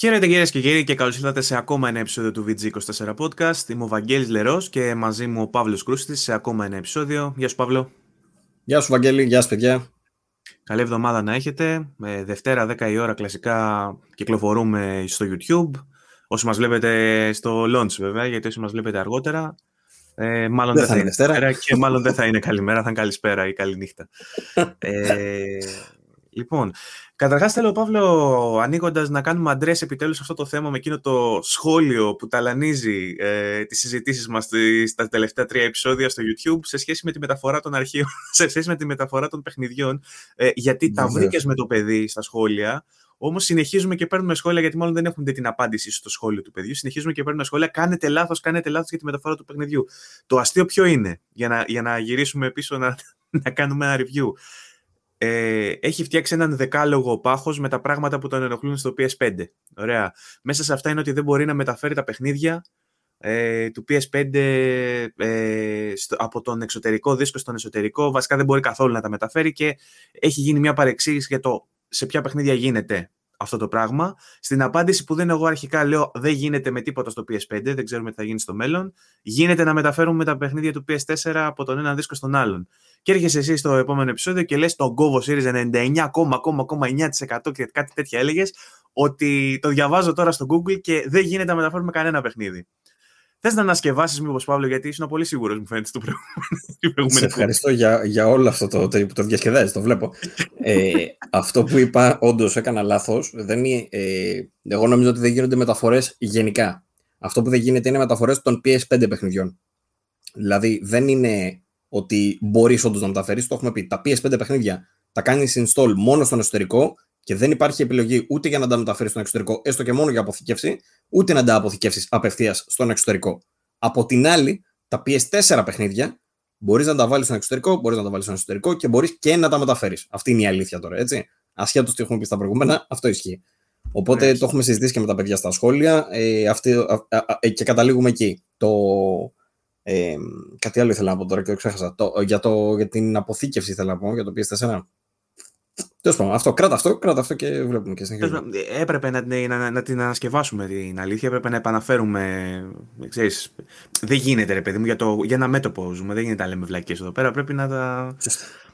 Χαίρετε κυρίες και κύριοι και καλώς ήρθατε σε ακόμα ένα επεισόδιο του VG24 Podcast. Είμαι ο Βαγγέλης Λερός και μαζί μου ο Παύλος Κρούστης σε ακόμα ένα επεισόδιο. Γεια σου, Παύλο. Γεια σου, Βαγγέλη. Γεια σου, παιδιά. Καλή εβδομάδα να έχετε. Ε, Δευτέρα, 10 η ώρα, κλασικά κυκλοφορούμε στο YouTube. Όσοι μας βλέπετε στο launch, βέβαια, γιατί όσοι μας βλέπετε αργότερα, ε, μάλλον δεν, δεν θα είναι Δευτέρα και μάλλον δεν θα είναι καλημέρα, θα είναι καλησπέρα ή καληνύχτα. ε, Λοιπόν, καταρχάς θέλω, Παύλο, ανοίγοντας να κάνουμε αντρές επιτέλους αυτό το θέμα με εκείνο το σχόλιο που ταλανίζει ε, τις συζητήσεις μας στα τελευταία τρία επεισόδια στο YouTube σε σχέση με τη μεταφορά των αρχείων, σε σχέση με τη μεταφορά των παιχνιδιών. Ε, γιατί τα βρήκες με το παιδί στα σχόλια. Όμως συνεχίζουμε και παίρνουμε σχόλια, γιατί μάλλον δεν έχουν την απάντηση στο σχόλιο του παιδιού. Συνεχίζουμε και παίρνουμε σχόλια. Κάνετε λάθος, κάνετε λάθος για τη μεταφορά του παιχνιδιού. Το αστείο ποιο είναι, για να, για να γυρίσουμε πίσω να, να κάνουμε ένα review ε, έχει φτιάξει έναν δεκάλογο πάχος με τα πράγματα που τον ενοχλούν στο PS5. Ωραία. Μέσα σε αυτά είναι ότι δεν μπορεί να μεταφέρει τα παιχνίδια ε, του PS5 ε, στο, από τον εξωτερικό δίσκο στον εσωτερικό. Βασικά δεν μπορεί καθόλου να τα μεταφέρει και έχει γίνει μια παρεξήγηση για το σε ποια παιχνίδια γίνεται αυτό το πράγμα. Στην απάντηση που δεν εγώ αρχικά λέω δεν γίνεται με τίποτα στο PS5, δεν ξέρουμε τι θα γίνει στο μέλλον. Γίνεται να μεταφέρουμε τα παιχνίδια του PS4 από τον ένα δίσκο στον άλλον. Και έρχεσαι εσύ στο επόμενο επεισόδιο και λες το Govo Series 99,9% και κάτι τέτοια έλεγες ότι το διαβάζω τώρα στο Google και δεν γίνεται να μεταφέρουμε κανένα παιχνίδι. Θες να ανασκευάσεις, μήπως Παύλο, γιατί ήσουν πολύ σίγουρος, μου φαίνεται, στο προηγούμενο. Σε ευχαριστώ για, για όλο αυτό το, το, το διασκεδάζει, το βλέπω. ε, αυτό που είπα, όντως έκανα λάθος. Ε, εγώ νομίζω ότι δεν γίνονται μεταφορές γενικά. Αυτό που δεν γίνεται είναι μεταφορές των PS5 παιχνιδιών. Δηλαδή, δεν είναι ότι μπορείς όντως να μεταφέρεις. Το έχουμε πει. Τα PS5 παιχνίδια τα κάνεις install μόνο στον εσωτερικό και δεν υπάρχει επιλογή ούτε για να τα μεταφέρεις στον εξωτερικό, έστω και μόνο για αποθηκεύση, ούτε να τα αποθηκεύσεις απευθείας στον εξωτερικό. Από την άλλη, τα PS4 παιχνίδια μπορείς να τα βάλεις στον εξωτερικό, μπορείς να τα βάλεις στον εσωτερικό και μπορείς και να τα μεταφέρεις. Αυτή είναι η αλήθεια τώρα, έτσι. Ασχέτως τι έχουμε πει στα προηγούμενα, αυτό ισχύει. Οπότε το έχουμε συζητήσει και με τα παιδιά στα σχόλια ε, αυτή, α, α, α, και καταλήγουμε εκεί. Το, ε, κάτι άλλο ήθελα να πω τώρα και το ξέχασα. Το, για, το, για την αποθήκευση ήθελα να πω για το PS4. Τέλος πάντων, αυτό, κράτα αυτό, κράτα αυτό και βλέπουμε και συνεχίζουμε. Έπρεπε να, να, να, την ανασκευάσουμε την αλήθεια, έπρεπε να επαναφέρουμε. Ξέρεις, δεν γίνεται, ρε παιδί μου, για, το, για ένα μέτωπο ζούμε. Δεν γίνεται να λέμε βλακίες εδώ πέρα. Πρέπει να τα.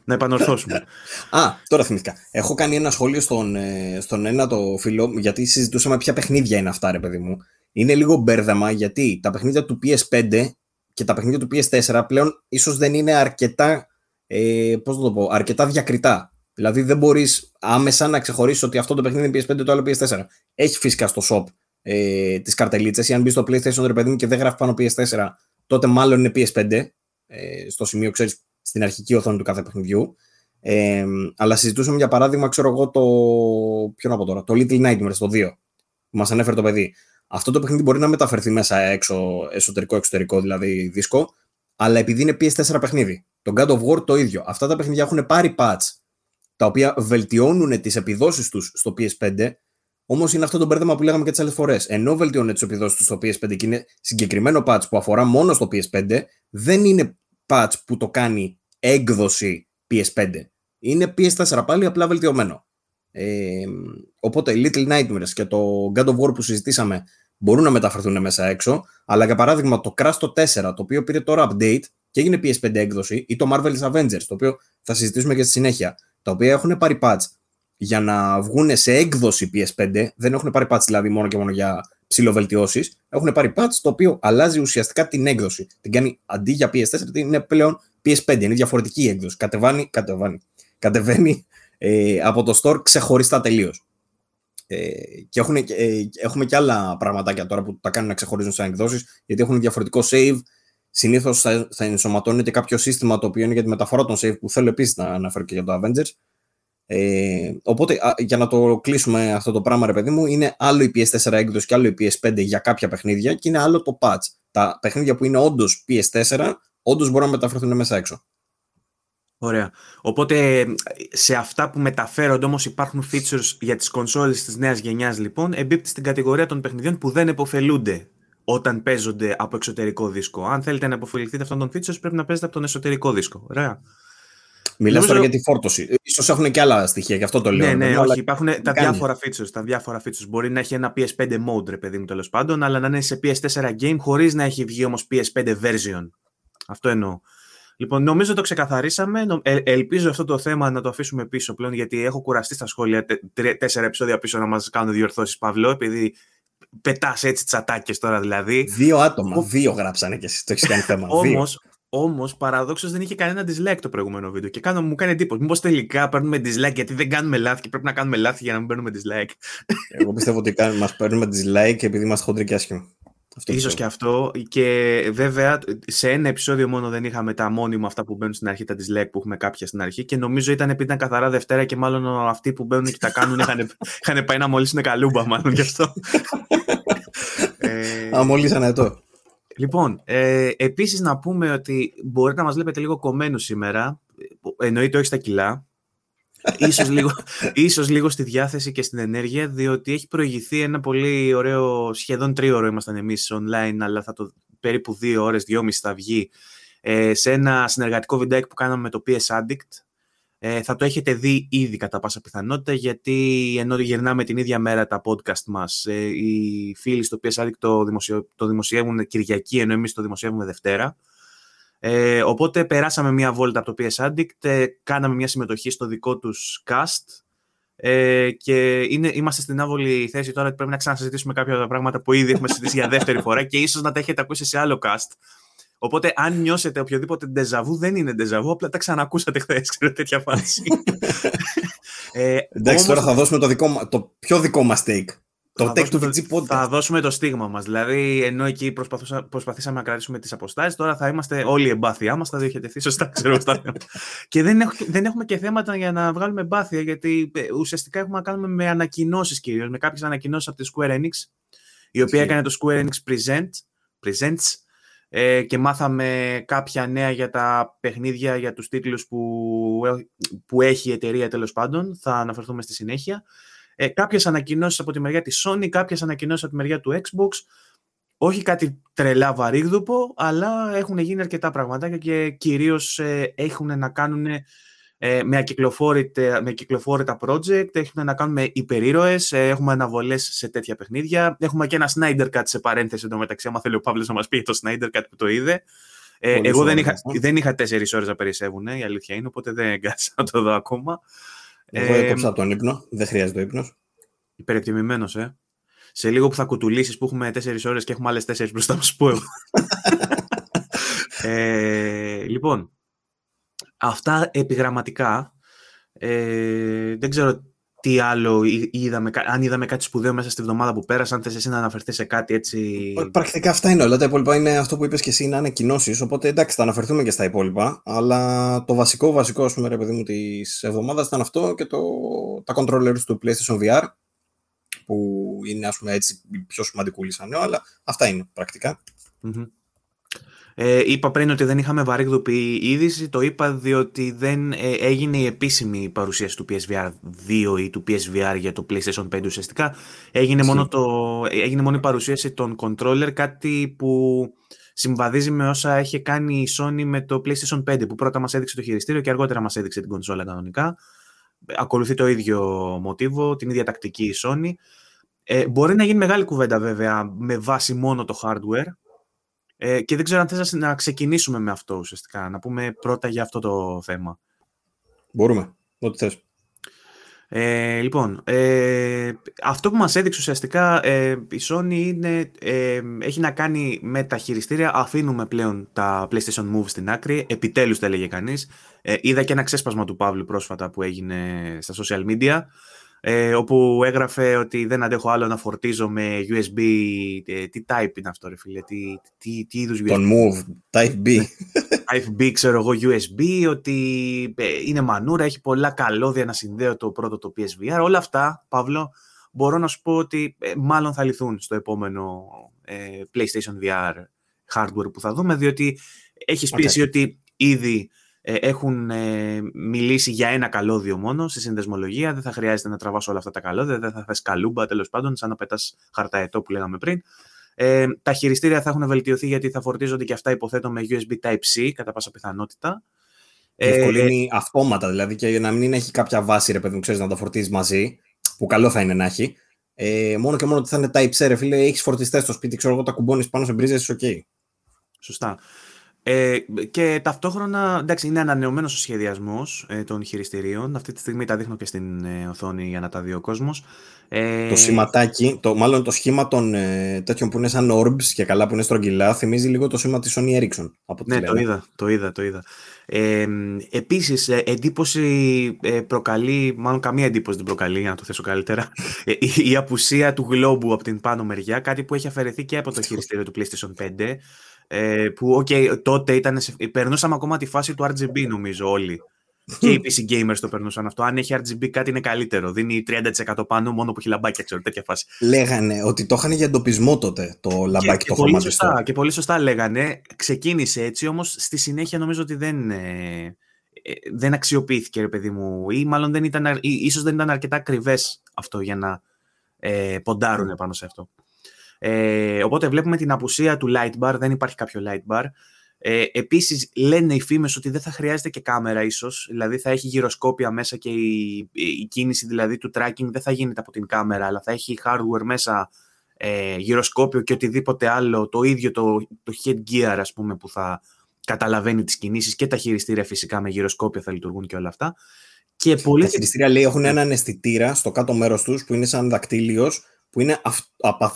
να επανορθώσουμε. Α, τώρα θυμήθηκα. Έχω κάνει ένα σχόλιο στον, ε, στον ένα το φίλο, γιατί συζητούσαμε ποια παιχνίδια είναι αυτά, ρε παιδί μου. Είναι λίγο μπέρδεμα γιατί τα παιχνίδια του PS5 και τα παιχνίδια του PS4 πλέον ίσως δεν είναι αρκετά, ε, πώς το πω, αρκετά διακριτά. Δηλαδή δεν μπορείς άμεσα να ξεχωρίσεις ότι αυτό το παιχνίδι είναι PS5 το άλλο PS4. Έχει φυσικά στο shop ε, τις καρτελίτσες. Ή αν μπεις στο PlayStation ρε παιδί μου και δεν γράφεις πάνω PS4, τότε μάλλον είναι PS5. Ε, στο σημείο, ξέρεις, στην αρχική οθόνη του κάθε παιχνιδιού. Ε, αλλά συζητούσαμε για παράδειγμα, ξέρω εγώ, το. Ποιο να πω τώρα, το Little Nightmares, το 2, που μας ανέφερε το παιδί. Αυτό το παιχνίδι μπορεί να μεταφερθεί μέσα έξω, εσωτερικό-εξωτερικό, δηλαδή δίσκο, αλλά επειδή είναι PS4 παιχνίδι. Το God of War το ίδιο. Αυτά τα παιχνίδια έχουν πάρει patch τα οποία βελτιώνουν τις επιδόσεις τους στο PS5, όμως είναι αυτό το μπέρδεμα που λέγαμε και τις άλλες φορές. Ενώ βελτιώνουν τις επιδόσεις τους στο PS5 και είναι συγκεκριμένο patch που αφορά μόνο στο PS5, δεν είναι patch που το κάνει έκδοση PS5. Είναι PS4 πάλι απλά βελτιωμένο. Ε, οπότε Little Nightmares και το God of War που συζητήσαμε μπορούν να μεταφερθούν μέσα έξω, αλλά για παράδειγμα το Crash το 4, το οποίο πήρε τώρα update και έγινε PS5 έκδοση, ή το Marvel's Avengers, το οποίο θα συζητήσουμε και στη συνέχεια, τα οποία έχουν πάρει patch για να βγουν σε έκδοση PS5, δεν έχουν πάρει patch δηλαδή μόνο και μόνο για ψηλοβελτιώσεις, έχουν πάρει patch το οποίο αλλάζει ουσιαστικά την έκδοση. Την κάνει αντί για PS4, είναι πλέον PS5, είναι διαφορετική η έκδοση. Κατεβάνει, κατεβάνει, κατεβαίνει ε, από το store ξεχωριστά τελείως. Ε, και έχουν, ε, έχουμε και άλλα πραγματάκια τώρα που τα κάνουν να ξεχωρίζουν σαν εκδόσεις, γιατί έχουν διαφορετικό save. Συνήθως θα, θα ενσωματώνεται κάποιο σύστημα το οποίο είναι για τη μεταφορά των save, που θέλω επίσης να αναφέρω και για το Avengers. Ε, οπότε, για να το κλείσουμε αυτό το πράγμα, ρε παιδί μου, είναι άλλο η PS4 έκδοση και άλλο η PS5 για κάποια παιχνίδια και είναι άλλο το patch. Τα παιχνίδια που είναι όντως PS4, όντως μπορούν να μεταφερθούν μέσα έξω. Ωραία. Οπότε σε αυτά που μεταφέρονται όμως υπάρχουν features για τις κονσόλες της νέας γενιάς λοιπόν εμπίπτει στην κατηγορία των παιχνιδιών που δεν επωφελούνται όταν παίζονται από εξωτερικό δίσκο. Αν θέλετε να αποφεληθείτε αυτών των features πρέπει να παίζετε από τον εσωτερικό δίσκο. Ωραία. Μιλάς Νομίζω... τώρα για τη φόρτωση. Ίσως έχουν και άλλα στοιχεία, γι' αυτό το λέω. Ναι, ναι, όχι. Υπάρχουν τα διάφορα features, τα διάφορα features. Μπορεί να έχει ένα PS5 mode, ρε παιδί μου, τέλος πάντων, αλλά να είναι σε PS4 game χωρίς να έχει βγει όμως PS5 version. Αυτό εννοώ. Λοιπόν, νομίζω το ξεκαθαρίσαμε. Ε, ελπίζω αυτό το θέμα να το αφήσουμε πίσω πλέον, γιατί έχω κουραστεί στα σχόλια τέσσερα επεισόδια πίσω να μας κάνουν διορθώσεις, Παύλο, επειδή πετάς έτσι τσατάκες τώρα δηλαδή. Δύο άτομα, δύο γράψανε και εσύ το έχεις κάνει θέμα. Όμως, Όμως, παραδόξως δεν είχε κανένα dislike το προηγούμενο βίντεο. Και κάνω, μου κάνει εντύπωση. Μήπως τελικά παίρνουμε dislike γιατί δεν κάνουμε λάθη και πρέπει να κάνουμε λάθη για να μην παίρνουμε dislike. Εγώ πιστεύω ότι μας παίρνουμε dislike επειδή είμαστε χοντροί και άσχημοι. Ίσως και αυτό. Και βέβαια σε ένα επεισόδιο μόνο δεν είχαμε τα μόνιμα αυτά που μπαίνουν στην αρχή, τα dislike που έχουμε κάποια στην αρχή. Και νομίζω ήταν επειδή ήταν καθαρά Δευτέρα και μάλλον αυτοί που μπαίνουν και τα κάνουν είχαν, είχαν πάει να μολύσουν καλούμπα, μάλλον γι' αυτό. ε... Α, μολύσανε το. Λοιπόν, ε, επίσης να πούμε ότι μπορείτε να μας βλέπετε λίγο κομμένους σήμερα, εννοείται όχι στα κιλά, ίσως, λίγο, ίσως λίγο στη διάθεση και στην ενέργεια, διότι έχει προηγηθεί ένα πολύ ωραίο, σχεδόν τρίωρο ήμασταν εμείς online, αλλά θα το περίπου δύο ώρες, δυόμιση θα βγει, ε, σε ένα συνεργατικό βιντεάκι που κάναμε με το PS Addict, ε, θα το έχετε δει ήδη κατά πάσα πιθανότητα, γιατί ενώ γυρνάμε την ίδια μέρα τα podcast μας, ε, οι φίλοι στο PS το, δημοσιο, το δημοσιεύουν Κυριακή, ενώ εμείς το δημοσιεύουμε Δευτέρα. Ε, οπότε περάσαμε μια βόλτα από το PS Addict, ε, κάναμε μια συμμετοχή στο δικό τους cast ε, και είναι, είμαστε στην άβολη θέση τώρα ότι πρέπει να ξανασυζητήσουμε κάποια από τα πράγματα που ήδη έχουμε συζητήσει για δεύτερη φορά και ίσως να τα έχετε ακούσει σε άλλο cast. Οπότε, αν νιώσετε οποιοδήποτε ντεζαβού, δεν είναι ντεζαβού, απλά τα ξανακούσατε χθες. Ξέρω τέτοια φάση. ε, Εντάξει, τώρα θα δώσουμε το, δικό, το πιο δικό μας take. Το take του VG Podcast. Θα δώσουμε το στίγμα μας. Δηλαδή, ενώ εκεί προσπαθήσαμε να κρατήσουμε τις αποστάσεις, τώρα θα είμαστε όλοι εμπάθειά μας, θα διοχετευτεί σωστά, ξέρω Και δεν, δεν έχουμε και θέματα για να βγάλουμε εμπάθεια, γιατί ε, ουσιαστικά έχουμε να κάνουμε με ανακοινώσεις κυρίως, με κάποιες ανακοινώσεις από τη Square Enix, η οποία έκανε το Square Enix Present, Presents, ε, και μάθαμε κάποια νέα για τα παιχνίδια, για τους τίτλους που, που έχει η εταιρεία τέλος πάντων. Θα αναφερθούμε στη συνέχεια. Ε, κάποιες ανακοινώσεις από τη μεριά της Sony, κάποιες ανακοινώσεις από τη μεριά του Xbox. Όχι κάτι τρελά βαρύγδουπο, αλλά έχουν γίνει αρκετά πραγματάκια και κυρίως ε, έχουν να κάνουν ε, με, ακυκλοφόρητα, με κυκλοφόρητα project, έχουμε να κάνουμε υπερήρωες, ε, έχουμε αναβολές σε τέτοια παιχνίδια. Έχουμε και ένα Snyder Cut σε παρένθεση εντωμεταξύ, άμα θέλει ο Παύλος να μας πει το Snyder Cut που το είδε. Ε, εγώ δεν είχα, δεν είχα τέσσερις ώρες να περισσεύουν, η αλήθεια είναι, οπότε δεν κάτσα να το δω ακόμα. Εγώ ε, έκοψα τον ύπνο, δεν χρειάζεται ο ύπνος. Υπερεκτιμημένος, ε. Σε λίγο που θα κουτουλήσεις που έχουμε τέσσερις ώρες και έχουμε άλλες τέσσερις μπροστά μας που ε, λοιπόν, Αυτά επιγραμματικά. Ε, δεν ξέρω τι άλλο είδαμε, αν είδαμε κάτι σπουδαίο μέσα στη βδομάδα που πέρασε, αν θες εσύ να αναφερθείς σε κάτι έτσι... Πρακτικά αυτά είναι όλα, τα υπόλοιπα. Είναι αυτό που είπες και εσύ, είναι ανακοινώσεις. οπότε εντάξει θα αναφερθούμε και στα υπόλοιπα, αλλά το βασικό, βασικό ας πούμε ρε παιδί μου της εβδομάδας ήταν αυτό και το, τα controllers του PlayStation VR, που είναι ας πούμε έτσι πιο σημαντικό σαν αλλά αυτά είναι ε, είπα πριν ότι δεν είχαμε βαρύγδουπη είδηση. Το είπα διότι δεν ε, έγινε η επίσημη παρουσίαση του PSVR 2 ή του PSVR για το PlayStation 5 ουσιαστικά. Έγινε, μόνο, το, έγινε μόνο η παρουσίαση των controller, κάτι που συμβαδίζει με όσα έχει κάνει η Sony με το PlayStation 5 που πρώτα μας έδειξε το χειριστήριο και αργότερα μας έδειξε την κονσόλα κανονικά. Ακολουθεί το ίδιο μοτίβο, την ίδια τακτική η Sony. Ε, μπορεί να γίνει μεγάλη κουβέντα βέβαια με βάση μόνο το hardware, ε, και δεν ξέρω αν θες να ξεκινήσουμε με αυτό ουσιαστικά, να πούμε πρώτα για αυτό το θέμα. Μπορούμε, ό,τι θες. Ε, λοιπόν, ε, αυτό που μας έδειξε ουσιαστικά ε, η Sony είναι, ε, έχει να κάνει με τα χειριστήρια. Αφήνουμε πλέον τα PlayStation Move στην άκρη. Επιτέλους τα έλεγε κανείς. Ε, είδα και ένα ξέσπασμα του Παύλου πρόσφατα που έγινε στα social media ε, όπου έγραφε ότι δεν αντέχω άλλο να φορτίζω με USB. Ε, τι type είναι αυτό, ρε φίλε, τι, τι, τι είδους USB. Τον Move, Type B. Type B, ξέρω εγώ, USB, ότι ε, είναι μανούρα, έχει πολλά καλώδια να συνδέω το πρώτο το PSVR. Όλα αυτά, Παύλο, μπορώ να σου πω ότι ε, μάλλον θα λυθούν στο επόμενο PlayStation VR hardware που θα δούμε, διότι έχεις okay. ότι ήδη ε, έχουν ε, μιλήσει για ένα καλώδιο μόνο στη συνδεσμολογία. Δεν θα χρειάζεται να τραβάς όλα αυτά τα καλώδια, δεν θα θες καλούμπα τέλος πάντων, σαν να πετάς χαρταετό που λέγαμε πριν. Ε, τα χειριστήρια θα έχουν βελτιωθεί γιατί θα φορτίζονται και αυτά υποθέτω με USB Type-C κατά πάσα πιθανότητα. Και ε, ευκολύνει αυτόματα, δηλαδή και να μην έχει κάποια βάση, ρε παιδί μου, ξέρεις να τα φορτίζεις μαζί, που καλό θα είναι να έχει. Ε, μόνο και μόνο ότι θα είναι Type-C, ρε φίλε, έχεις φορτιστές στο σπίτι, ξέρω εγώ, τα κουμπώνεις πάνω σε μπρίζες, είσαι OK. Σωστά. Ε, και ταυτόχρονα, εντάξει, είναι ανανεωμένος ο σχεδιασμός ε, των χειριστηρίων. Αυτή τη στιγμή τα δείχνω και στην ε, οθόνη για να τα δει ο κόσμος. Ε, το σηματάκι, το, μάλλον το σχήμα των ε, τέτοιων που είναι σαν orbs και καλά που είναι στρογγυλά, θυμίζει λίγο το σήμα της Sony Ericsson. Από ναι, το είδα, το είδα, το είδα. Ε, επίσης, εντύπωση προκαλεί, μάλλον καμία εντύπωση δεν προκαλεί, για να το θέσω καλύτερα, η, η απουσία του γλόμπου από την πάνω μεριά, κάτι που έχει αφαιρεθεί και από το χειριστήριο του PlayStation 5. Ε, που okay, τότε ήταν, περνούσαμε ακόμα τη φάση του RGB νομίζω όλοι. και οι PC gamers το περνούσαν αυτό. Αν έχει RGB κάτι είναι καλύτερο. Δίνει 30% πάνω μόνο που έχει λαμπάκια, ξέρω, τέτοια φάση. Λέγανε ότι το είχαν για εντοπισμό τότε το λαμπάκι και, το πολύ σωστά, Και πολύ σωστά λέγανε. Ξεκίνησε έτσι, όμως στη συνέχεια νομίζω ότι δεν, ε, ε, δεν αξιοποιήθηκε, ρε παιδί μου. Ή μάλλον δεν ήταν, ή, ίσως δεν ήταν αρκετά ακριβές αυτό για να ε, ποντάρουν πάνω σε αυτό. Ε, οπότε βλέπουμε την απουσία του light bar, δεν υπάρχει κάποιο light bar. Ε, επίσης λένε οι φήμες ότι δεν θα χρειάζεται και κάμερα ίσως, δηλαδή θα έχει γυροσκόπια μέσα και η, η κίνηση δηλαδή του tracking δεν θα γίνεται από την κάμερα, αλλά θα έχει hardware μέσα ε, γυροσκόπιο και οτιδήποτε άλλο, το ίδιο το, το headgear ας πούμε που θα καταλαβαίνει τις κινήσεις και τα χειριστήρια φυσικά με γυροσκόπια θα λειτουργούν και όλα αυτά. Και πολύ... Τα χειριστήρια λέει έχουν έναν αισθητήρα στο κάτω μέρος τους που είναι σαν δακτύλιος που είναι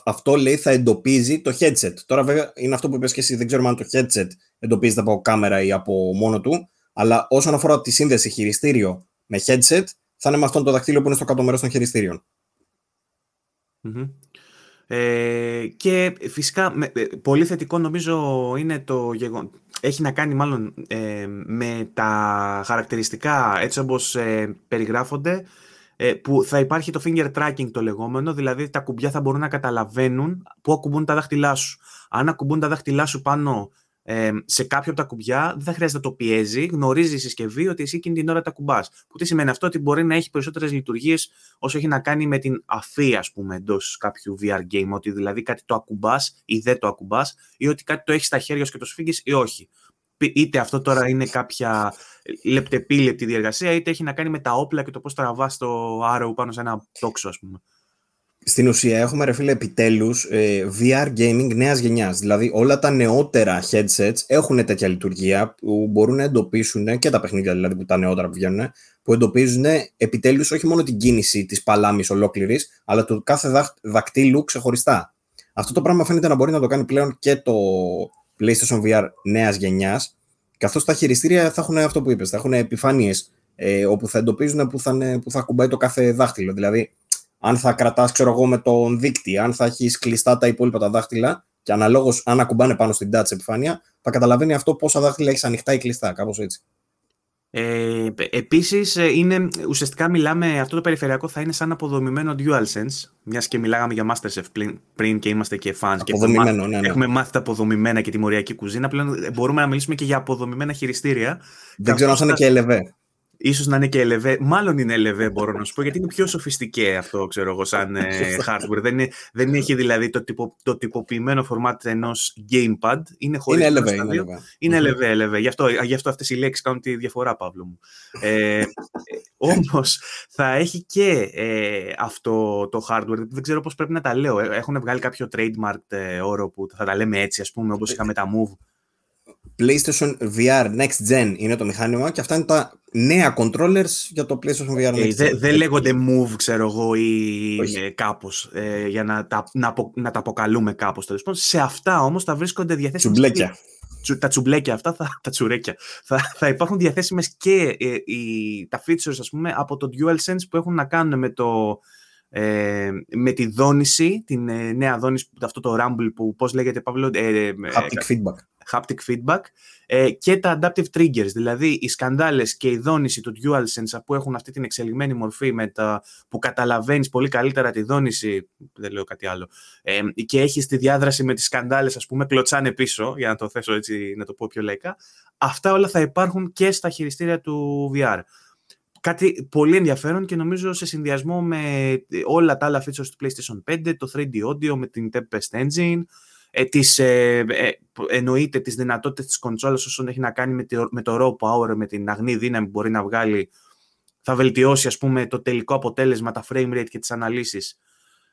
αυτό λέει θα εντοπίζει το headset. Τώρα βέβαια είναι αυτό που είπες και εσύ, δεν ξέρουμε αν το headset εντοπίζεται από κάμερα ή από μόνο του, αλλά όσον αφορά τη σύνδεση χειριστήριο με headset, θα είναι με αυτόν το δακτύλιο που είναι στο κάτω μέρος των χειριστηριων Ε, και φυσικά με, ε, πολύ θετικό νομίζω είναι το γεγονός έχει να κάνει μάλλον ε, με τα χαρακτηριστικά έτσι όπως ε, περιγράφονται. ε, που θα υπάρχει το finger tracking το λεγόμενο, δηλαδή τα κουμπιά θα μπορούν να καταλαβαίνουν πού ακουμπούν τα δάχτυλά σου. Αν ακουμπούν τα δάχτυλά σου πάνω ε, σε κάποιο από τα κουμπιά, δεν θα χρειάζεται να το πιέζει, γνωρίζει η συσκευή ότι εσύ εκείνη την ώρα τα κουμπάς. Που τι σημαίνει αυτό, ότι μπορεί να έχει περισσότερες λειτουργίες όσο έχει να κάνει με την αφή, ας πούμε, εντός κάποιου VR game. Ότι δηλαδή κάτι το ακουμπάς ή δεν το ακουμπάς, ή ότι κάτι το έχεις στα χέρια σου και το σφίγγεις ή όχι είτε αυτό τώρα είναι κάποια λεπτεπίλεπτη διεργασία, είτε έχει να κάνει με τα όπλα και το πώς τραβάς το Arrow πάνω σε ένα τόξο, ας πούμε. Στην ουσία έχουμε ρε φίλε επιτέλους ε, VR gaming νέας γενιάς. Δηλαδή όλα τα νεότερα headsets έχουν τέτοια λειτουργία που μπορούν να εντοπίσουν και τα παιχνίδια δηλαδή που τα νεότερα που βγαίνουν που εντοπίζουν επιτέλους όχι μόνο την κίνηση της παλάμης ολόκληρης αλλά του κάθε δακτύλου ξεχωριστά. Αυτό το πράγμα φαίνεται να μπορεί να το κάνει πλέον και το PlayStation VR νέας γενιάς, καθώς τα χειριστήρια θα έχουν αυτό που είπες, θα έχουν επιφάνειες ε, όπου θα εντοπίζουν που θα, που θα κουμπάει το κάθε δάχτυλο. Δηλαδή, αν θα κρατάς, ξέρω εγώ, με τον δείκτη, αν θα έχεις κλειστά τα υπόλοιπα τα δάχτυλα και αναλόγως αν ακουμπάνε πάνω στην touch επιφάνεια, θα καταλαβαίνει αυτό πόσα δάχτυλα έχεις ανοιχτά ή κλειστά, κάπως έτσι. Ε, επίσης, ε, είναι, ουσιαστικά μιλάμε, αυτό το περιφερειακό θα είναι σαν αποδομημένο DualSense, μιας και μιλάγαμε για Masterchef πριν, πριν και είμαστε και fans και έχουμε, ναι, ναι. έχουμε μάθει τα αποδομημένα και τη μοριακή κουζίνα, πλέον μπορούμε να μιλήσουμε και για αποδομημένα χειριστήρια. Δεν ξέρω αν θα είναι και LV ίσως να είναι και LV, μάλλον είναι LV μπορώ να σου πω, γιατί είναι πιο σοφιστικέ αυτό, ξέρω εγώ, σαν ε, hardware. δεν, είναι, δεν έχει δηλαδή το, τυπο, το τυποποιημένο format ενός gamepad, είναι χωρίς είναι LV, είναι LV. Είναι LV, LV. Γι' αυτό, γι αυτό αυτές οι λέξεις κάνουν τη διαφορά, Παύλο μου. ε, όμως, θα έχει και ε, αυτό το hardware, δεν ξέρω πώς πρέπει να τα λέω. Ε, έχουν βγάλει κάποιο trademark ε, όρο που θα τα λέμε έτσι, ας πούμε, όπως είχαμε τα Move. PlayStation VR Next Gen είναι το μηχάνημα και αυτά είναι τα νέα controllers για το PlayStation VR Next Gen. Δεν δε λέγονται Move, ξέρω εγώ, ή ε, κάπως, ε, για να τα, να, να τα αποκαλούμε κάπως. Τέλος. Σε αυτά όμως θα βρίσκονται διαθέσιμες... Τσουμπλέκια. Τα τσουμπλέκια αυτά, θα, τα τσουρέκια. Θα, θα υπάρχουν διαθέσιμες και ε, οι, τα features, ας πούμε, από το DualSense που έχουν να κάνουν με το... Ε, με τη δόνηση, την ε, νέα δόνηση, αυτό το Rumble που πώς λέγεται Παύλο... Ε, Haptic feedback haptic feedback ε, και τα adaptive triggers, δηλαδή οι σκανδάλες και η δόνηση του DualSense που έχουν αυτή την εξελιγμένη μορφή με τα, που καταλαβαίνεις πολύ καλύτερα τη δόνηση, δεν λέω κάτι άλλο, ε, και έχεις τη διάδραση με τις σκανδάλες, ας πούμε, κλωτσάνε πίσω, για να το θέσω έτσι, να το πω πιο λαϊκά, αυτά όλα θα υπάρχουν και στα χειριστήρια του VR. Κάτι πολύ ενδιαφέρον και νομίζω σε συνδυασμό με όλα τα άλλα features του PlayStation 5, το 3D Audio με την Tempest Engine, ε, τις, ε, ε, εννοείται τις δυνατότητες της κονσόλας όσον έχει να κάνει με, με το raw power, με την αγνή δύναμη που μπορεί να βγάλει, θα βελτιώσει ας πούμε το τελικό αποτέλεσμα, τα frame rate και τις αναλύσεις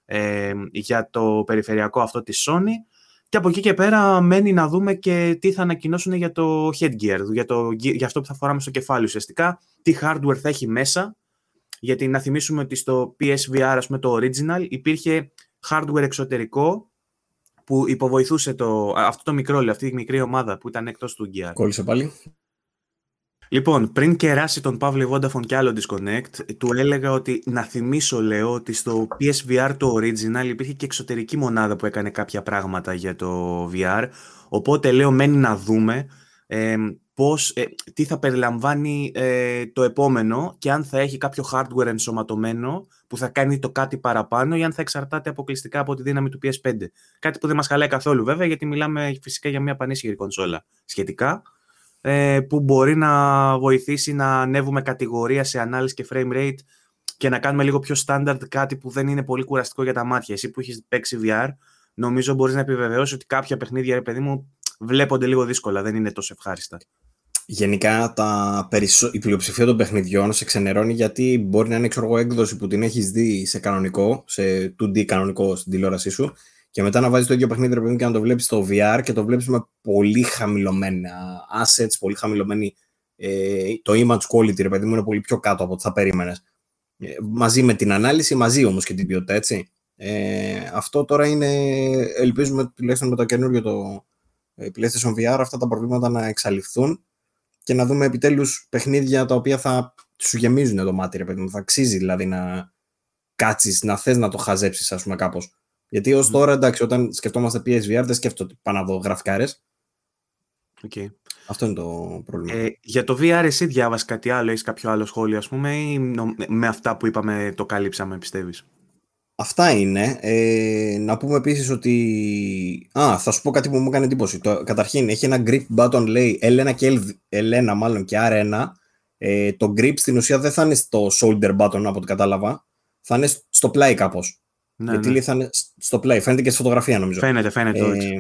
ε, για το περιφερειακό αυτό της Sony. Και από εκεί και πέρα μένει να δούμε και τι θα ανακοινώσουν για το headgear, για, το, για αυτό που θα φοράμε στο κεφάλι ουσιαστικά, τι hardware θα έχει μέσα, γιατί να θυμίσουμε ότι στο PSVR, ας πούμε, το original, υπήρχε hardware εξωτερικό που υποβοηθούσε το, αυτό το μικρό, αυτή η μικρή ομάδα που ήταν εκτός του gear. Κόλλησε πάλι. Λοιπόν, πριν κεράσει τον Παύλο Vodafone και άλλο disconnect, του έλεγα ότι να θυμίσω, λέω, ότι στο PSVR το original υπήρχε και εξωτερική μονάδα που έκανε κάποια πράγματα για το VR. Οπότε, λέω, μένει να δούμε ε, πώς, ε, τι θα περιλαμβάνει ε, το επόμενο και αν θα έχει κάποιο hardware ενσωματωμένο που θα κάνει το κάτι παραπάνω ή αν θα εξαρτάται αποκλειστικά από τη δύναμη του PS5. Κάτι που δεν μας χαλάει καθόλου βέβαια γιατί μιλάμε φυσικά για μια πανίσχυρη κονσόλα σχετικά ε, που μπορεί να βοηθήσει να ανέβουμε κατηγορία σε ανάλυση και frame rate και να κάνουμε λίγο πιο standard κάτι που δεν είναι πολύ κουραστικό για τα μάτια. Εσύ που έχεις παίξει VR, νομίζω μπορείς να επιβεβαιώσεις ότι κάποια παιχνίδια, ρε παιδί μου, βλέπονται λίγο δύσκολα, δεν είναι τόσο ευχάριστα. Γενικά τα περισσο... η πλειοψηφία των παιχνιδιών σε ξενερώνει γιατί μπορεί να είναι ξέρω, έκδοση που την έχεις δει σε κανονικό, σε 2D κανονικό στην τηλεόρασή σου και μετά να βάζεις το ίδιο παιχνίδι ρε και να το βλέπεις στο VR και το βλέπεις με πολύ χαμηλωμένα assets, πολύ χαμηλωμένη. Ε, το image quality, ρε παιδί μου, είναι πολύ πιο κάτω από ό,τι θα περίμενες. Ε, μαζί με την ανάλυση, μαζί όμως και την ποιότητα, έτσι. Ε, αυτό τώρα είναι, ελπίζουμε τουλάχιστον με το καινούριο το ε, PlayStation VR, αυτά τα προβλήματα να εξαλειφθούν και να δούμε επιτέλους παιχνίδια τα οποία θα σου γεμίζουν το μάτι, ρε παιδί μου. Θα αξίζει δηλαδή να κάτσεις, να θες να το χαζέψεις, ας πούμε, κάπως. Γιατί ως τώρα, εντάξει, όταν σκεφτόμαστε PSVR, δεν σκέφτομαι ότι πάω να δω γραφικάρες. Okay. Αυτό είναι το πρόβλημα. Ε, για το VR, εσύ διάβασες κάτι άλλο, έχεις κάποιο άλλο σχόλιο, ας πούμε, ή με αυτά που είπαμε το καλύψαμε, πιστεύεις; Αυτά είναι. Ε, να πούμε επίσης ότι. Α, θα σου πω κάτι που μου έκανε εντύπωση. Το, καταρχήν, έχει ένα grip button, λέει L1 και L, μάλλον και R1. Ε, το grip στην ουσία δεν θα είναι στο shoulder button από ό,τι κατάλαβα. Θα είναι στο πλάι κάπως. Ναι, γιατί ναι. θα είναι στο play. Φαίνεται και στη φωτογραφία νομίζω. Φαίνεται, φαίνεται. Ε,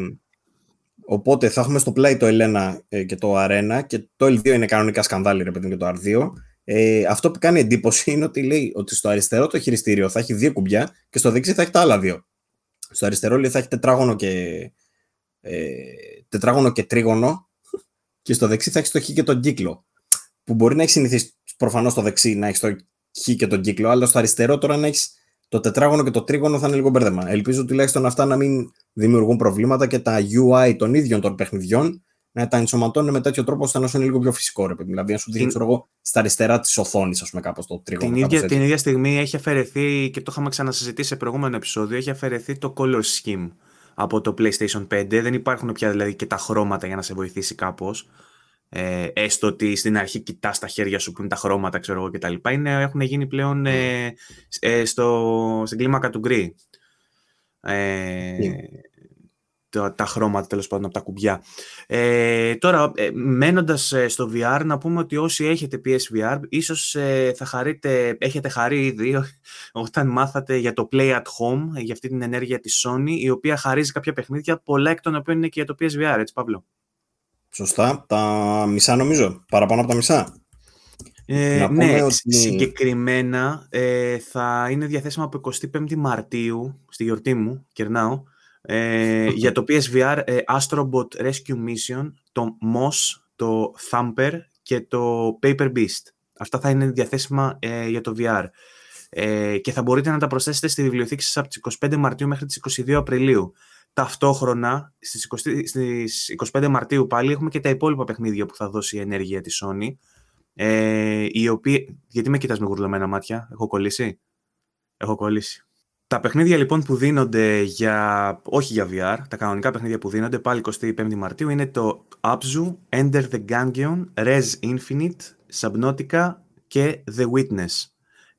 οπότε θα έχουμε στο play το L1 ε, και το R1 και το L2 είναι κανονικά σκανδάλι ρε παιδί και το R2. Ε, αυτό που κάνει εντύπωση είναι ότι λέει ότι στο αριστερό το χειριστήριο θα έχει δύο κουμπιά και στο δεξί θα έχει τα άλλα δύο. Στο αριστερό λέει θα έχει τετράγωνο και, ε, τετράγωνο και τρίγωνο και στο δεξί θα έχει το χ και τον κύκλο. Που μπορεί να έχει συνηθίσει προφανώς στο δεξί να έχει το χ και τον κύκλο, αλλά στο αριστερό τώρα να έχεις το τετράγωνο και το τρίγωνο θα είναι λίγο μπέρδεμα. Ελπίζω τουλάχιστον αυτά να μην δημιουργούν προβλήματα και τα UI των ίδιων των παιχνιδιών να τα ενσωματώνουν με τέτοιο τρόπο ώστε να σου είναι λίγο πιο φυσικό. Ρε, δηλαδή, να σου δίνει την... εγώ, στα αριστερά της οθόνης, ας πούμε, κάπως το τρίγωνο. Την ίδια, την ίδια στιγμή έχει αφαιρεθεί, και το είχαμε ξανασυζητήσει σε προηγούμενο επεισόδιο, έχει αφαιρεθεί το color scheme από το PlayStation 5. Δεν υπάρχουν πια δηλαδή και τα χρώματα για να σε βοηθήσει κάπως. Ε, έστω ότι στην αρχή κοιτάς τα χέρια σου που είναι τα χρώματα, ξέρω εγώ κτλ. Έχουν γίνει πλέον ε, ε, στο, στην κλίμακα του γκρι. Ε, ναι. τα, τα, χρώματα τέλος πάντων από τα κουμπιά. Ε, τώρα, ε, μένοντας ε, στο VR, να πούμε ότι όσοι έχετε PSVR, ίσως θα χαρείτε, έχετε χαρεί ήδη όταν μάθατε για το Play at Home, για αυτή την ενέργεια της Sony, η οποία χαρίζει κάποια παιχνίδια, πολλά εκ των οποίων είναι και για το PSVR, έτσι Παύλο; Σωστά. Τα μισά νομίζω. Παραπάνω από τα μισά. Ε, ναι, ότι... συγκεκριμένα ε, θα είναι διαθέσιμα από 25 Μαρτίου, στη γιορτή μου, κερνάω, ε, για το PSVR ε, Astrobot Rescue Mission, το MOS, το Thumper και το Paper Beast. Αυτά θα είναι διαθέσιμα ε, για το VR. Ε, και θα μπορείτε να τα προσθέσετε στη βιβλιοθήκη σας από τις 25 Μαρτίου μέχρι τις 22 Απριλίου. Ταυτόχρονα, στις, 20, στις 25 Μαρτίου πάλι, έχουμε και τα υπόλοιπα παιχνίδια που θα δώσει η ενέργεια της Sony. Ε, η οποία... Γιατί με κοιτάς με γουρλωμένα μάτια, έχω κολλήσει; Έχω κολλήσει. Τα παιχνίδια λοιπόν που δίνονται για, όχι για VR, τα κανονικά παιχνίδια που δίνονται πάλι 25 Μαρτίου είναι το Abzu, Ender the Gungeon, Res Infinite, Subnautica και The Witness.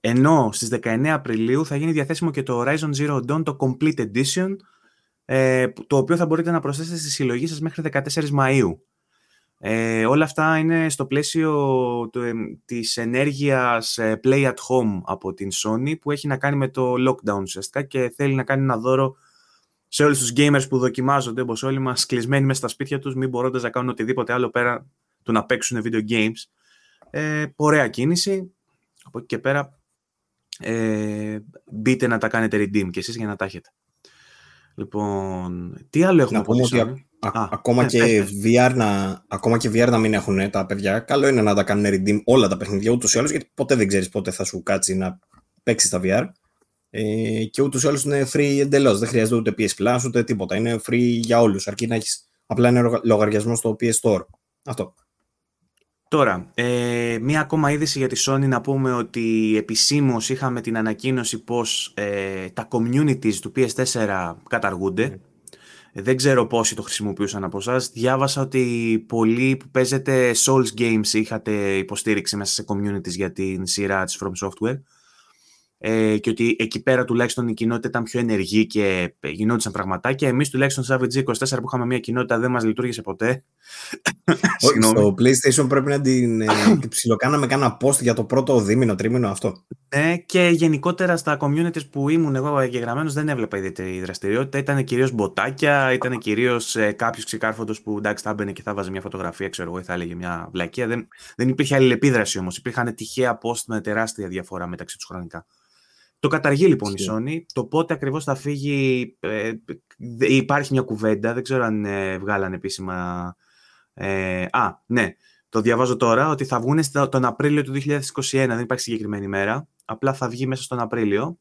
Ενώ στις 19 Απριλίου θα γίνει διαθέσιμο και το Horizon Zero Dawn, το Complete Edition, ε, το οποίο θα μπορείτε να προσθέσετε στη συλλογή σας μέχρι 14 Μαΐου. Ε, όλα αυτά είναι στο πλαίσιο του, ε, της ενέργειας ε, Play at Home από την Sony που έχει να κάνει με το lockdown ουσιαστικά και θέλει να κάνει ένα δώρο σε όλους τους gamers που δοκιμάζονται, όπως όλοι μας, κλεισμένοι μέσα στα σπίτια τους, μην μπορώντας να κάνουν οτιδήποτε άλλο πέρα του να παίξουν video games. Ε, ωραία κίνηση. Από εκεί και πέρα ε, μπείτε να τα κάνετε redeem και εσείς για να τα έχετε. Λοιπόν, τι άλλο έχουμε να πούμε ότι ακόμα, και VR να, ακόμα και VR να μην έχουν τα παιδιά, καλό είναι να τα κάνουν redeem όλα τα παιχνίδια ούτως ή άλλως, γιατί ποτέ δεν ξέρεις πότε θα σου κάτσει να παίξεις τα VR. Ε, και ούτως ή άλλως είναι free εντελώς, δεν χρειάζεται ούτε PS Plus ούτε τίποτα, είναι free για όλους, αρκεί να έχεις απλά ένα λογαριασμό στο PS Store. Αυτό. Τώρα, ε, μία ακόμα είδηση για τη Sony να πούμε ότι επισήμως είχαμε την ανακοίνωση πως ε, τα communities του PS4 καταργούνται. Ναι. Δεν ξέρω πόσοι το χρησιμοποιούσαν από εσάς. Διάβασα ότι πολλοί που παίζετε Souls Games είχατε υποστήριξη μέσα σε communities για την σειρά της From Software ε, και ότι εκεί πέρα τουλάχιστον η κοινότητα ήταν πιο ενεργή και γινόντουσαν πραγματάκια. Εμείς τουλάχιστον στο Savage 24 που είχαμε μια κοινότητα δεν μας λειτουργήσε ποτέ. στο PlayStation πρέπει να την, ε, την ψιλοκάναμε κάνα post για το πρώτο δίμηνο, τρίμηνο αυτό. Ναι, και γενικότερα στα communities που ήμουν εγώ εγγεγραμμένος δεν έβλεπα ιδιαίτερη δραστηριότητα. Ήταν κυρίως μποτάκια, ήταν κυρίως ε, κάποιο ξεκάρφωτο που εντάξει θα έμπαινε και θα βάζει μια φωτογραφία, ξέρω εγώ, ή θα έλεγε μια βλακία. Δεν, δεν υπήρχε αλληλεπίδραση όμως. Υπήρχαν τυχαία post με τεράστια διαφορά μεταξύ τους χρονικά. Το καταργεί λοιπόν η Sony. Το πότε ακριβώς θα φύγει ε, υπάρχει μια κουβέντα. Δεν ξέρω αν ε, βγάλανε επίσημα... Ε, α, ναι. Το διαβάζω τώρα ότι θα βγουν τον Απρίλιο του 2021. Δεν υπάρχει συγκεκριμένη μέρα. Απλά θα βγει μέσα στον Απρίλιο.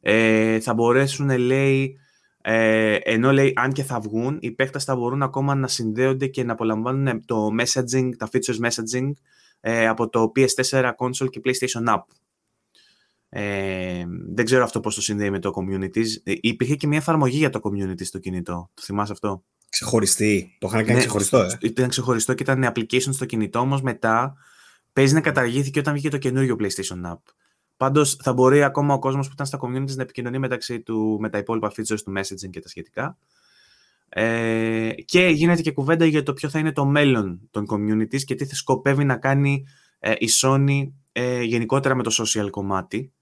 Ε, θα μπορέσουν, λέει, ε, ενώ λέει αν και θα βγουν, οι παίκτες θα μπορούν ακόμα να συνδέονται και να απολαμβάνουν το messaging, τα features messaging ε, από το PS4 console και PlayStation App. Ε, δεν ξέρω αυτό πώς το συνδέει με το community. Ε, υπήρχε και μια εφαρμογή για το community στο κινητό. Το θυμάσαι αυτό; Ξεχωριστή. Το είχαν κάνει ναι, ξεχωριστό, ε. Ήταν ξεχωριστό και ήταν application στο κινητό, όμως μετά παίζει να καταργήθηκε όταν βγήκε το καινούριο PlayStation App. Πάντως θα μπορεί ακόμα ο κόσμος που ήταν στα community να επικοινωνεί μεταξύ του με τα υπόλοιπα features του messaging και τα σχετικά. Ε, και γίνεται και κουβέντα για το ποιο θα είναι το μέλλον των communities και τι θα σκοπεύει να κάνει ε, η Sony ε, γενικότερα με το social κομμάτι.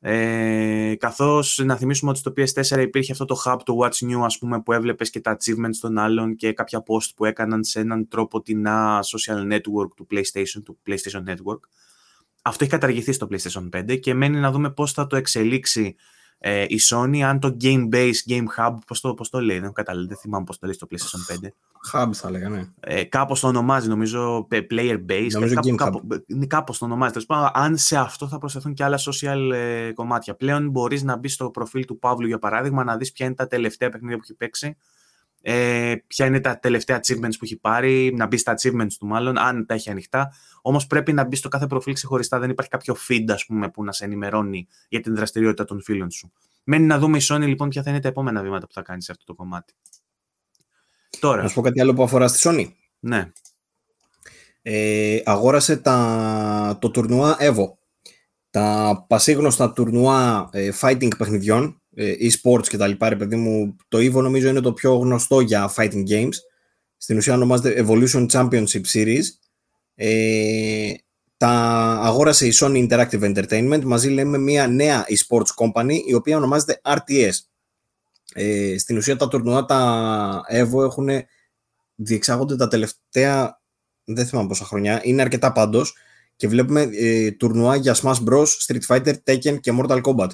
Ε, καθώς να θυμίσουμε ότι στο PS4 υπήρχε αυτό το hub, το What's New, ας πούμε, που έβλεπες και τα achievements των άλλων και κάποια post που έκαναν σε έναν τρόπο την social network του PlayStation, του PlayStation Network. Αυτό έχει καταργηθεί στο PlayStation 5 και μένει να δούμε πώς θα το εξελίξει ε, η Sony, αν το Game Base, Game Hub, πώς το, πώς το λέει, δεν, δεν θυμάμαι πώς το λέει στο PlayStation 5. Hub θα λέγανε. ναι. Ε, κάπως το ονομάζει, νομίζω, Player Base, νομίζω κάπου, κάπου, κάπως το ονομάζει. Τέλος αν σε αυτό θα προσθεθούν και άλλα social ε, κομμάτια. Πλέον μπορείς να μπεις στο προφίλ του Παύλου, για παράδειγμα, να δεις ποια είναι τα τελευταία παιχνίδια που έχει παίξει, ε, ποια είναι τα τελευταία achievements που έχει πάρει, να μπει στα achievements του μάλλον, αν τα έχει ανοιχτά. Όμως πρέπει να μπει στο κάθε προφίλ ξεχωριστά. Δεν υπάρχει κάποιο feed, ας πούμε, που να σε ενημερώνει για την δραστηριότητα των φίλων σου. Μένει να δούμε η Sony λοιπόν ποια θα είναι τα επόμενα βήματα που θα κάνει σε αυτό το κομμάτι. Τώρα. Να σου πω κάτι άλλο που αφορά στη Sony. Ναι. Ε, αγόρασε τα, το τουρνουά Evo. Τα πασίγνωστα τουρνουά ε, fighting παιχνιδιών ε, e-sports και τα λοιπά, ρε παιδί μου, το EVO νομίζω είναι το πιο γνωστό για fighting games. Στην ουσία ονομάζεται Evolution Championship Series. Ε, τα αγόρασε η Sony Interactive Entertainment μαζί λέμε μια νέα e-sports company η οποία ονομάζεται RTS. Ε, στην ουσία τα τουρνουά τα EVO έχουν διεξάγονται τα τελευταία δεν θυμάμαι πόσα χρονιά, είναι αρκετά πάντως και βλέπουμε ε, τουρνουά για Smash Bros, Street Fighter, Tekken και Mortal Kombat.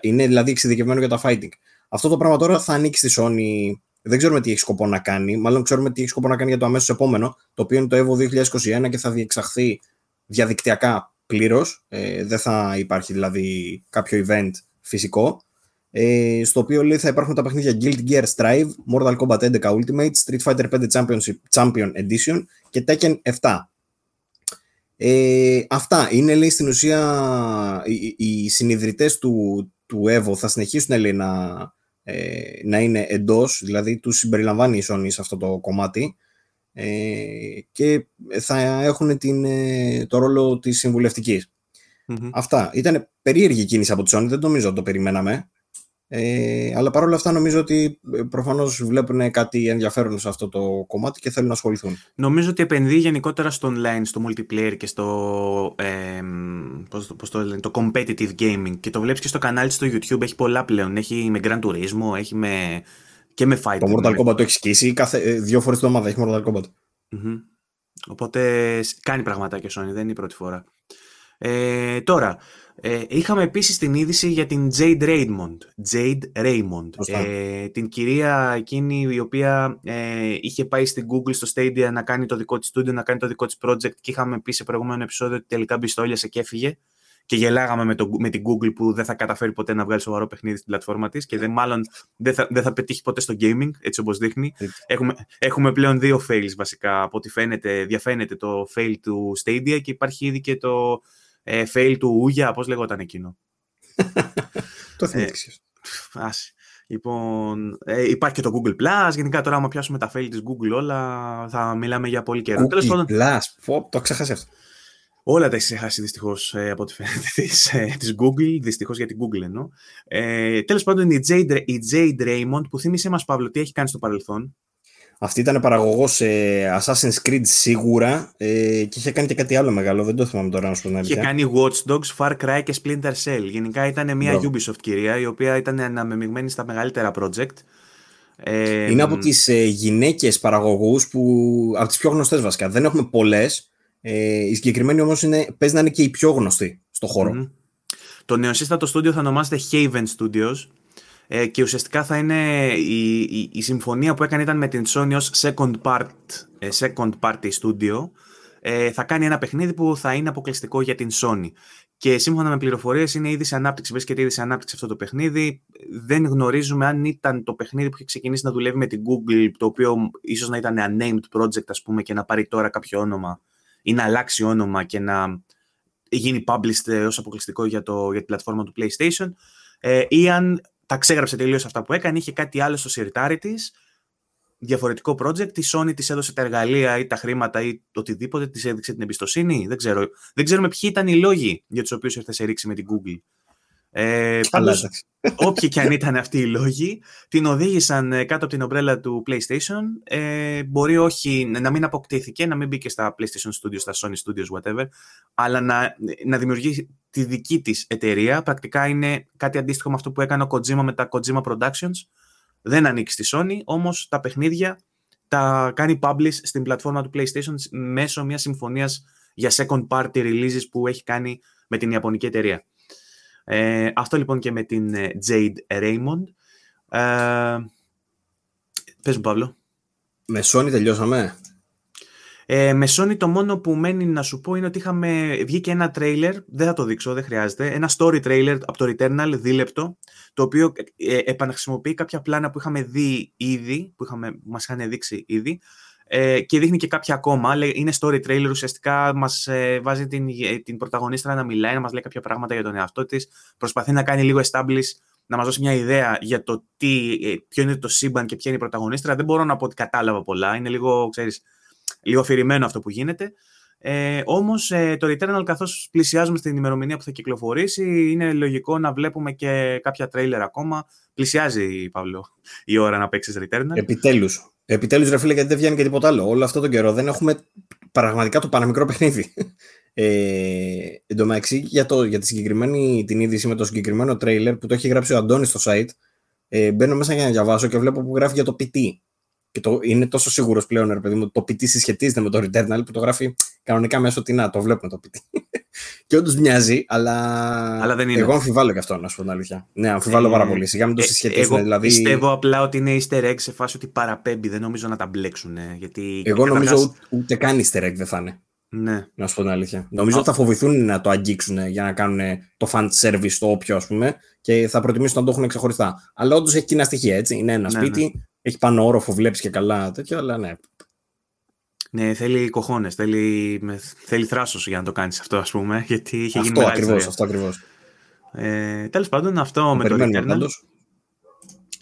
Είναι δηλαδή εξειδικευμένο για τα fighting. Αυτό το πράγμα τώρα θα ανοίξει στη Sony. Δεν ξέρουμε τι έχει σκοπό να κάνει. Μάλλον ξέρουμε τι έχει σκοπό να κάνει για το αμέσως επόμενο, το οποίο είναι το EVO 2021 και θα διεξαχθεί διαδικτυακά πλήρως. Ε, δεν θα υπάρχει δηλαδή κάποιο event φυσικό. Ε, στο οποίο λέει θα υπάρχουν τα παιχνίδια Guild Gear Strive, Mortal Kombat 11 Ultimate, Street Fighter 5 Championship, Champion Edition και Tekken 7. Ε, αυτά είναι λέει στην ουσία οι, οι συνειδητές του, του Evo θα συνεχίσουν λέει, να, ε, να είναι εντός, δηλαδή του συμπεριλαμβάνει η Sony σε αυτό το κομμάτι ε, και θα έχουν την, ε, το ρόλο της συμβουλευτικης Αυτά. Ήταν περίεργη κίνηση από τη Sony, δεν νομίζω ότι το περιμέναμε. Ε, αλλά παρόλα αυτά νομίζω ότι ε, προφανώς βλέπουν κάτι ενδιαφέρον σε αυτό το κομμάτι και θέλουν να ασχοληθούν. Νομίζω ότι επενδύει γενικότερα στο online, στο multiplayer και στο ε, πώς, πώς το, λένε, το competitive gaming και το βλέπεις και στο κανάλι στο YouTube έχει πολλά πλέον, έχει με Gran Turismo, έχει με, και με fighting. Το Mortal Kombat το έχεις σκίσει κάθε, ε, δύο φορές το εβδομάδα έχει Mortal Kombat. Mm-hmm. Οπότε κάνει πραγματάκια Sony, δεν είναι η πρώτη φορά. Ε, τώρα, ε, είχαμε επίσης την είδηση για την Jade Raymond. Jade Raymond. Ε, την κυρία εκείνη η οποία ε, είχε πάει στην Google στο Stadia να κάνει το δικό της studio, να κάνει το δικό της project και είχαμε πει σε προηγούμενο επεισόδιο ότι τελικά μπιστόλιασε και έφυγε και γελάγαμε με, το, με την Google που δεν θα καταφέρει ποτέ να βγάλει σοβαρό παιχνίδι στην πλατφόρμα της και δεν, μάλλον δεν θα, δεν θα πετύχει ποτέ στο gaming, έτσι όπως δείχνει. Έχουμε, έχουμε πλέον δύο fails βασικά, από ό,τι φαίνεται, διαφαίνεται το fail του Stadia και υπάρχει ήδη και το ε, fail του Ούγια, πώς λεγόταν εκείνο; το θυμήθηκες. Ε, άσε. Λοιπόν, ε, υπάρχει και το Google Plus. Γενικά τώρα, άμα πιάσουμε τα fail της Google όλα, θα μιλάμε για πολύ καιρό. Google Plus, το ξέχασε αυτό. Όλα τα έχεις ξεχάσει δυστυχώς ε, από ό,τι φαίνεται της ε, Google. Δυστυχώς για την Google εννοώ. Ε, Τέλος πάντων, η Jade, η Jade Raymond, που θύμισε μας, Παύλο, τι έχει κάνει στο παρελθόν; Αυτή ήταν παραγωγός ε, Assassin's Creed σίγουρα ε, και είχε κάνει και κάτι άλλο μεγάλο. Δεν το θυμάμαι τώρα να σου πω Είχε κάνει Watch Dogs, Far Cry και Splinter Cell. Γενικά ήταν μια Μπράβο. Ubisoft κυρία, η οποία ήταν αναμεμειγμένη στα μεγαλύτερα project. Ε, είναι από τις ε, γυναίκες παραγωγούς που. από τις πιο γνωστές βασικά. Δεν έχουμε πολλές. Ε, η συγκεκριμένη όμως παίζει να είναι και η πιο γνωστή στο χώρο. Mm-hmm. Το νεοσύστατο στούντιο θα ονομάζεται Haven Studios ε, και ουσιαστικά θα είναι η, η, η, συμφωνία που έκανε ήταν με την Sony ως second, part, ε, second party studio ε, θα κάνει ένα παιχνίδι που θα είναι αποκλειστικό για την Sony. Και σύμφωνα με πληροφορίες είναι ήδη σε ανάπτυξη, βρίσκεται ήδη σε ανάπτυξη αυτό το παιχνίδι. Δεν γνωρίζουμε αν ήταν το παιχνίδι που είχε ξεκινήσει να δουλεύει με την Google, το οποίο ίσως να ήταν unnamed project ας πούμε και να πάρει τώρα κάποιο όνομα ή να αλλάξει όνομα και να γίνει published ως αποκλειστικό για, το, για την πλατφόρμα του PlayStation ε, ή αν τα ξέγραψε τελείως αυτά που έκανε, είχε κάτι άλλο στο σιρτάρι της, διαφορετικό project, η Sony της έδωσε τα εργαλεία ή τα χρήματα ή οτιδήποτε, της έδειξε την εμπιστοσύνη, δεν ξέρω. Δεν ξέρουμε ποιοι ήταν οι λόγοι για τους οποίους ήρθε σε ρήξη με την Google. Ε, πάντως, όποιοι και αν ήταν αυτοί οι λόγοι, την οδήγησαν ε, κάτω από την ομπρέλα του PlayStation. Ε, μπορεί όχι να μην αποκτήθηκε, να μην μπήκε στα PlayStation Studios, στα Sony Studios, whatever, αλλά να, να δημιουργήσει τη δική της εταιρεία. Πρακτικά είναι κάτι αντίστοιχο με αυτό που έκανε ο Kojima με τα Kojima Productions. Δεν ανήκει στη Sony, όμως τα παιχνίδια τα κάνει publish στην πλατφόρμα του PlayStation μέσω μιας συμφωνίας για second party releases που έχει κάνει με την Ιαπωνική εταιρεία. Ε, αυτό λοιπόν και με την ε, Jade Raymond. Ε, πες μου, Παύλο. Με Sony τελειώσαμε; Ε, με Sony το μόνο που μένει να σου πω είναι ότι είχαμε, βγήκε ένα τρέιλερ, δεν θα το δείξω, δεν χρειάζεται, ένα story trailer από το Returnal, δίλεπτο, το οποίο ε, επαναχρησιμοποιεί κάποια πλάνα που είχαμε δει ήδη, που είχαμε, μας είχαν δείξει ήδη, ε, και δείχνει και κάποια ακόμα. Είναι story trailer, ουσιαστικά μας ε, βάζει την, ε, την πρωταγωνίστρα να μιλάει, να μας λέει κάποια πράγματα για τον εαυτό της. Προσπαθεί να κάνει λίγο establish, να μας δώσει μια ιδέα για το τι, ε, ποιο είναι το σύμπαν και ποια είναι η πρωταγωνίστρα. Δεν μπορώ να πω ότι κατάλαβα πολλά. Είναι λίγο, ξέρεις, λίγο αφηρημένο αυτό που γίνεται. Ε, Όμως ε, το Returnal, καθώς πλησιάζουμε στην ημερομηνία που θα κυκλοφορήσει, είναι λογικό να βλέπουμε και κάποια τρέιλερ ακόμα. Πλησιάζει, Παύλο, η ώρα να παίξεις Returnal. Επιτέλους. Επιτέλους, ρε φίλε, γιατί δεν βγαίνει και τίποτα άλλο. Όλο αυτό τον καιρό δεν έχουμε πραγματικά το παραμικρό παιχνίδι. Ε, εν τω μεταξύ, για, το, για τη συγκεκριμένη την είδηση με το συγκεκριμένο τρέιλερ που το έχει γράψει ο Αντώνης στο site, ε, μπαίνω μέσα για να διαβάσω και βλέπω που γράφει για το PT. Και το, είναι τόσο σίγουρος πλέον, ρε παιδί μου, το PT συσχετίζεται με το Returnal που το γράφει κανονικά μέσω τι να, το βλέπουμε το PT. Και όντως μοιάζει, αλλά, αλλά δεν είναι. εγώ αμφιβάλλω και αυτό, να σου πω την αλήθεια. Ναι, αμφιβάλλω ε, πάρα πολύ. Σιγά μην το ε, συσχετίζουν. Εγώ δηλαδή... πιστεύω απλά ότι είναι easter egg σε φάση ότι παραπέμπει. Δεν νομίζω να τα μπλέξουν. Γιατί εγώ νομίζω ούτε καν easter egg δεν θα είναι. Ναι. Να σου πω την αλήθεια. Νομίζω ότι θα φοβηθούν να το αγγίξουν για να κάνουν το fan service το όποιο, ας πούμε, και θα προτιμήσουν να το έχουν ξεχωριστά. Αλλά όντως έχει κοινά στοιχεία, έτσι. Είναι ένα ναι, σπίτι, ναι. έχει πάνω όροφο, βλέπεις και καλά τέτοιο, αλλά ναι. Ναι, θέλει κοχώνες, θέλει, θέλει θράσος για να το κάνεις αυτό, ας πούμε. Γιατί είχε αυτό γίνει ακριβώς, Αυτό ακριβώς. Ε, Τέλος πάντων, αυτό με το Returnal.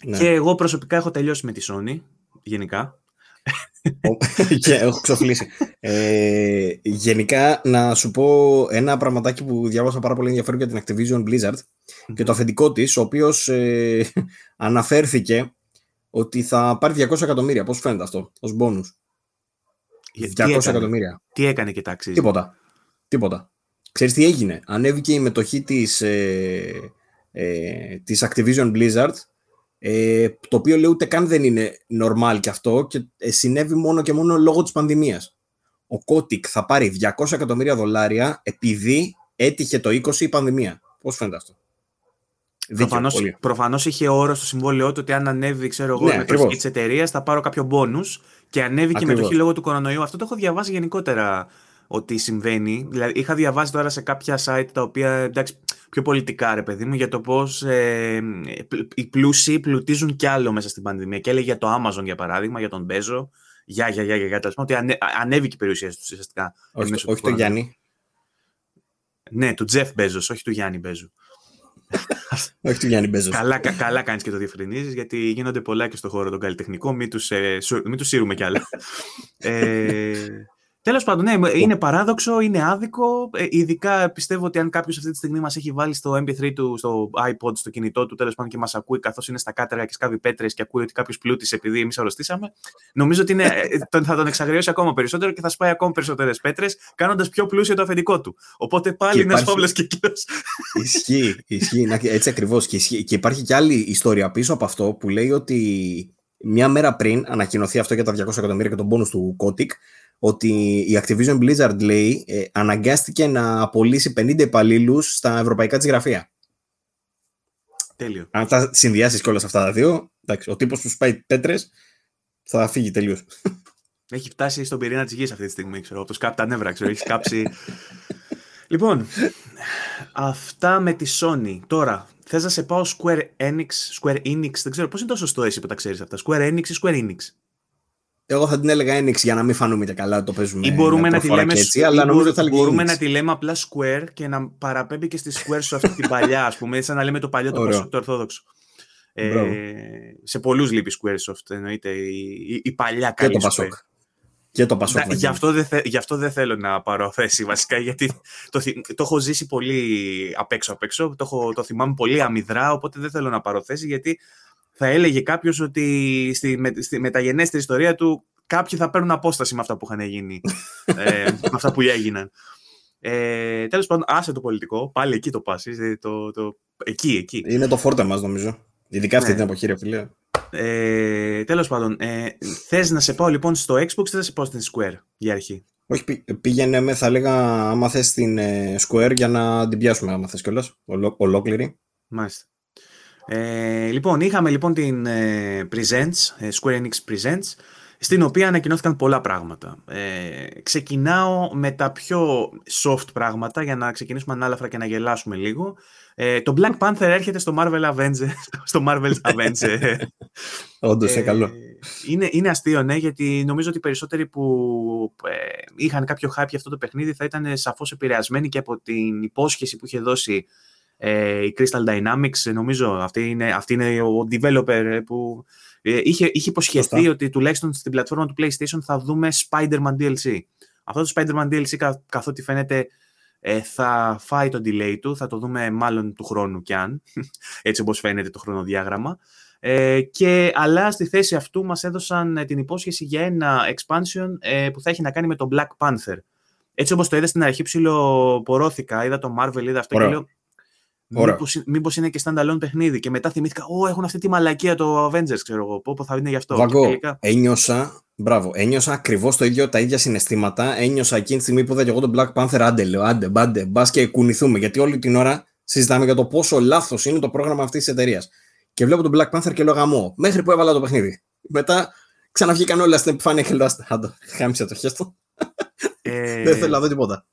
Ναι. Και εγώ προσωπικά έχω τελειώσει με τη Sony, γενικά. και έχω ξοφλήσει. Ε, γενικά, να σου πω ένα πραγματάκι που διάβασα πάρα πολύ ενδιαφέρον για την Activision Blizzard και το αφεντικό της, ο οποίος ε, αναφέρθηκε ότι θα πάρει 200 εκατομμύρια. Πώς φαίνεται αυτό, ως bonus. 200 εκατομμύρια. Τι έκανε και τάξη. Τίποτα. Τίποτα. Ξέρεις τι έγινε; Ανέβηκε η μετοχή της, ε, ε, της Activision Blizzard ε, το οποίο λέει ούτε καν δεν είναι normal και αυτό και ε, συνέβη μόνο και μόνο λόγω της πανδημίας. Ο Kotick θα πάρει 200 εκατομμύρια δολάρια επειδή έτυχε το 20 η πανδημία. Πώς φαίνεται αυτό; Προφανώς, προφανώς είχε όρο στο συμβόλαιό του ότι αν ανέβει ξέρω εγώ, ναι, η μετοχή τη εταιρείας θα πάρω κάποιο μπόνους και ανέβηκε η μετοχή λόγω του κορονοϊού. Αυτό το έχω διαβάσει γενικότερα ότι συμβαίνει. Δηλαδή, είχα διαβάσει τώρα σε κάποια site τα οποία εντάξει, πιο πολιτικά, ρε παιδί μου, για το πώς ε, οι πλούσιοι πλουτίζουν κι άλλο μέσα στην πανδημία. Και έλεγε για το Amazon, για παράδειγμα, για τον Μπέζο. Για, για, για, για, για ότι ανε, ανέβηκε η περιουσία τους ουσιαστικά. Όχι, όχι το Γιάννη. Ναι, του Τζεφ Μπέζος, όχι του Γιάννη Μπέζου. όχι του Γιάννη Μπέζος. Καλά, κα, καλά κάνεις και το διευκρινίζεις, γιατί γίνονται πολλά και στον χώρο των καλλιτεχνικών. Μην τους ε, σύρουμε κι άλλα. ε, Τέλος πάντων, ναι, είναι παράδοξο, είναι άδικο. Ε, ειδικά πιστεύω ότι αν κάποιος αυτή τη στιγμή μας έχει βάλει στο MP3 του, στο iPod, στο κινητό του, τέλος πάντων και μας ακούει καθώς είναι στα κάτερα και σκάβει πέτρες και ακούει ότι κάποιος πλούτησε επειδή εμείς αρρωστήσαμε, νομίζω ότι είναι, ε, θα τον εξαγριώσει ακόμα περισσότερο και θα σπάει ακόμα περισσότερες πέτρες, κάνοντας πιο πλούσιο το αφεντικό του. Οπότε πάλι είναι ένα φαύλο κύκλο. Ισχύει, ισχύει, έτσι ακριβώς. Και, και υπάρχει και άλλη ιστορία πίσω από αυτό που λέει ότι μια μέρα πριν ανακοινωθεί αυτό για τα 200 εκατομμύρια και τον πόνου του Kotick, ότι η Activision Blizzard λέει ε, αναγκάστηκε να απολύσει 50 υπαλλήλους στα ευρωπαϊκά της γραφεία. Τέλειο. Αν τα συνδυάσεις και όλα αυτά τα δύο, εντάξει, ο τύπος που σπάει πέτρες θα φύγει τελείως. Έχει φτάσει στον πυρήνα της γης αυτή τη στιγμή, ξέρω. Όπω σκάπτει τα νεύρα, ξέρω. Έχει κάψει. λοιπόν, αυτά με τη Sony. Τώρα, θες να σε πάω Square Enix, Square Enix, δεν ξέρω πώς είναι το σωστό εσύ που τα ξέρεις αυτά. Square Enix ή Square Enix; Εγώ θα την έλεγα Enix για να μην φανούμε καλά το παίζουμε. Ή μπορούμε, να τη, λέμε, έτσι, αλλά νομίζω θα μπορούμε να τη λέμε απλά Square και να παραπέμπει και στη Square σου αυτή την παλιά, ας πούμε, σαν να λέμε το παλιό το, το Ορθόδοξο. Ε, σε πολλούς λείπει Squaresoft, εννοείται. Η, η, παλιά καλή και το Pasok. Και το Pasok. γι, αυτό δεν γι' αυτό δεν θέλω να πάρω θέση βασικά, γιατί το, το έχω ζήσει πολύ απ' έξω απ' έξω. Το, έχω, το θυμάμαι πολύ αμυδρά, οπότε δεν θέλω να πάρω θέση, γιατί θα έλεγε κάποιος ότι στη, με, στη μεταγενέστερη ιστορία του κάποιοι θα παίρνουν απόσταση με αυτά που είχαν γίνει, ε, με αυτά που έγιναν. Ε, Τέλος πάντων, άσε το πολιτικό. Πάλι εκεί το πάσει. Το, το, εκεί, εκεί. Είναι το φόρτε μας, νομίζω. Ειδικά αυτή ναι. την εποχή, ρε φίλε. Ε, Τέλος πάντων, ε, θες να σε πάω λοιπόν στο Xbox ή θα σε πάω στην Square για αρχή; Όχι, πήγαινε με, θα έλεγα, άμα θες στην ε, Square για να την πιάσουμε, άμα θες κιόλας. Ολόκληρη. Μάλιστα. Ε, λοιπόν, είχαμε λοιπόν την ε, Presents, ε, Square Enix Presents, στην οποία ανακοινώθηκαν πολλά πράγματα. Ε, ξεκινάω με τα πιο soft πράγματα για να ξεκινήσουμε ανάλαφρα και να γελάσουμε λίγο. Ε, το Black Panther έρχεται στο Marvel Avengers. στο Marvel Avengers. Όντως, ε, καλό. Είναι, είναι αστείο, ναι, γιατί νομίζω ότι οι περισσότεροι που είχαν κάποιο hype για αυτό το παιχνίδι θα ήταν σαφώς επηρεασμένοι και από την υπόσχεση που είχε δώσει ε, η Crystal Dynamics, νομίζω, αυτή είναι, αυτή είναι ο developer που ε, είχε, είχε υποσχεθεί ότι τουλάχιστον στην πλατφόρμα του PlayStation θα δούμε Spider-Man DLC. Αυτό το Spider-Man DLC, κα, καθότι φαίνεται, ε, θα φάει το delay του, θα το δούμε μάλλον του χρόνου κι αν, έτσι όπως φαίνεται το χρονοδιάγραμμα. Ε, και, αλλά στη θέση αυτού μας έδωσαν την υπόσχεση για ένα expansion ε, που θα έχει να κάνει με το Black Panther. Έτσι όπως το είδα στην αρχή ψιλοπορώθηκα, είδα το Marvel, είδα αυτό και λέω Μήπως, μήπως είναι και standalone παιχνίδι και μετά θυμήθηκα, Ω, έχουν αυτή τη μαλακία το Avengers, ξέρω εγώ, πόπο θα είναι γι' αυτό. Βαγκό, τελικά... ένιωσα, μπράβο, ένιωσα ακριβώς το ίδιο, τα ίδια συναισθήματα. Ένιωσα εκείνη τη στιγμή που είδα και εγώ τον Black Panther, άντε, λέω, άντε, μπάντε, μπας και κουνηθούμε. Γιατί όλη την ώρα συζητάμε για το πόσο λάθος είναι το πρόγραμμα αυτής της εταιρείας. Και βλέπω τον Black Panther και λέω γαμό, μέχρι που έβαλα το παιχνίδι. Μετά ξαναβγήκαν όλα στην επιφάνεια και λέω, άντε, χάμισε το χέστο. Ε... Δεν θέλω να δω τίποτα.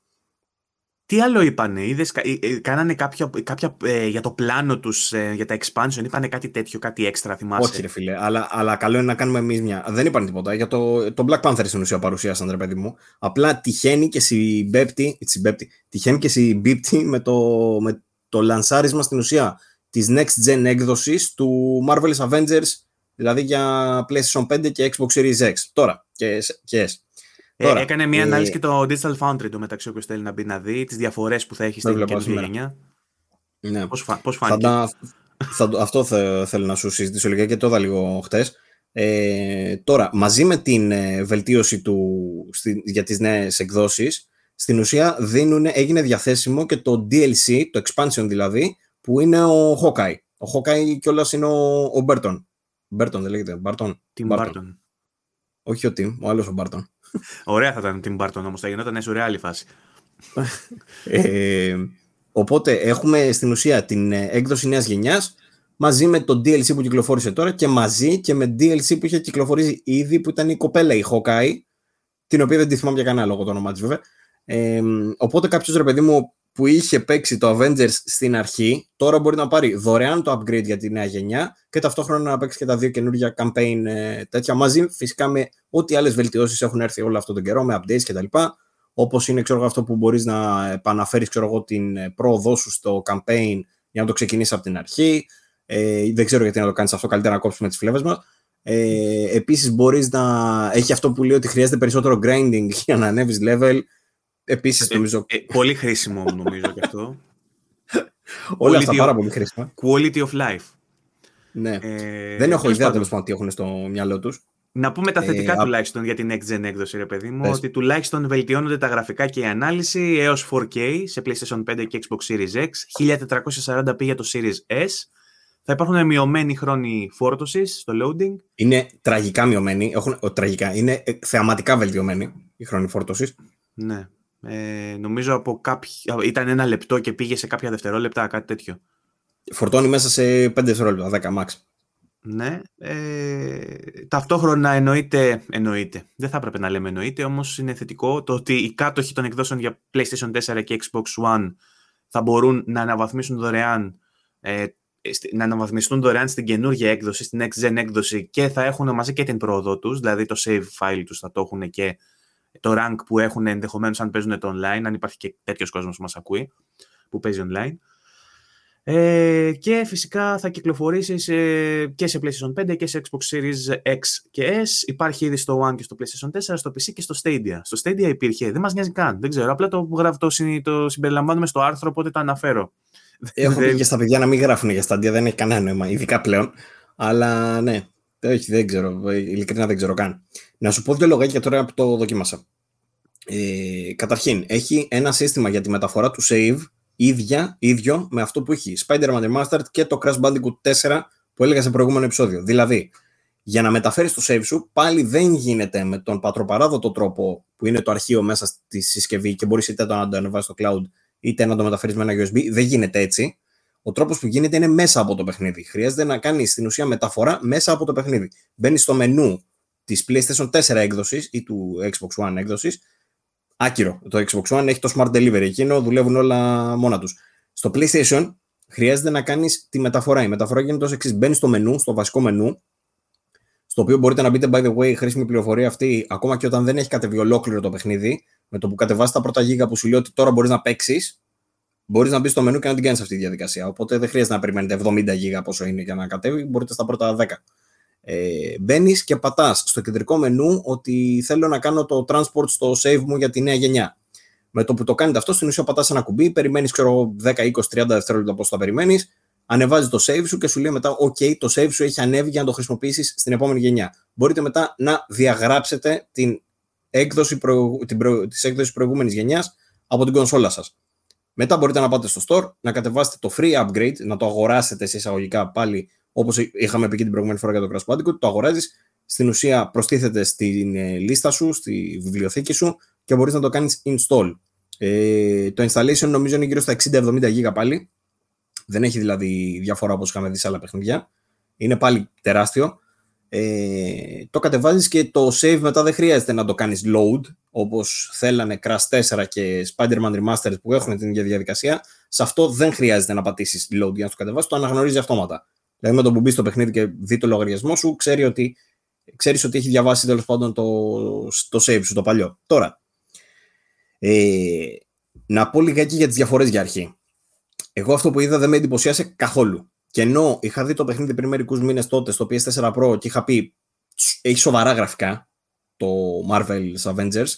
Τι άλλο είπανε, είδες, ε, ε, κάνανε κάποια, κάποια ε, για το πλάνο τους, για τα expansion, είπανε κάτι τέτοιο, κάτι έξτρα, θυμάσαι; Όχι ρε φίλε, αλλά, αλλά καλό είναι να κάνουμε εμείς μια. Δεν είπαν τίποτα, για το, το Black Panther στην ουσία παρουσίασαν ρε παιδί μου. Απλά τυχαίνει και συμπέπτει, συμπέπτει τυχαίνει και συμπίπτει με το, με το λανσάρισμα στην ουσία της next gen έκδοσης του Marvel's Avengers δηλαδή για PlayStation 5 και Xbox Series X. Τώρα και, και S. Ε, Τώρα, έκανε μια ε, ανάλυση και το Digital Foundry του μεταξύ όποιος θέλει να μπει να δει τις διαφορές που θα έχει στην καινούργια γενιά. Ναι. Πώς, φα, πώς φάνηκε. Θα, θα, αυτό θα, θέλω να σου συζητήσω λίγα και το είδα λίγο χτες. Ε, τώρα, μαζί με την ε, βελτίωση του στη, για τις νέες εκδόσεις, στην ουσία δίνουν, έγινε διαθέσιμο και το DLC, το expansion δηλαδή, που είναι ο Hawkeye. Ο Hawkeye κιόλας είναι ο, ο Burton. Burton δεν λέγεται, Barton; Tim Barton. Όχι ο Tim, ο άλλος ο Barton. Ωραία θα ήταν ο Tim Barton όμως, θα γινόταν σουρεάλη φάση. ε, οπότε έχουμε στην ουσία την ε, έκδοση νέας γενιάς μαζί με το DLC που κυκλοφόρησε τώρα και μαζί και με DLC που είχε κυκλοφορήσει ήδη που ήταν η κοπέλα η Hawkeye την οποία δεν τη θυμάμαι για κανένα λόγο το όνομά της βέβαια ε, οπότε κάποιος ρε παιδί μου που είχε παίξει το Avengers στην αρχή, τώρα μπορεί να πάρει δωρεάν το upgrade για τη νέα γενιά και ταυτόχρονα να παίξει και τα δύο καινούργια campaign ε, τέτοια μαζί, φυσικά με ό,τι άλλες βελτιώσεις έχουν έρθει όλο αυτόν τον καιρό, με updates κτλ. Όπως είναι ξέρω, αυτό που μπορείς να επαναφέρεις την ε, πρόοδό σου στο campaign για να το ξεκινήσεις από την αρχή. Ε, δεν ξέρω γιατί να το κάνεις αυτό, καλύτερα να κόψουμε τις φλέβες μας. Ε, Επίσης, μπορείς να έχει αυτό που λέει ότι χρειάζεται περισσότερο grinding για να ανέβεις level. Επίσης, ε, νομίζω... Ε, πολύ χρήσιμο, νομίζω και αυτό. Όλα αυτά πάρα πολύ χρήσιμα. Quality of life. Ναι. Ε, Δεν έχω ιδέα τέλος πάντων τι έχουν στο μυαλό τους. Να πούμε τα θετικά ε, τουλάχιστον για την next gen έκδοση, ρε παιδί μου, ότι τουλάχιστον βελτιώνονται τα γραφικά και η ανάλυση έως 4K σε PlayStation 5 και Xbox Series X, 1440p για το Series S. Θα υπάρχουν μειωμένοι χρόνοι φόρτωσης στο loading. Είναι τραγικά μειωμένοι. Έχουν, ο, τραγικά. Είναι ε, θεαματικά βελτιωμένοι οι χρόνοι φόρτωσης. Ναι. Ε, νομίζω από κάποιο... ήταν ένα λεπτό και πήγε σε κάποια δευτερόλεπτα, κάτι τέτοιο. Φορτώνει μέσα σε 5 δευτερόλεπτα, 10 max. Ναι. Ε, ταυτόχρονα εννοείται, εννοείται. Δεν θα έπρεπε να λέμε εννοείται, όμως είναι θετικό το ότι οι κάτοχοι των εκδόσεων για PlayStation 4 και Xbox One θα μπορούν να αναβαθμίσουν δωρεάν ε, να αναβαθμιστούν δωρεάν στην καινούργια έκδοση, στην next gen έκδοση και θα έχουν μαζί και την πρόοδο τους, δηλαδή το save file τους θα το έχουν και το rank που έχουν ενδεχομένως αν παίζουν το online, αν υπάρχει και τέτοιος κόσμος που μας ακούει, που παίζει online. Ε, και φυσικά θα κυκλοφορήσεις και σε PlayStation 5 και σε Xbox Series X και S. Υπάρχει ήδη στο One και στο PlayStation 4, στο PC και στο Stadia. Στο Stadia υπήρχε, δεν μας νοιάζει καν. Δεν ξέρω. Απλά το, το, το συμπεριλαμβάνουμε στο άρθρο, οπότε το αναφέρω. Έχω πει και στα παιδιά να μην γράφουν για Stadia, δεν έχει κανένα νόημα, ειδικά πλέον. Αλλά ναι, όχι, δεν ξέρω. Ειλικρινά δεν ξέρω καν. Να σου πω δύο λογάκια τώρα που το δοκίμασα. Ε, καταρχήν, έχει ένα σύστημα για τη μεταφορά του save ίδια, ίδιο με αυτό που έχει Spider-Man Remastered και το Crash Bandicoot 4 που έλεγα σε προηγούμενο επεισόδιο. Δηλαδή, για να μεταφέρεις το save σου, πάλι δεν γίνεται με τον πατροπαράδοτο τρόπο που είναι το αρχείο μέσα στη συσκευή και μπορείς είτε να το ανεβάσεις στο cloud είτε να το μεταφέρεις με ένα USB. Δεν γίνεται έτσι. Ο τρόπος που γίνεται είναι μέσα από το παιχνίδι. Χρειάζεται να κάνεις στην ουσία μεταφορά μέσα από το παιχνίδι. Μπαίνεις στο μενού της PlayStation 4 έκδοσης ή του Xbox One έκδοσης. Άκυρο. Το Xbox One έχει το Smart Delivery. Εκείνο δουλεύουν όλα μόνα τους. Στο PlayStation χρειάζεται να κάνεις τη μεταφορά. Η μεταφορά γίνεται ως εξής. Μπαίνεις στο μενού, στο βασικό μενού, στο οποίο μπορείτε να μπείτε, by the way, χρήσιμη πληροφορία αυτή, ακόμα και όταν δεν έχει κατεβεί ολόκληρο το παιχνίδι, με το που κατεβάσει τα πρώτα γίγα που σου λέει ότι τώρα μπορείς να παίξεις, μπορείς να μπεις στο μενού και να την κάνεις αυτή τη διαδικασία. Οπότε δεν χρειάζεται να περιμένετε 70 γίγα πόσο είναι για να κατέβει, μπορείτε στα πρώτα 10. Ε, Μπαίνεις και πατάς στο κεντρικό μενού ότι θέλω να κάνω το transport στο save μου για τη νέα γενιά. Με το που το κάνετε αυτό, στην ουσία πατάς ένα κουμπί, περιμένεις 10, 20, 30 δευτερόλεπτα πώς θα περιμένεις, ανεβάζεις το save σου και σου λέει μετά: OK, το save σου έχει ανέβει για να το χρησιμοποιήσεις στην επόμενη γενιά. Μπορείτε μετά να διαγράψετε την έκδοση προ... την προ... της έκδοσης προηγούμενης γενιάς από την κονσόλα σας. Μετά μπορείτε να πάτε στο store, να κατεβάσετε το free upgrade, να το αγοράσετε σε εισαγωγικά πάλι, όπως είχαμε πει και την προηγούμενη φορά για το Crash Bandicoot, το αγοράζεις, στην ουσία προστίθεται στην ε, λίστα σου, στη βιβλιοθήκη σου και μπορείς να το κάνεις install. Ε, το installation νομίζω είναι γύρω στα 60-70 γίγα πάλι, δεν έχει δηλαδή διαφορά όπως είχαμε δει σε άλλα παιχνίδια, είναι πάλι τεράστιο. Ε, το κατεβάζεις και το save μετά δεν χρειάζεται να το κάνεις load όπως θέλανε Crash 4 και Spider-Man Remastered που έχουν την ίδια διαδικασία. Σε αυτό δεν χρειάζεται να πατήσεις load για να το κατεβάσεις, το αναγνωρίζει αυτόματα δηλαδή με το που μπει στο παιχνίδι και δει το λογαριασμό σου ξέρει ότι, ξέρεις ότι έχει διαβάσει τέλος πάντων το, το save σου το παλιό τώρα ε, να πω λιγάκι για τις διαφορές για αρχή εγώ αυτό που είδα δεν με εντυπωσίασε καθόλου Και ενώ είχα δει το παιχνίδι πριν μερικούς μήνες τότε στο PS4 Pro και είχα πει έχει σοβαρά γραφικά το Marvel's Avengers,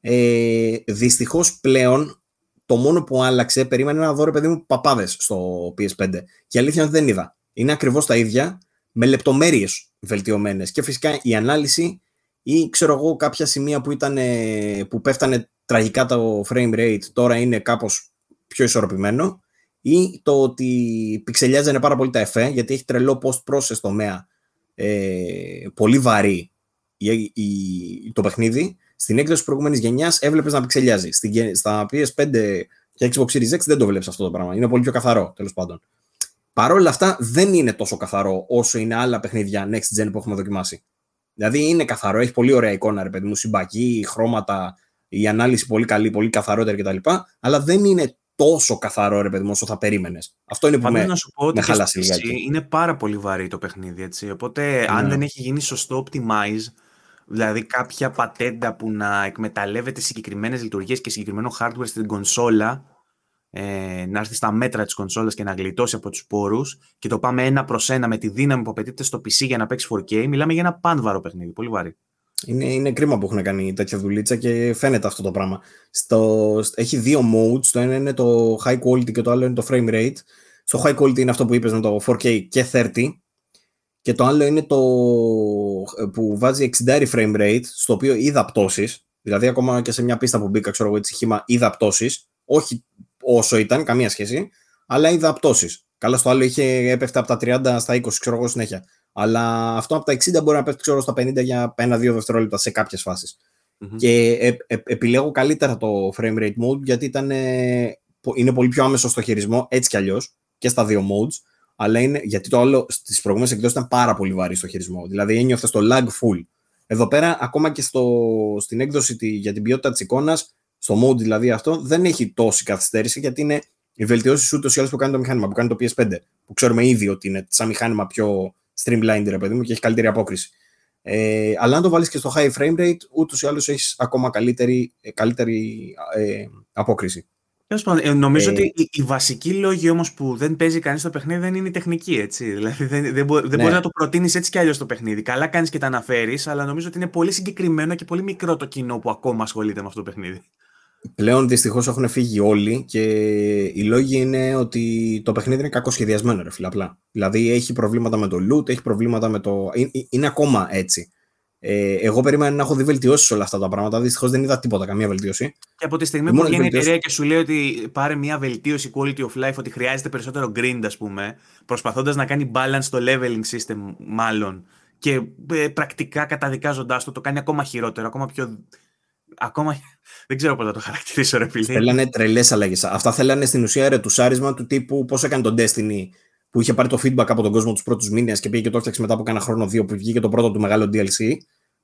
ε, δυστυχώς πλέον το μόνο που άλλαξε, περίμενε να δω ρε παιδί μου παπάδες στο PS5. Και η αλήθεια είναι ότι δεν είδα. Είναι ακριβώς τα ίδια, με λεπτομέρειες βελτιωμένες. Και φυσικά η ανάλυση ή ξέρω εγώ κάποια σημεία που, ήταν, που πέφτανε τραγικά το frame rate τώρα είναι κάπως πιο ισορροπημένο ή το ότι πιξελιάζανε πάρα πολύ τα εφέ γιατί έχει τρελό post-process τομέα ε, πολύ βαρύ η, η, το παιχνίδι. Στην έκδοση προηγούμενης γενιάς έβλεπες να πιξελιάζει. Στην, στα PS5 και Xbox Series X δεν το βλέπεις αυτό το πράγμα. Είναι πολύ πιο καθαρό τέλος πάντων. Παρ' όλα αυτά δεν είναι τόσο καθαρό όσο είναι άλλα παιχνίδια next gen που έχουμε δοκιμάσει. Δηλαδή είναι καθαρό, έχει πολύ ωραία εικόνα, ρε παιδί μου, συμπακή, χρώματα, η ανάλυση πολύ καλή, πολύ καθαρότερη κτλ. Αλλά δεν είναι τόσο καθαρό, ρε παιδί μου, όσο θα περίμενες. Αυτό είναι που με, να σου πω ότι Είναι πάρα πολύ βαρύ το παιχνίδι, έτσι. Οπότε, αν ναι. δεν έχει γίνει σωστό optimize, δηλαδή κάποια πατέντα που να εκμεταλλεύεται συγκεκριμένες λειτουργίες και συγκεκριμένο hardware στην κονσόλα, ε, να έρθει στα μέτρα της κονσόλας και να γλιτώσει από τους πόρους και το πάμε ένα προς ένα με τη δύναμη που απαιτείται στο PC για να παίξει 4K, μιλάμε για ένα πάνβαρο παιχνίδι. Πολύ βαρύ. Είναι, είναι κρίμα που έχουν κάνει τέτοια δουλίτσα και φαίνεται αυτό το πράγμα. Στο, έχει δύο modes. Το ένα είναι το high quality και το άλλο είναι το frame rate. Στο high quality είναι αυτό που είπες με το 4K και 30. Και το άλλο είναι το που βάζει 60 frame rate, στο οποίο είδα πτώσεις. Δηλαδή, ακόμα και σε μια πίστα που μπήκα, ξέρω εγώ, έτσι χήμα, είδα πτώσεις. Όχι όσο ήταν, καμία σχέση, αλλά είδα πτώσει. Καλά, στο άλλο είχε έπεφτε από τα 30 στα 20, ξέρω εγώ συνέχεια. Αλλά αυτό από τα 60 μπορεί να πέφτει ξέρω, στα 50 για ένα-δύο δευτερόλεπτα σε κάποιες Και ε, ε, επιλέγω καλύτερα το frame rate mode γιατί ήταν, είναι πολύ πιο άμεσο στο χειρισμό έτσι κι αλλιώς και στα δύο modes. Αλλά είναι, γιατί το άλλο στις προηγούμενες εκδόσεις ήταν πάρα πολύ βαρύ στο χειρισμό. Δηλαδή ένιωθε το lag full. Εδώ πέρα, ακόμα και στο, στην έκδοση τη, για την ποιότητα της εικόνας, στο mode δηλαδή αυτό, δεν έχει τόση καθυστέρηση γιατί είναι οι βελτιώσεις ούτως ή άλλως που κάνει το μηχάνημα, που κάνει το PS5. Που ξέρουμε ήδη ότι είναι σαν μηχάνημα πιο streamlined, ρε παιδί μου, και έχει καλύτερη απόκριση. Ε, αλλά αν το βάλεις και στο high frame rate, ούτως ή άλλως έχεις ακόμα καλύτερη, ε, καλύτερη ε, απόκριση. Ε, νομίζω ε, ότι η, βασική λόγη όμως που δεν παίζει κανείς το παιχνίδι δεν είναι η τεχνική, έτσι. Δηλαδή δεν, δεν, μπο, δεν ναι. μπορείς να το προτείνεις έτσι κι αλλιώς το παιχνίδι. Καλά κάνεις και τα αναφέρεις, αλλά νομίζω ότι είναι πολύ συγκεκριμένο και πολύ μικρό το κοινό που ακόμα ασχολείται με αυτό το παιχνίδι. Πλέον δυστυχώς έχουν φύγει όλοι και οι λόγοι είναι ότι το παιχνίδι είναι κακοσχεδιασμένο ρε φίλε απλά. Δηλαδή έχει προβλήματα με το loot, έχει προβλήματα με το... Είναι ακόμα έτσι. Ε, εγώ περίμενα να έχω δει βελτιώσεις σε όλα αυτά τα πράγματα. Δυστυχώς δεν είδα τίποτα, καμία βελτίωση. Και από τη στιγμή που βγαίνει η εταιρεία και σου λέει ότι πάρε μια βελτίωση quality of life, ότι χρειάζεται περισσότερο grind, ας πούμε, προσπαθώντας να κάνει balance το leveling system, μάλλον, και ε, πρακτικά καταδικάζοντάς το, το κάνει ακόμα χειρότερο, ακόμα πιο ακόμα δεν ξέρω πώς να το χαρακτηρίσω, ρε φίλε. Θέλανε τρελές αλλαγές. Αυτά θέλανε στην ουσία ρετουσάρισμα του τύπου πώς έκανε τον Destiny που είχε πάρει το feedback από τον κόσμο τους πρώτους μήνες και πήγε και το έφτιαξε μετά από κάνα χρόνο δύο που βγήκε το πρώτο του μεγάλο DLC.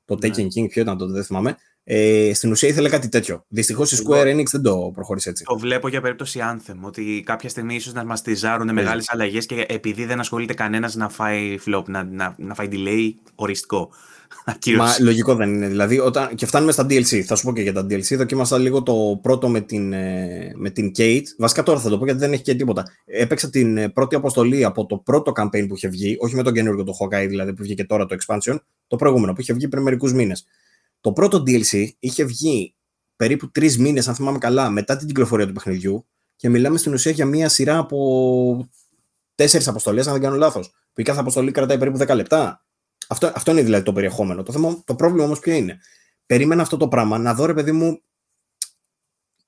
Το ναι. Taken King, ποιο ήταν τότε, δεν θυμάμαι. Ε, στην ουσία ήθελε κάτι τέτοιο. Δυστυχώς η Square Enix δεν το προχώρησε έτσι. Το βλέπω για περίπτωση Anthem. Ότι κάποια στιγμή ίσως να μα τυζάρουν μεγάλες αλλαγές και επειδή δεν ασχολείται κανένας να φάει flop, να, να, να φάει delay οριστικό. Μα λογικό δεν είναι. Δηλαδή, όταν... και φτάνουμε στα DLC. Θα σου πω και για τα DLC. Δοκίμασα λίγο το πρώτο με την, ε, με την Kate. Βασικά τώρα θα το πω γιατί δεν έχει και τίποτα. Έπαιξα την ε, πρώτη αποστολή από το πρώτο campaign που είχε βγει. Όχι με τον καινούργιο το Hawkeye, δηλαδή που βγήκε τώρα το expansion. Το προηγούμενο που είχε βγει πριν μερικούς μήνες. Το πρώτο DLC είχε βγει περίπου τρεις μήνες, αν θυμάμαι καλά, μετά την κυκλοφορία του παιχνιδιού. Και μιλάμε στην ουσία για μία σειρά από τέσσερις αποστολές, αν δεν κάνω λάθος. Που η κάθε αποστολή κρατάει περίπου 10 λεπτά. Αυτό, αυτό είναι δηλαδή το περιεχόμενο. Το, θέμα, το πρόβλημα όμως ποιο είναι; Περίμενα αυτό το πράγμα να δω ρε παιδί μου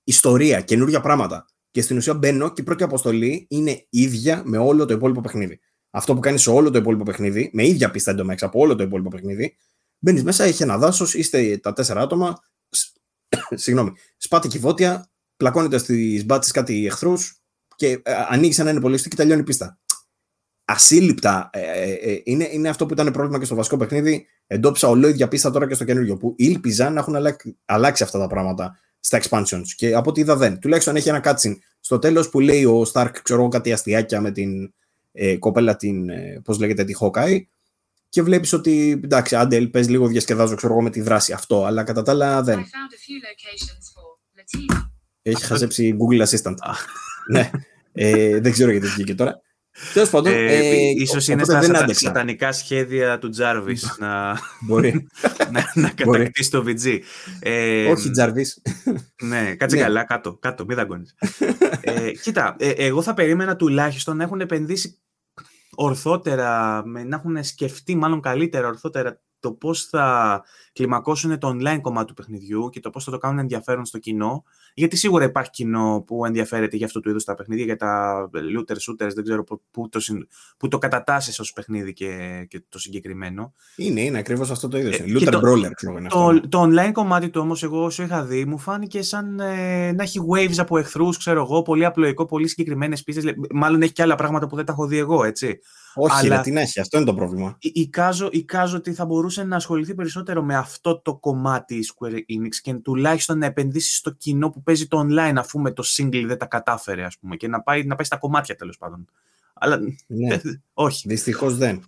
ιστορία, καινούργια πράγματα. Και στην ουσία μπαίνω και η πρώτη αποστολή είναι ίδια με όλο το υπόλοιπο παιχνίδι. Αυτό που κάνεις σε όλο το υπόλοιπο παιχνίδι, με ίδια πίστα εντωμεταξύ από όλο το υπόλοιπο παιχνίδι, μπαίνεις μέσα, έχει ένα δάσος, είστε τα τέσσερα άτομα, συγγνώμη, σπάτε κυβότια, πλακώνετε στις μπάτσε κάτι εχθρούς και ε, ανοίγεις ένα υπολογιστή και τελειώνει η πίστα ασύλληπτα. Ε, ε, ε, είναι, είναι αυτό που ήταν πρόβλημα και στο βασικό παιχνίδι. Εντόπισα ολόιδια πίστα τώρα και στο καινούριο. Που ήλπιζαν να έχουν αλλάξει, αυτά τα πράγματα στα expansions. Και από ό,τι είδα δεν. Τουλάχιστον έχει ένα cutscene στο τέλος που λέει ο Stark, ξέρω εγώ, κάτι αστιάκια με την ε, κοπέλα, την, ε, πώς λέγεται, τη Hawkeye. Και βλέπεις ότι εντάξει, άντε, πες λίγο διασκεδάζω, ξέρω εγώ, με τη δράση αυτό. Αλλά κατά τα άλλα δεν. Έχει χαζέψει Google Assistant. ναι. Ε, δεν ξέρω γιατί βγήκε τώρα. Τέλος πάντων. Ε, ε, ίσως ο- είναι οπότε στα δεν σατα- άντεξα. σατανικά σχέδια του Τζάρβις να, Μπορεί. να, να κατακτήσει το VG. Ε, Όχι, Τζαρβί. Ναι, κάτσε Ναι. καλά, κάτω, κάτω, μην δαγκώνεις. ε, κοίτα, ε, εγώ θα περίμενα τουλάχιστον να έχουν επενδύσει ορθότερα, με, να έχουν σκεφτεί μάλλον καλύτερα, ορθότερα το πώς θα κλιμακώσουν το online κομμάτι του παιχνιδιού και το πώς θα το κάνουν ενδιαφέρον στο κοινό. Γιατί σίγουρα υπάρχει κοινό που ενδιαφέρεται για αυτού του είδους τα παιχνίδια, για τα looter shooters, δεν ξέρω πού- πού το, συν- πού το κατατάσσεις ως παιχνίδι και, και το συγκεκριμένο. Είναι, είναι ακριβώς αυτό το είδος. Ε, και Looter το- Brawler, ξέρω εγώ. είναι αυτό. Το, το online κομμάτι του όμως εγώ όσο είχα δει μου φάνηκε σαν ε, να έχει waves από εχθρούς, ξέρω εγώ, πολύ απλοϊκό, πολύ συγκεκριμένες πίστες. λέ- Μάλλον έχει και άλλα πράγματα που δεν τα έχω δει εγώ, έτσι. Όχι, αλλά- ρε, τι να έχει, αυτό είναι το πρόβλημα. Ει- Εικάζω, εικάζω ότι θα μπορούσε να ασχοληθεί περισσότερο με αυτό το κομμάτι η Square Enix και τουλάχιστον να επενδύσει στο κοινό που παίζει το online αφού με το single δεν τα κατάφερε ας πούμε και να πάει, να πάει στα κομμάτια τέλος πάντων. Αλλά Ναι. όχι. Δυστυχώς δεν.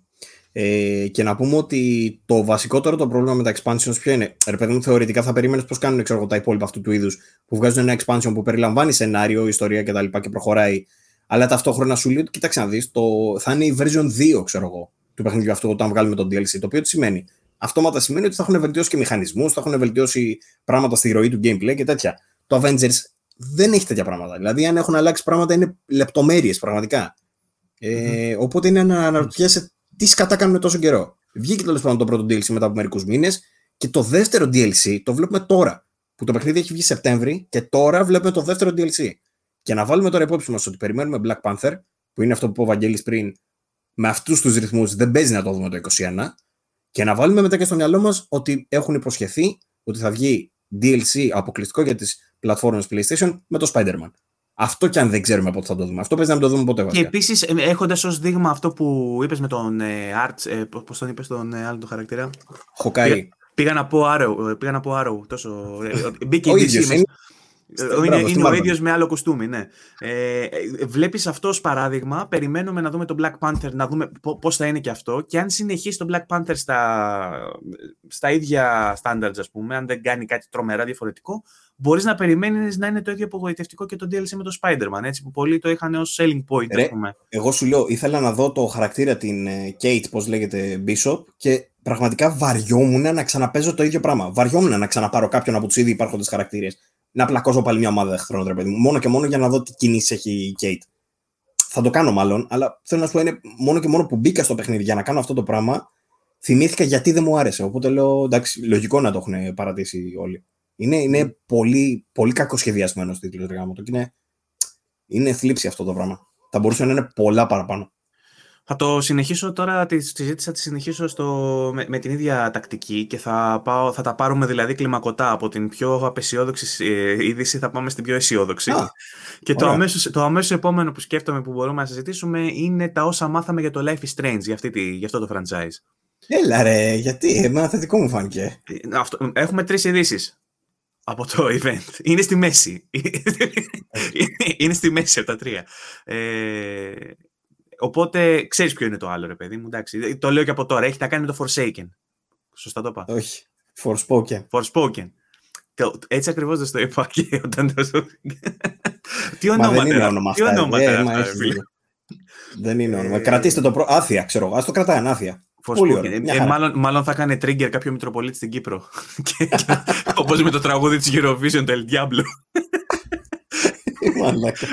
Ε, και να πούμε ότι το βασικότερο το πρόβλημα με τα expansions ποιο είναι; Ρε παιδί μου, θεωρητικά θα περίμενες πώς κάνουν ξέρω, εγώ, τα υπόλοιπα αυτού του είδους που βγάζουν ένα expansion που περιλαμβάνει σενάριο, ιστορία κτλ. Και, και προχωράει. Αλλά ταυτόχρονα σου λέει ότι κοίταξε να δεις, θα είναι η version 2, ξέρω εγώ, του παιχνιδιού αυτού όταν βγάλουμε τον DLC. Το οποίο τι σημαίνει; Αυτόματα σημαίνει ότι θα έχουν βελτιώσει και μηχανισμούς, θα έχουν βελτιώσει πράγματα στη ροή του gameplay και τέτοια. Το Avengers δεν έχει τέτοια πράγματα. Δηλαδή, αν έχουν αλλάξει πράγματα, είναι λεπτομέρειες πραγματικά. Ε, Οπότε είναι να αναρωτιέσαι τι σκατά κάνουν τόσο καιρό. Βγήκε τέλος πάντων το πρώτο DLC μετά από μερικούς μήνες και το δεύτερο DLC το βλέπουμε τώρα. Που το παιχνίδι έχει βγει Σεπτέμβρη και τώρα βλέπουμε το δεύτερο DLC. Και να βάλουμε τώρα υπόψη μας ότι περιμένουμε Black Panther, που είναι αυτό που είπε ο Βαγγέλης πριν, με αυτούς τους ρυθμούς δεν παίζει να το δούμε το 2021. Και να βάλουμε μετά και στο μυαλό μας ότι έχουν υποσχεθεί ότι θα βγει DLC αποκλειστικό για τις πλατφόρμες PlayStation με το Spider-Man. Αυτό κι αν δεν ξέρουμε πότε θα το δούμε. Αυτό παίζει να μην το δούμε ποτέ Και βασικά. επίσης, έχοντας ως δείγμα αυτό που είπες με τον ε, Arts, ε, πώς τον είπες τον ε, άλλο τον χαρακτήρα. Χοκάι. Πήγα να πω Arrow. ε, Πήγα να πω Arrow τόσο. ε, ε, Μπήκε η Ο DC ίδιος μέσα. είναι. Ε, Μπράβο, Είναι, στη είναι ο Marvel. ίδιος με άλλο κοστούμι, ναι. Ε, ε, βλέπεις αυτό ως παράδειγμα, περιμένουμε να δούμε τον Black Panther, να δούμε πο- πώς θα είναι και αυτό και αν συνεχίσει τον Black Panther στα, στα ίδια standards, ας πούμε, αν δεν κάνει κάτι τρομερά διαφορετικό, μπορείς να περιμένεις να είναι το ίδιο απογοητευτικό και το DLC με το Spider-Man, έτσι, που πολλοί το είχαν ως selling point, Ρε, ας πούμε. Εγώ σου λέω, ήθελα να δω το χαρακτήρα την ε, Kate, πώς λέγεται, Bishop, και πραγματικά βαριόμουν να ξαναπέζω το ίδιο πράγμα. Βαριόμουν να ξαναπάρω κάποιον από τους ήδη υπάρχοντες χαρακτήρες. Να πλακώσω πάλι μια ομάδα εχθρών, ρε παιδί μου. Μόνο και μόνο για να δω τι κινήσεις έχει η Kate. Θα το κάνω μάλλον, αλλά θέλω να σου πω είναι μόνο και μόνο που μπήκα στο παιχνίδι για να κάνω αυτό το πράγμα, θυμήθηκα γιατί δεν μου άρεσε. Οπότε λέω, εντάξει, λογικό να το έχουν παρατήσει όλοι. Είναι, είναι πολύ, πολύ κακοσχεδιασμένος τίτλος γάμο και είναι, είναι θλίψη αυτό το πράγμα. Θα μπορούσε να είναι πολλά παραπάνω. Θα το συνεχίσω τώρα, τη συζήτηση θα τη συνεχίσω στο, με, με την ίδια τακτική και θα, πάω, θα τα πάρουμε δηλαδή κλιμακωτά από την πιο απεσιόδοξη ε, είδηση θα πάμε στην πιο αισιόδοξη. Α, και το ωραία. αμέσως, το αμέσως επόμενο που σκέφτομαι που μπορούμε να συζητήσουμε είναι τα όσα μάθαμε για το Life is Strange, για, αυτή τη, για αυτό το franchise. Έλα ρε, γιατί, εμένα θετικό μου φάνηκε. Ε, Αυτό, έχουμε τρεις ειδήσεις από το event. Είναι στη μέση. είναι στη μέση από τα τρία. Ε, οπότε ξέρεις ποιο είναι το άλλο ρε παιδί μου. Εντάξει. Το λέω και από τώρα. Έχει να κάνει με το Forsaken. Σωστά το είπα. Όχι, Forspoken. Forspoken. Το- Έτσι ακριβώς δεν το είπα και όταν το σου... τι Μα ονόματα δεν είναι είναι όνομα αυτά, τι αυτά. ονόματα ε, είναι μα αυτά, έχεις ρε φίλε. δίκιο. Δεν είναι όνομα. Ε, Κρατήστε το προ... Άθια, ξέρω εγώ. Ας το κρατάει ανάθια. Πολύ Forspoken. ωραία, Ε, μια ε, χαρά. μάλλον, μάλλον θα κάνει trigger κάποιο Μητροπολίτη στην Κύπρο. Και- και- Όπως με το τραγούδι της Eurovision, το El Diablo. Μαλάκα.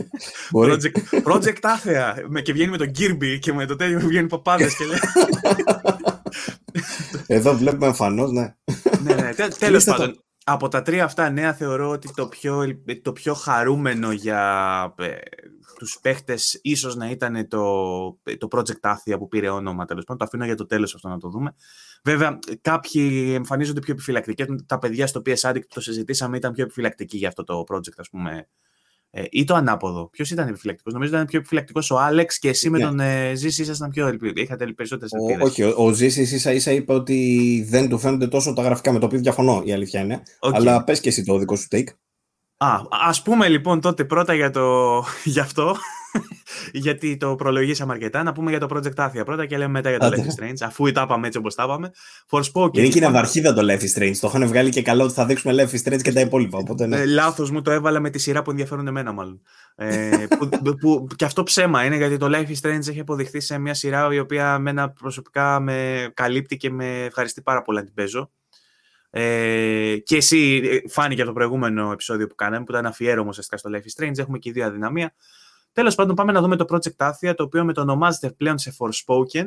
Μπορεί. Project, project άθεα. Με, και βγαίνει με τον Kirby και με το τέτοιο βγαίνουν παπάδες και λέει. Εδώ βλέπουμε εμφανώς, ναι. ναι, ναι. Τέλος Κλείστε το. πάντων, από τα τρία αυτά νέα θεωρώ ότι το πιο, ελ- το πιο χαρούμενο για ε, τους παίχτες ίσως να ήταν το, το Project Athia που πήρε όνομα τέλος πάντων. Το αφήνω για το τέλος αυτό να το δούμε. Βέβαια, κάποιοι εμφανίζονται πιο επιφυλακτικοί. Τα παιδιά στο PS Addict που το συζητήσαμε ήταν πιο επιφυλακτικοί για αυτό το project, ας πούμε. Ε, ή το ανάποδο. Ποιος ήταν επιφυλακτικός, Νομίζω ήταν πιο επιφυλακτικός ο Άλεξ και εσύ με Ναι. τον ε, Ζήση ήσασταν πιο ελπι... είχατε περισσότερες Ο, ελπίδες. όχι, ο, ο Ζήσης ίσα ίσα είπε ότι δεν του φαίνονται τόσο τα γραφικά με το οποίο διαφωνώ, η αλήθεια είναι. Αλλά πες και εσύ το δικό σου take. Α, ας πούμε λοιπόν τότε πρώτα για, το... για αυτό. Γιατί το προλογίσαμε αρκετά. Να πούμε για το Project Athia πρώτα και λέμε μετά για το Life is Strange, αφού τα είπαμε έτσι όπως τα είπαμε. Forspoken. Είναι και η ναυαρχίδα το Life is Strange. Το είχαν βγάλει και καλό ότι θα δείξουμε Life is Strange και τα υπόλοιπα. Οπότε, ναι. ε, λάθος μου το έβαλα με τη σειρά που ενδιαφέρουν εμένα μάλλον. ε, που, που, και αυτό ψέμα είναι γιατί το Life is Strange έχει αποδειχθεί σε μια σειρά η οποία μένα προσωπικά με καλύπτει και με ευχαριστεί πάρα πολύ να την παίζω. Ε, και εσύ ε, φάνηκε από το προηγούμενο επεισόδιο που κάναμε, που ήταν αφιέρωμο ουσιαστικά στο Life is Strange. Έχουμε και δύο αδυναμία. Τέλος πάντων, πάμε να δούμε το Project Athia, το οποίο μετονομάζεται πλέον σε Forspoken.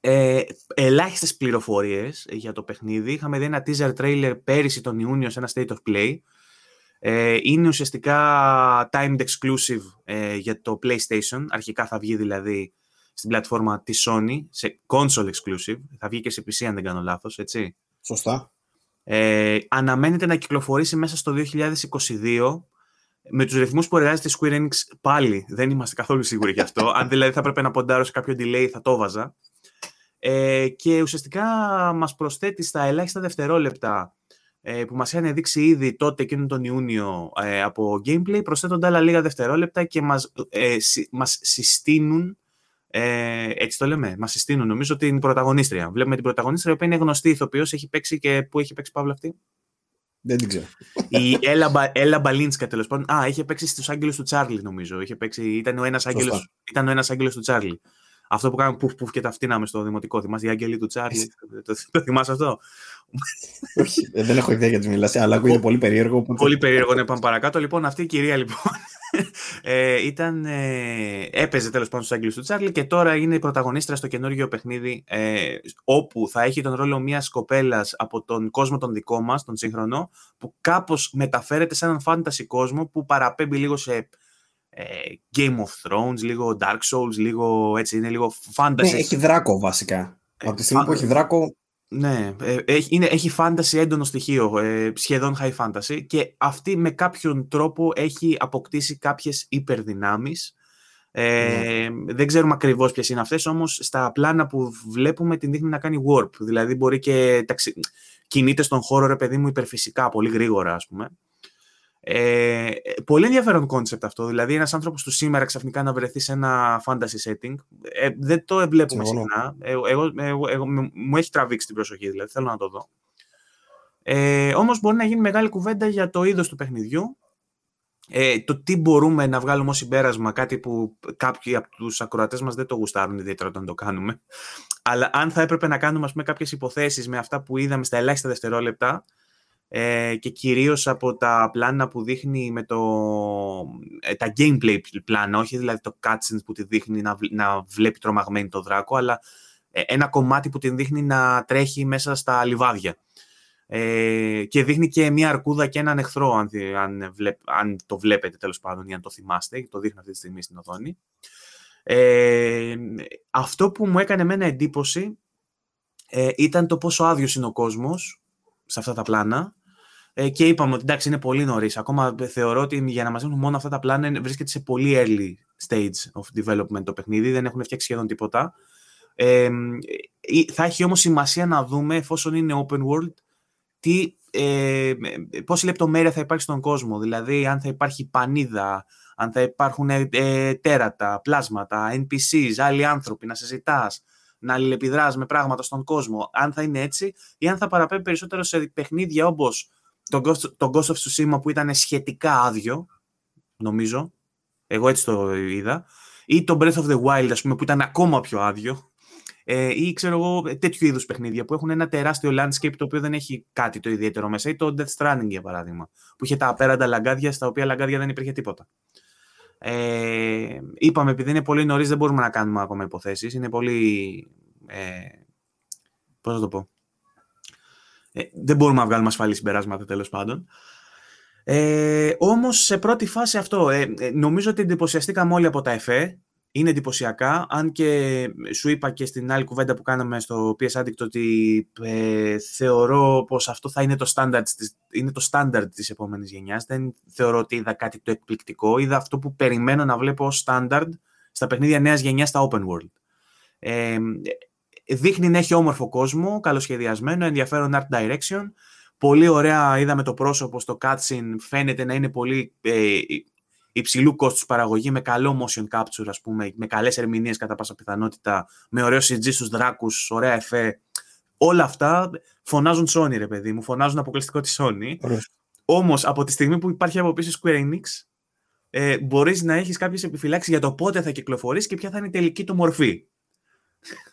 Ε, ελάχιστες πληροφορίες για το παιχνίδι. Είχαμε δει ένα teaser trailer πέρυσι τον Ιούνιο σε ένα State of Play. Ε, είναι ουσιαστικά timed exclusive ε, για το PlayStation. Αρχικά θα βγει δηλαδή στην πλατφόρμα της Sony, σε console exclusive. Θα βγει και σε PC αν δεν κάνω λάθος, έτσι. Σωστά. Ε, αναμένεται να κυκλοφορήσει μέσα στο 2022 με τους ρυθμούς που εργάζεται η Square Enix πάλι δεν είμαστε καθόλου σίγουροι γι' αυτό. Αν δηλαδή θα έπρεπε να ποντάρω σε κάποιο delay θα το βάζα. Ε, και ουσιαστικά μας προσθέτει στα ελάχιστα δευτερόλεπτα ε, που μας είχαν δείξει ήδη τότε εκείνο τον Ιούνιο ε, από gameplay, προσθέτονται άλλα λίγα δευτερόλεπτα και μας, ε, μας συστήνουν ε, έτσι το λέμε. Μας συστήνουν νομίζω την πρωταγωνίστρια. Βλέπουμε την πρωταγωνίστρια, η οποία είναι γνωστή ηθοποιός, έχει παίξει και. Πού έχει παίξει Παύλα αυτή; Δεν την ξέρω. Η Έλα Μπαλίνσκα τέλος πάντων. Α, είχε παίξει στους Άγγελους του Τσάρλι, νομίζω. Είχε παίξει, ήταν ο ένας Άγγελο του Τσάρλι. Αυτό που κάναμε πουφ πουφ και τα φτύναμε στο δημοτικό. Θυμάσαι οι Άγγελοι του Τσάρλι. το, το θυμάσαι αυτό; Όχι, δεν έχω ιδέα για τι μιλάς, αλλά ακούγεται πολύ περίεργο. Πολύ περίεργο, ναι, πάμε παρακάτω. Λοιπόν, αυτή η κυρία λοιπόν ε, ήταν, ε, έπαιζε τέλος πάντων στους Άγγλους του Τσάρλι και τώρα είναι η πρωταγωνίστρια στο καινούργιο παιχνίδι ε, όπου θα έχει τον ρόλο μιας κοπέλας από τον κόσμο τον δικό μας, τον σύγχρονο, που κάπως μεταφέρεται σε έναν φάνταση κόσμο που παραπέμπει λίγο σε ε, Game of Thrones, λίγο Dark Souls, λίγο έτσι, είναι λίγο fantasy. Ναι, έχει δράκο βασικά. Από τη στιγμή που έχει δράκο, ναι, ε, έχει, είναι, έχει fantasy έντονο στοιχείο, ε, σχεδόν high fantasy και αυτή με κάποιον τρόπο έχει αποκτήσει κάποιες υπερδυνάμεις. Ε, ναι. Δεν ξέρουμε ακριβώς ποιες είναι αυτές, όμως στα πλάνα που βλέπουμε την δείχνει να κάνει warp, δηλαδή μπορεί και ταξι... κινείται στον χώρο ρε παιδί μου υπερφυσικά, πολύ γρήγορα ας πούμε. Ε, πολύ ενδιαφέρον κόνσεπτ αυτό. Δηλαδή, ένας άνθρωπος του σήμερα ξαφνικά να βρεθεί σε ένα fantasy setting. Ε, δεν το βλέπουμε συχνά. Ε, εγώ, εγώ, εγώ, μου έχει τραβήξει την προσοχή, δηλαδή θέλω να το δω. Ε, Όμως μπορεί να γίνει μεγάλη κουβέντα για το είδος του παιχνιδιού. Ε, το τι μπορούμε να βγάλουμε ως συμπέρασμα, κάτι που κάποιοι από τους ακροατές μας δεν το γουστάρουν ιδιαίτερα όταν το κάνουμε. Αλλά αν θα έπρεπε να κάνουμε κάποιες υποθέσεις με αυτά που είδαμε στα ελάχιστα δευτερόλεπτα, ε, και κυρίως από τα πλάνα που δείχνει με το, ε, τα gameplay πλάνα, όχι δηλαδή το cutscenes που τη δείχνει να, να βλέπει τρομαγμένη το δράκο, αλλά ε, ένα κομμάτι που την δείχνει να τρέχει μέσα στα λιβάδια. Ε, και δείχνει και μια αρκούδα και έναν εχθρό, αν, αν, αν το βλέπετε τέλος πάντων ή αν το θυμάστε, το δείχνει αυτή τη στιγμή στην οθόνη. Ε, αυτό που μου έκανε εμένα εντύπωση ε, ήταν το πόσο άδειος είναι ο κόσμος σε αυτά τα πλάνα ε, και είπαμε ότι εντάξει είναι πολύ νωρίς. Ακόμα θεωρώ ότι για να μαζεύουν μόνο αυτά τα πλάνα βρίσκεται σε πολύ early stage of development το παιχνίδι. Δεν έχουν φτιάξει σχεδόν τίποτα. Ε, θα έχει όμως σημασία να δούμε, εφόσον είναι open world, τι, ε, πόση λεπτομέρεια θα υπάρχει στον κόσμο. Δηλαδή, αν θα υπάρχει πανίδα, αν θα υπάρχουν ε, τέρατα, πλάσματα, NPCs, άλλοι άνθρωποι να συζητάς, να αλληλεπιδράς με πράγματα στον κόσμο. Αν θα είναι έτσι ή αν θα παραπέμπει περισσότερο σε παιχνίδια όπως τον Ghost, το Ghost of Tsushima που ήταν σχετικά άδειο, νομίζω, εγώ έτσι το είδα, ή το Breath of the Wild, ας πούμε, που ήταν ακόμα πιο άδειο, ε, ή ξέρω εγώ τέτοιου είδους παιχνίδια που έχουν ένα τεράστιο landscape το οποίο δεν έχει κάτι το ιδιαίτερο μέσα, ή το Death Stranding για παράδειγμα, που είχε τα απέραντα λαγκάδια στα οποία λαγκάδια δεν υπήρχε τίποτα. Ε, είπαμε, επειδή είναι πολύ νωρίς, δεν μπορούμε να κάνουμε ακόμα υποθέσεις. Είναι πολύ. Ε, πώς θα το πω. Ε, δεν μπορούμε να βγάλουμε ασφαλή συμπεράσματα τέλος πάντων. Ε, Όμως σε πρώτη φάση αυτό. Ε, ε, νομίζω ότι εντυπωσιαστήκαμε όλοι από τα ΕΦΕ. Είναι εντυπωσιακά. Αν και σου είπα και στην άλλη κουβέντα που κάναμε στο PS Addict ότι ε, θεωρώ πως αυτό θα είναι το standard της, είναι το standard της επόμενης γενιάς. Δεν θεωρώ ότι είδα κάτι το εκπληκτικό. Είδα αυτό που περιμένω να βλέπω ως standard στα παιχνίδια νέας γενιάς στα open world. Ε, δείχνει να έχει όμορφο κόσμο, καλοσχεδιασμένο, ενδιαφέρον art direction. Πολύ ωραία είδαμε το πρόσωπο στο cutscene, φαίνεται να είναι πολύ... Ε, υψηλού κόστους παραγωγή, με καλό motion capture, ας πούμε, με καλές ερμηνείες κατά πάσα πιθανότητα, με ωραίο CG στους δράκους, ωραία εφέ. Όλα αυτά φωνάζουν Sony, ρε παιδί μου, φωνάζουν αποκλειστικό τη Sony. Όμως, από τη στιγμή που υπάρχει από πίσω Square Enix, ε, μπορείς να έχεις κάποιες επιφυλάξεις για το πότε θα κυκλοφορήσει και ποια θα είναι η τελική του μορφή.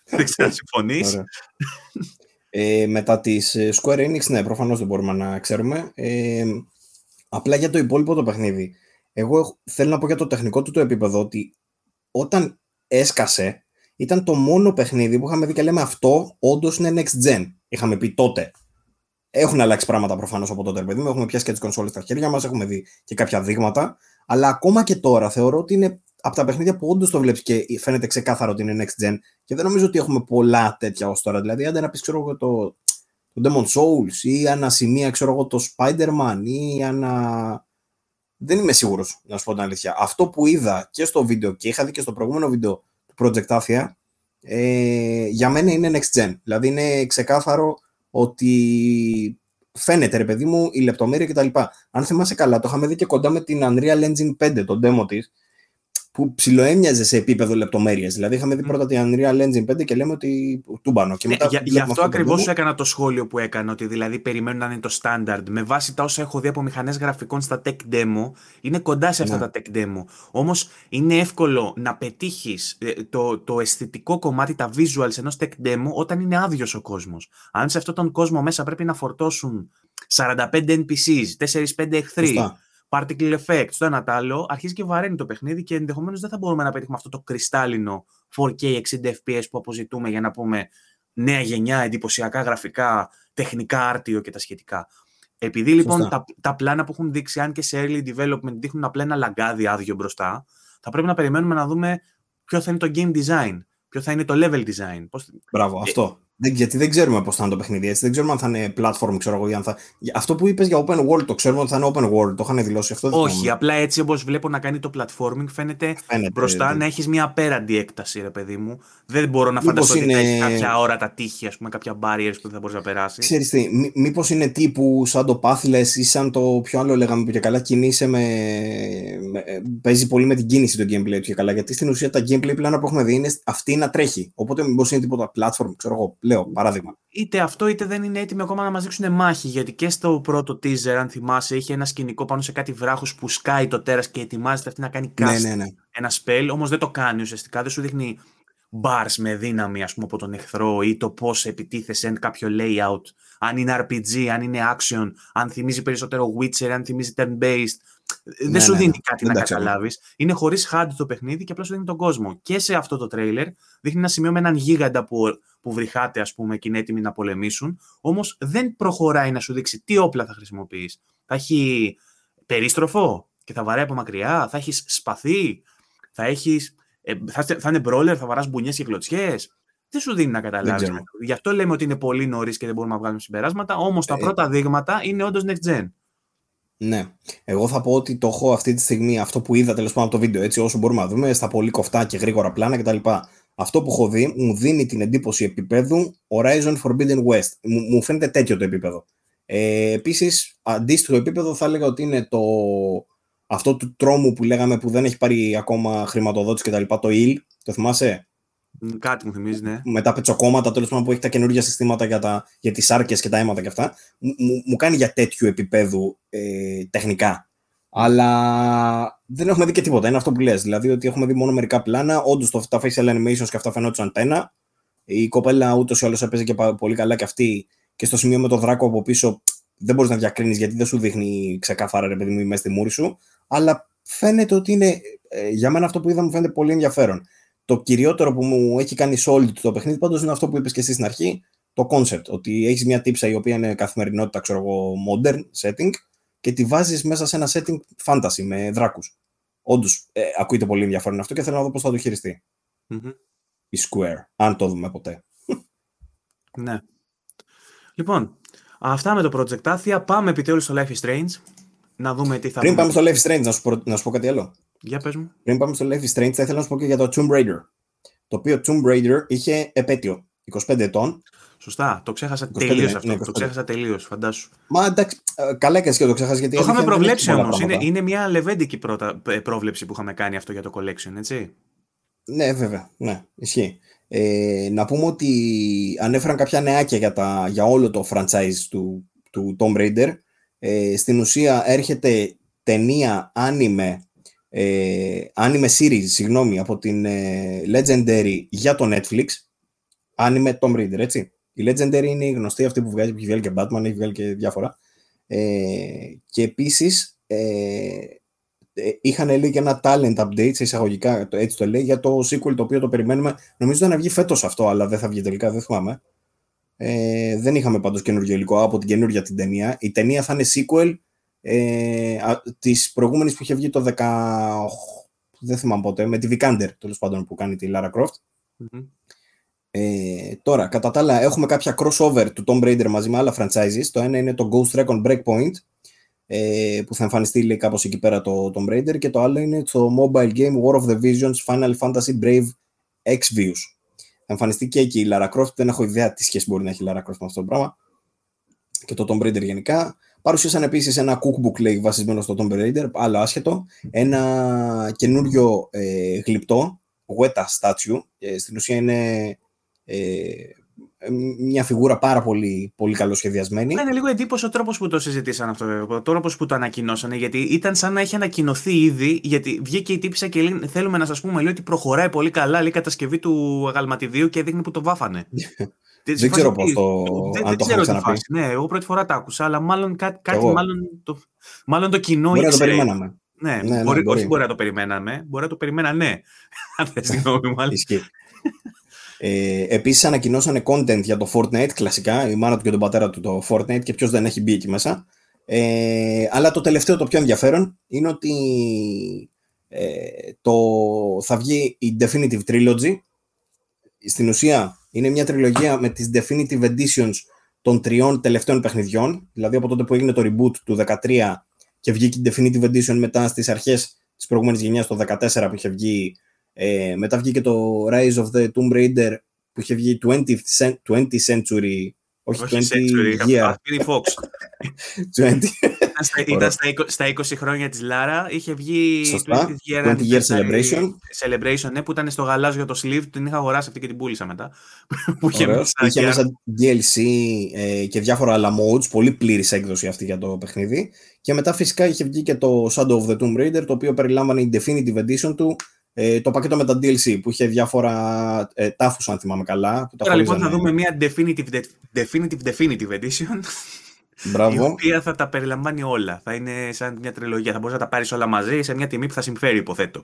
Δεν ξέρω αν συμφωνείς. Ε, μετά της ε, Square Enix, ναι, προφανώς δεν μπορούμε να ξέρουμε. Ε, απλά για το υπόλοιπο το παιχνίδι. Εγώ θέλω να πω για το τεχνικό του το επίπεδο ότι όταν έσκασε, ήταν το μόνο παιχνίδι που είχαμε δει και λέμε αυτό όντως είναι next gen. Είχαμε πει τότε. Έχουν αλλάξει πράγματα προφανώς από τότε, παιδί μου. Έχουμε πιάσει και τις κονσόλες στα χέρια μας, έχουμε δει και κάποια δείγματα. Αλλά ακόμα και τώρα θεωρώ ότι είναι από τα παιχνίδια που όντως το βλέπεις και φαίνεται ξεκάθαρο ότι είναι next gen. Και δεν νομίζω ότι έχουμε πολλά τέτοια ως τώρα. Δηλαδή, αν να πεις, ξέρω εγώ, το, το Demon Souls ή ένα σημεία, ξέρω εγώ, το Spider-Man ή ένα. Δεν είμαι σίγουρος, να σου πω την αλήθεια. Αυτό που είδα και στο βίντεο και είχα δει και στο προηγούμενο βίντεο του Project Athia, ε, για μένα είναι next gen. Δηλαδή, είναι ξεκάθαρο ότι φαίνεται, ρε παιδί μου, η λεπτομέρεια κτλ. Αν θυμάσαι καλά, το είχαμε δει και κοντά με την Unreal Engine 5, το demo της, που ψιλοέμοιαζε σε επίπεδο λεπτομέρειας. Δηλαδή, είχαμε δει πρώτα την Unreal Engine 5 και λέμε ότι τούμπανο. Και ναι, για, γι' αυτό ακριβώς έκανα το σχόλιο που έκανα, ότι δηλαδή περιμένουν να είναι το standard. Με βάση τα όσα έχω δει από μηχανές γραφικών στα tech demo, είναι κοντά σε αυτά ναι. τα tech demo. Όμως είναι εύκολο να πετύχεις ε, το, το αισθητικό κομμάτι, τα visuals ενός tech demo, όταν είναι άδειος ο κόσμος. Αν σε αυτόν τον κόσμο μέσα πρέπει να φορτώσουν 45 NPCs, 4-5 εχθροί particle effects, το ένα τ' άλλο, αρχίζει και βαραίνει το παιχνίδι και ενδεχομένως δεν θα μπορούμε να πετύχουμε αυτό το κρυστάλλινο 4K 60 FPS που αποζητούμε για να πούμε νέα γενιά, εντυπωσιακά γραφικά, τεχνικά άρτιο και τα σχετικά. Επειδή λοιπόν τα, τα πλάνα που έχουν δείξει, αν και σε early development δείχνουν απλά ένα λαγκάδι άδειο μπροστά, θα πρέπει να περιμένουμε να δούμε ποιο θα είναι το game design, ποιο θα είναι το level design. Πώς... Μπράβο, αυτό. Δεν, γιατί δεν ξέρουμε πώς θα είναι το παιχνίδι έτσι. Δεν ξέρουμε αν θα είναι platform, ξέρω εγώ, ή αν θα. Αυτό που είπες για open world, το ξέρουμε ότι θα είναι open world. Το είχαν δηλώσει αυτό. Όχι, απλά έτσι όπως βλέπω να κάνει το platforming, φαίνεται, φαίνεται μπροστά ναι. να έχεις μια απέραντη έκταση, ρε παιδί μου. Δεν μπορώ να φανταστώ είναι... ότι έχεις κάποια ώρα τα τείχη, ας πούμε, κάποια barriers που δεν θα μπορείς να περάσεις. Ξέρεις τι, μήπως είναι τύπου σαν το Pathless ή σαν το πιο άλλο λέγαμε που και καλά κινείσαι με... με... Παίζει πολύ με την κίνηση το gameplay του και καλά. Γιατί στην ουσία τα gameplay πλάνα που έχουμε δει είναι αυτή να τρέχει. Οπότε μήπως είναι τίποτα platform, ξέρω εγώ Λέω, παράδειγμα. Είτε αυτό είτε δεν είναι έτοιμοι ακόμα να μας δείξουν μάχη. Γιατί και στο πρώτο teaser, αν θυμάσαι, είχε ένα σκηνικό πάνω σε κάτι βράχους που σκάει το τέρας και ετοιμάζεται αυτή να κάνει ναι, cast ναι, ναι, ένα spell. Όμως δεν το κάνει ουσιαστικά. Δεν σου δείχνει bars με δύναμη ας πούμε, από τον εχθρό ή το πώς επιτίθεσαι κάποιο layout. Αν είναι RPG, αν είναι action, αν θυμίζει περισσότερο Witcher, αν θυμίζει turn-based. Δεν ναι, σου ναι, δίνει ναι. κάτι να καταλάβεις. Είναι χωρίς HUD το παιχνίδι και απλά σου δίνει τον κόσμο. Και σε αυτό το τρέιλερ δείχνει ένα σημείο με έναν γίγαντα που που βρυχάτε, ας πούμε, και είναι έτοιμοι να πολεμήσουν. Όμως δεν προχωράει να σου δείξει τι όπλα θα χρησιμοποιείς. Θα έχει περίστροφο και θα βαράει από μακριά, θα έχεις σπαθί, θα, έχεις, ε, θα, θα είναι μπρόλερ, θα βαράς μπουνιές και κλωτσιές. Δεν σου δίνει να καταλάβεις. Γι' αυτό λέμε ότι είναι πολύ νωρίς και δεν μπορούμε να βγάλουμε συμπεράσματα. Όμως τα ε, πρώτα δείγματα είναι όντως next gen. Ναι. Εγώ θα πω ότι το έχω αυτή τη στιγμή, αυτό που είδα τέλος πάντων από το βίντεο, έτσι όσο μπορούμε να δούμε, στα πολύ κοφτά και γρήγορα πλάνα κτλ αυτό που έχω δει μου δίνει την εντύπωση επίπεδου Horizon Forbidden West. Μου, μου φαίνεται τέτοιο το επίπεδο. Ε, Επίσης, αντίστοιχο επίπεδο θα έλεγα ότι είναι το, αυτό του τρόμου που λέγαμε που δεν έχει πάρει ακόμα χρηματοδότηση κτλ. Το IL, το θυμάσαι; Κάτι μου θυμίζει, ναι. Με τα πετσοκόμματα τέλος πάντων που έχει τα καινούργια συστήματα για, τα, για τις άρκε και τα αίματα και αυτά. Μου, μου κάνει για τέτοιου επίπεδου ε, τεχνικά. Αλλά δεν έχουμε δει και τίποτα. Είναι αυτό που λες. Δηλαδή ότι έχουμε δει μόνο μερικά πλάνα. Όντως τα facial animations και αυτά φαινόταν τένα. Η κοπέλα ούτως ή άλλως έπαιζε και πολύ καλά και αυτή. Και στο σημείο με το δράκο από πίσω δεν μπορείς να διακρίνεις γιατί δεν σου δείχνει ξεκάθαρα ρε παιδί μου μέσα στη μούρη σου. Αλλά φαίνεται ότι είναι. Ε, για μένα αυτό που είδα μου φαίνεται πολύ ενδιαφέρον. Το κυριότερο που μου έχει κάνει solid το παιχνίδι πάντως είναι αυτό που είπες και εσύ στην αρχή. Το concept. Ότι έχεις μια τύψα η οποία είναι καθημερινότητα, ξέρω εγώ, modern setting και τη βάζεις μέσα σε ένα setting fantasy με δράκους. Όντως, ε, ακούγεται πολύ ενδιαφέρον αυτό και θέλω να δω πώς θα το χειριστεί. Η Square, αν το δούμε ποτέ. ναι. Λοιπόν, αυτά με το Project Athia. Πάμε επιτέλους στο Life is Strange. Να δούμε τι θα Πριν πάμε στο Life is Strange, να σου, πω, να σου πω κάτι άλλο. Για πες μου. Πριν πάμε στο Life is Strange, θα ήθελα να σου πω και για το Tomb Raider. Το οποίο Tomb Raider είχε επέτειο 25 ετών Σωστά. Το ξέχασα τελείως αυτό. Ναι, το ξέχασα τελείως, φαντάσου. Μα εντάξει, ε, καλά έκανες και το ξέχασα γιατί. Το είχαμε προβλέψει όμως. Είναι, είναι μια λεβέντικη πρώτα, ε, πρόβλεψη που είχαμε κάνει αυτό για το collection, έτσι. Ναι, βέβαια. Ναι, ισχύει. Ε, να πούμε ότι ανέφεραν κάποια νεάκια για, τα, για όλο το franchise του, του Tomb Raider. Ε, στην ουσία έρχεται ταινία anime, ε, anime series, συγγνώμη, από την ε, Legendary για το Netflix. Anime Tomb Raider, έτσι. Η Legendary είναι η γνωστή αυτή που βγάζει, που έχει βγάλει και Batman, έχει βγάλει και διάφορα. Ε, και επίσης ε, ε, είχαν λέει και ένα talent update σε εισαγωγικά, έτσι το λέει, για το sequel το οποίο το περιμένουμε. Νομίζω να βγει φέτος αυτό, αλλά δεν θα βγει τελικά, δεν θυμάμαι. Ε, δεν είχαμε πάντως καινούργιο υλικό από την καινούργια την ταινία. Η ταινία θα είναι sequel ε, της προηγούμενης που είχε βγει το 10... Δεν θυμάμαι πότε, με τη Vikander, τέλος πάντων, που κάνει τη Lara Croft. Mm-hmm. Ε, τώρα, κατά τα άλλα, έχουμε κάποια crossover του Tomb Raider μαζί με άλλα franchises. Το ένα είναι το Ghost Recon Breakpoint, ε, που θα εμφανιστεί λέει, κάπως εκεί πέρα το Tomb Raider και το άλλο είναι το mobile game War of the Visions Final Fantasy Brave X-Views. Θα εμφανιστεί και εκεί η Lara Croft, δεν έχω ιδέα τι σχέση μπορεί να έχει η Lara Croft με αυτό το πράγμα και το Tomb Raider γενικά. Παρουσίασαν επίσης ένα cookbook λέει, βασισμένο στο Tomb Raider, άλλο άσχετο. Ένα καινούριο ε, γλυπτό, Weta Statue. Ε, στην ουσία είναι ε, μια φιγούρα πάρα πολύ, πολύ καλοσχεδιασμένη. Είναι λίγο εντύπωση ο τρόπος που το συζητήσαν αυτό, βέβαια. Ο τρόπος που το ανακοινώσανε, γιατί ήταν σαν να έχει ανακοινωθεί ήδη. Γιατί βγήκε η τύπησα και λέει, θέλουμε να σας πούμε λέει, ότι προχωράει πολύ καλά λέει, η κατασκευή του αγαλματιδίου και δείχνει που το βάφανε. δεν ξέρω πώς το. Δεν, αν το ξέρω ξαναπεί. Ναι, εγώ πρώτη φορά το άκουσα, αλλά μάλλον κάτι, κάτι μάλλον, το, μάλλον το κοινό μπορεί ήξερε. να το περιμέναμε. Ναι, ναι, ναι, μπορεί, μπορεί. όχι μπορεί να το περιμέναμε, μπορεί να το περιμέναμε, ναι. Αν θες συγγνώμη, μάλλον. Ε, Επίσης, ανακοινώσανε content για το Fortnite, κλασικά. Η μάνα του και τον πατέρα του το Fortnite και ποιος δεν έχει μπει εκεί μέσα. Ε, αλλά το τελευταίο, το πιο ενδιαφέρον, είναι ότι ε, το, θα βγει η Definitive Trilogy. Στην ουσία, είναι μια τριλογία με τις Definitive Editions των τριών τελευταίων παιχνιδιών. Δηλαδή, από τότε που έγινε το reboot του 2013 και βγήκε η Definitive Edition μετά στις αρχές της προηγούμενης γενιάς, το 2014 που είχε βγει ε, μετά βγήκε το Rise of the Tomb Raider που είχε βγει 20th, 20th century όχι, όχι 20 century, year. Είναι Fox. 20. Ήταν στα, στα 20 χρόνια της Λάρα, είχε βγει Σωστά, 20 year, 20 year celebration. Celebration, ναι, που ήταν στο γαλάζιο το sleeve, την είχα αγοράσει αυτή και την πούλησα μετά. που είχε, Ωραίος, είχε μέσα DLC ε, και διάφορα άλλα modes, πολύ πλήρης έκδοση αυτή για το παιχνίδι. Και μετά φυσικά είχε βγει και το Shadow of the Tomb Raider, το οποίο περιλάμβανε η Definitive Edition του, ε, το πακέτο με τα DLC που είχε διάφορα ε, τάφους αν θυμάμαι καλά. Που Τώρα λοιπόν θα δούμε μια definitive, definitive, definitive edition Μπράβο. η οποία θα τα περιλαμβάνει όλα. Θα είναι σαν μια τριλογία. Θα μπορείς να τα πάρεις όλα μαζί σε μια τιμή που θα συμφέρει, υποθέτω.